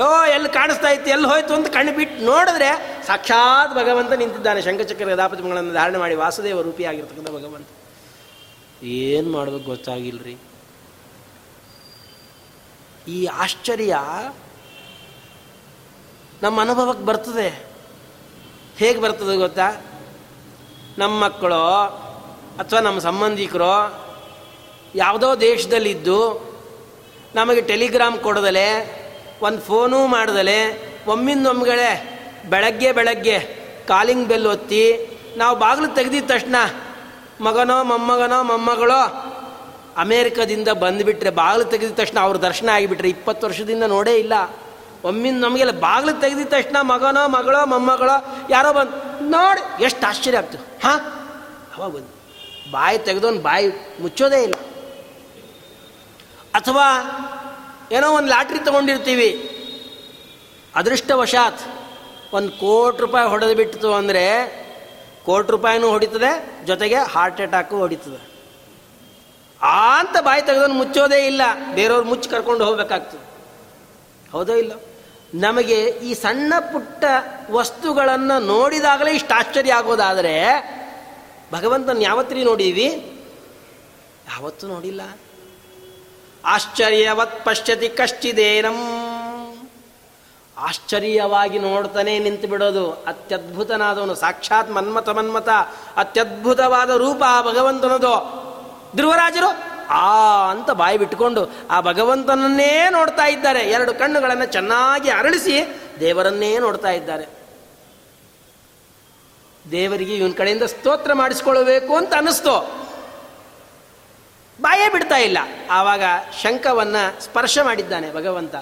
ಓ, ಎಲ್ಲಿ ಕಾಣಿಸ್ತಾ ಇತ್ತು, ಎಲ್ಲಿ ಹೋಯ್ತು ಅಂತ ಕಣ್ಣು ಬಿಟ್ಟು ನೋಡಿದ್ರೆ ಸಾಕ್ಷಾತ್ ಭಗವಂತ ನಿಂತಿದ್ದಾನೆ. ಶಂಕಚಕ್ರ ಗದಾಪತಿಗಳನ್ನು ಧಾರಣೆ ಮಾಡಿ ವಾಸುದೇವ ರೂಪಿಯಾಗಿರ್ತಕ್ಕಂಥ ಭಗವಂತ. ಏನು ಮಾಡ್ಬೇಕು ಗೊತ್ತಾಗಿಲ್ರಿ? ಈ ಆಶ್ಚರ್ಯ ನಮ್ಮ ಅನುಭವಕ್ಕೆ ಬರ್ತದೆ. ಹೇಗೆ ಬರ್ತದೆ ಗೊತ್ತಾ? ನಮ್ಮ ಮಕ್ಕಳು ಅಥವಾ ನಮ್ಮ ಸಂಬಂಧಿಕರು ಯಾವುದೋ ದೇಶದಲ್ಲಿದ್ದು ನಮಗೆ ಟೆಲಿಗ್ರಾಮ್ ಕೊಡದಲೆ, ಒಂದು ಫೋನೂ ಮಾಡ್ದಲೆ, ಒಮ್ಮಿಂದೊಮ್ಗಳೇ ಬೆಳಗ್ಗೆ ಬೆಳಗ್ಗೆ ಕಾಲಿಂಗ್ ಬೆಲ್ ಒತ್ತಿ, ನಾವು ಬಾಗಿಲು ತೆಗೆದಿದ ತಕ್ಷಣ, ಮಗನೋ ಮೊಮ್ಮಗನೋ ಮೊಮ್ಮಗಳೋ ಅಮೇರಿಕದಿಂದ ಬಂದುಬಿಟ್ರೆ ಬಾಗಿಲು ತೆಗೆದಿದ ತಕ್ಷಣ ಅವ್ರ ದರ್ಶನ ಆಗಿಬಿಟ್ರೆ ಇಪ್ಪತ್ತು ವರ್ಷದಿಂದ ನೋಡೇ ಇಲ್ಲ. ಒಮ್ಮಿಂದ ನಮಗೆಲ್ಲ ಬಾಗಿಲು ತೆಗೆದಿದ ತಕ್ಷಣ ಮಗನೋ ಮಗಳೋ ಮೊಮ್ಮಗಳೋ ಯಾರೋ ಬಂದು, ನೋಡಿ, ಎಷ್ಟು ಆಶ್ಚರ್ಯ ಆಗ್ತದೆ ಹಾಂ? ಅವಾಗ ಬಂದು ಬಾಯಿ ತೆಗೆದೊಂದು ಬಾಯಿ ಮುಚ್ಚೋದೇ ಇಲ್ಲ. ಅಥವಾ ಏನೋ ಒಂದು ಲಾಟ್ರಿ ತಗೊಂಡಿರ್ತೀವಿ. ಅದೃಷ್ಟವಶಾತ್ ಒಂದು ಕೋಟಿ ರೂಪಾಯಿ ಹೊಡೆದು ಬಿಟ್ಟಿತು ಅಂದರೆ ಕೋಟಿ ರೂಪಾಯಿನೂ ಹೊಡಿತದೆ, ಜೊತೆಗೆ ಹಾರ್ಟ್ ಅಟ್ಯಾಕು ಹೊಡಿತದೆ. ಆ ಅಂತ ಬಾಯಿ ತೆಗೆದೊಂದು ಮುಚ್ಚೋದೇ ಇಲ್ಲ. ಬೇರೆಯವ್ರು ಮುಚ್ಚಿ ಕರ್ಕೊಂಡು ಹೋಗ್ಬೇಕಾಗ್ತದೆ. ಹೌದೋ ಇಲ್ಲ? ನಮಗೆ ಈ ಸಣ್ಣ ಪುಟ್ಟ ವಸ್ತುಗಳನ್ನು ನೋಡಿದಾಗಲೇ ಇಷ್ಟು ಆಶ್ಚರ್ಯ ಆಗೋದಾದರೆ ಭಗವಂತನ ಯಾವತ್ತೀ ನೋಡೀವಿ ಯಾವತ್ತೂ ನೋಡಿಲ್ಲ. ಆಶ್ಚರ್ಯವತ್ ಪಶ್ಯತಿ ಕಷ್ಟಿದೇನಂ ಆಶ್ಚರ್ಯವಾಗಿ ನೋಡ್ತಾನೆ ನಿಂತು ಬಿಡೋದು. ಅತ್ಯದ್ಭುತನಾದವನು, ಸಾಕ್ಷಾತ್ ಮನ್ಮತ ಮನ್ಮತ ಅತ್ಯದ್ಭುತವಾದ ರೂಪ ಆ ಭಗವಂತನದು. ಧ್ರುವರಾಜರು, ಆ ಅಂತ ಬಾಯಿ ಬಿಟ್ಟುಕೊಂಡು ಆ ಭಗವಂತನನ್ನೇ ನೋಡ್ತಾ ಇದ್ದಾರೆ. ಎರಡು ಕಣ್ಣುಗಳನ್ನು ಚೆನ್ನಾಗಿ ಅರಳಿಸಿ ದೇವರನ್ನೇ ನೋಡ್ತಾ ಇದ್ದಾರೆ. ದೇವರಿಗೆ ಇವನ ಕಡೆಯಿಂದ ಸ್ತೋತ್ರ ಮಾಡಿಸ್ಕೊಳ್ಬೇಕು ಅಂತ ಅನ್ನಿಸ್ತು. ಬಾಯೇ ಬಿಡ್ತಾ ಇಲ್ಲ. ಆವಾಗ ಶಂಕವನ್ನ ಸ್ಪರ್ಶ ಮಾಡಿದ್ದಾನೆ ಭಗವಂತ.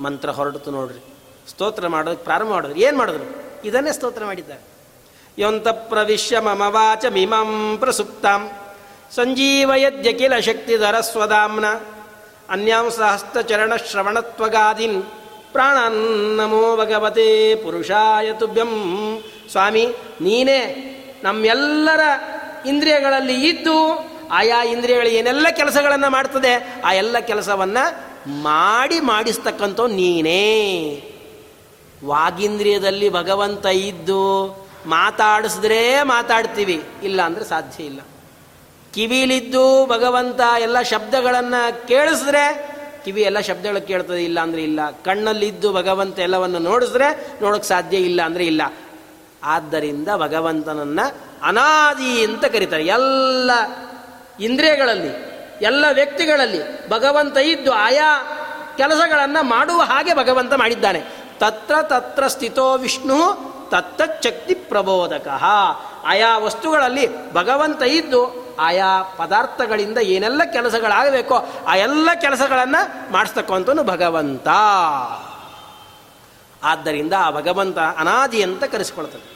ಮಂತ್ರ ಹೊರಡ್ತು ನೋಡ್ರಿ. ಸ್ತೋತ್ರ ಮಾಡೋದಕ್ಕೆ ಪ್ರಾರಂಭ ಮಾಡಿದ್ರು. ಏನು ಮಾಡಿದ್ರು? ಇದನ್ನೇ ಸ್ತೋತ್ರ ಮಾಡಿದ್ದಾರೆ. ಯೊಂತ ಪ್ರವಿಶ್ಯ ಮಮವಾಚ ಮಿಮಂ ಪ್ರಸುಪ್ತಾಂ. ಸಂಜೀವಯದ್ಯ ಕಿಲ ಶಕ್ತಿಧರ ಸ್ವದಾಮ್ನ. ಅನ್ಯಾಂ ಸಹಸ್ತ ಶ್ರವಣತ್ವಗಾದಿನ್. ಪ್ರಾಣನ್ನಮೋ ಭಗವತೆ ಪುರುಷಾಯ ತುಭ್ಯಂ ಸ್ವಾಮಿ, ನೀನೇ ನಮ್ಮೆಲ್ಲರ ಇಂದ್ರಿಯಗಳಲ್ಲಿ ಇದ್ದು ಆಯಾ ಇಂದ್ರಿಯಗಳು ಏನೆಲ್ಲ ಕೆಲಸಗಳನ್ನು ಮಾಡ್ತದೆ, ಆ ಎಲ್ಲ ಕೆಲಸವನ್ನು ಮಾಡಿ ಮಾಡಿಸ್ತಕ್ಕಂಥ ನೀನೇ. ವಾಗಿಂದ್ರಿಯದಲ್ಲಿ ಭಗವಂತ ಇದ್ದು ಮಾತಾಡಿಸಿದ್ರೆ ಮಾತಾಡ್ತೀವಿ ಇಲ್ಲ ಅಂದರೆ ಸಾಧ್ಯ ಇಲ್ಲ. ಕಿವಿಲಿದ್ದು ಭಗವಂತ ಎಲ್ಲ ಶಬ್ದಗಳನ್ನು ಕೇಳಿಸಿದ್ರೆ, ಕಿವಿ ಎಲ್ಲ ಶಬ್ದಗಳು ಕೇಳ್ತದೆ ಇಲ್ಲ ಅಂದರೆ ಇಲ್ಲ. ಕಣ್ಣಲ್ಲಿದ್ದು ಭಗವಂತ ಎಲ್ಲವನ್ನು ನೋಡಿಸಿದ್ರೆ ನೋಡೋಕೆ ಸಾಧ್ಯ ಇಲ್ಲ ಅಂದರೆ ಇಲ್ಲ. ಆದ್ದರಿಂದ ಭಗವಂತನನ್ನ ಅನಾದಿ ಅಂತ ಕರೀತಾರೆ. ಎಲ್ಲ ಇಂದ್ರಿಯಗಳಲ್ಲಿ, ಎಲ್ಲ ವ್ಯಕ್ತಿಗಳಲ್ಲಿ ಭಗವಂತ ಇದ್ದು ಆಯಾ ಕೆಲಸಗಳನ್ನು ಮಾಡುವ ಹಾಗೆ ಭಗವಂತ ಮಾಡಿದ್ದಾನೆ. ತತ್ರ ತತ್ರ ಸ್ಥಿತೋ ವಿಷ್ಣು ತತ್ತಚ್ಛಕ್ತಿ ಪ್ರಬೋಧಕ. ಆಯಾ ವಸ್ತುಗಳಲ್ಲಿ ಭಗವಂತ ಇದ್ದು ಆಯಾ ಪದಾರ್ಥಗಳಿಂದ ಏನೆಲ್ಲ ಕೆಲಸಗಳಾಗಬೇಕೋ ಆ ಎಲ್ಲ ಕೆಲಸಗಳನ್ನು ಮಾಡಿಸ್ತಕ್ಕಂಥ ಭಗವಂತ. ಆದ್ದರಿಂದ ಆ ಭಗವಂತ ಅನಾದಿ ಅಂತ ಕರೆಸಿಕೊಳ್ತದೆ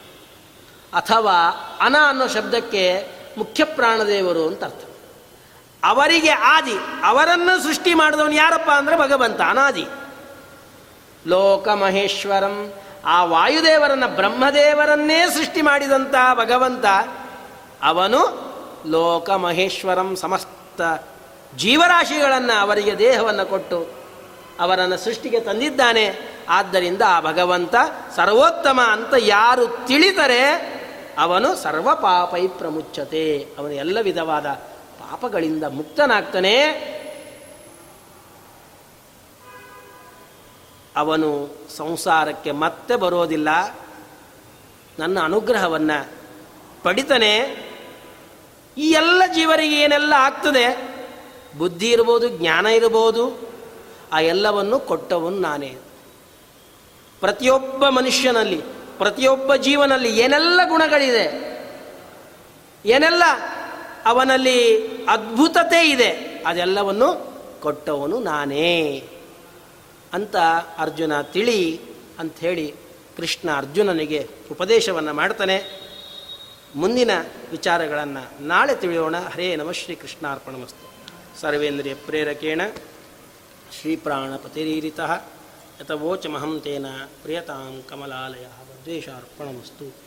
ಅಥವಾ ಅನ ಅನ್ನೋ ಶಬ್ದಕ್ಕೆ ಮುಖ್ಯ ಪ್ರಾಣದೇವರು ಅಂತ ಅರ್ಥ. ಅವರಿಗೆ ಆದಿ, ಅವರನ್ನು ಸೃಷ್ಟಿ ಮಾಡಿದವನು ಯಾರಪ್ಪ ಅಂದರೆ ಭಗವಂತ, ಅನಾದಿ. ಲೋಕ ಮಹೇಶ್ವರಂ, ಆ ವಾಯುದೇವರನ್ನ ಬ್ರಹ್ಮದೇವರನ್ನೇ ಸೃಷ್ಟಿ ಮಾಡಿದಂತಹ ಭಗವಂತ, ಅವನು ಲೋಕ ಮಹೇಶ್ವರಂ ಸಮಸ್ತ ಜೀವರಾಶಿಗಳನ್ನು ಅವರಿಗೆ ದೇಹವನ್ನು ಕೊಟ್ಟು ಅವರನ್ನು ಸೃಷ್ಟಿಗೆ ತಂದಿದ್ದಾನೆ. ಆದ್ದರಿಂದ ಆ ಭಗವಂತ ಸರ್ವೋತ್ತಮ ಅಂತ ಯಾರು ತಿಳಿದರೆ ಅವನು ಸರ್ವ ಪಾಪೈ ಪ್ರಮುಚ್ಚತೆ ಅವನು ಎಲ್ಲ ವಿಧವಾದ ಪಾಪಗಳಿಂದ ಮುಕ್ತನಾಗ್ತಾನೆ. ಅವನು ಸಂಸಾರಕ್ಕೆ ಮತ್ತೆ ಬರೋದಿಲ್ಲ. ನನ್ನ ಅನುಗ್ರಹವನ್ನು ಪಡಿತಾನೆ. ಈ ಎಲ್ಲ ಜೀವರಿಗೆ ಏನೆಲ್ಲ ಆಗ್ತದೆ? ಬುದ್ಧಿ ಇರ್ಬೋದು, ಜ್ಞಾನ ಇರ್ಬೋದು, ಆ ಎಲ್ಲವನ್ನು ಕೊಟ್ಟವನು ನಾನೇ. ಪ್ರತಿಯೊಬ್ಬ ಮನುಷ್ಯನಲ್ಲಿ, ಪ್ರತಿಯೊಬ್ಬ ಜೀವನಲ್ಲಿ ಏನೆಲ್ಲ ಗುಣಗಳಿದೆ, ಏನೆಲ್ಲ ಅವನಲ್ಲಿ ಅದ್ಭುತತೆ ಇದೆ, ಅದೆಲ್ಲವನ್ನು ಕೊಟ್ಟವನು ನಾನೇ ಅಂತ ಅರ್ಜುನ ತಿಳಿ ಅಂಥೇಳಿ ಕೃಷ್ಣ ಅರ್ಜುನನಿಗೆ ಉಪದೇಶವನ್ನು ಮಾಡ್ತಾನೆ. ಮುಂದಿನ ವಿಚಾರಗಳನ್ನು ನಾಳೆ ತಿಳಿಯೋಣ. ಹರೇ ನಮಃ ಶ್ರೀ ಕೃಷ್ಣಾರ್ಪಣಮಸ್ತು. ಸರ್ವೇಂದ್ರಿಯ ಪ್ರೇರಕೇಣ ಶ್ರೀಪ್ರಾಣಪತಿರೀರಿತಃ ಯಥವೋಚಮಹಂ ತೇನ ಪ್ರಿಯತಾಂ ಕಮಲಾಲಯ ದ್ವೇಷಾರ್ಪಣಮಸ್ತು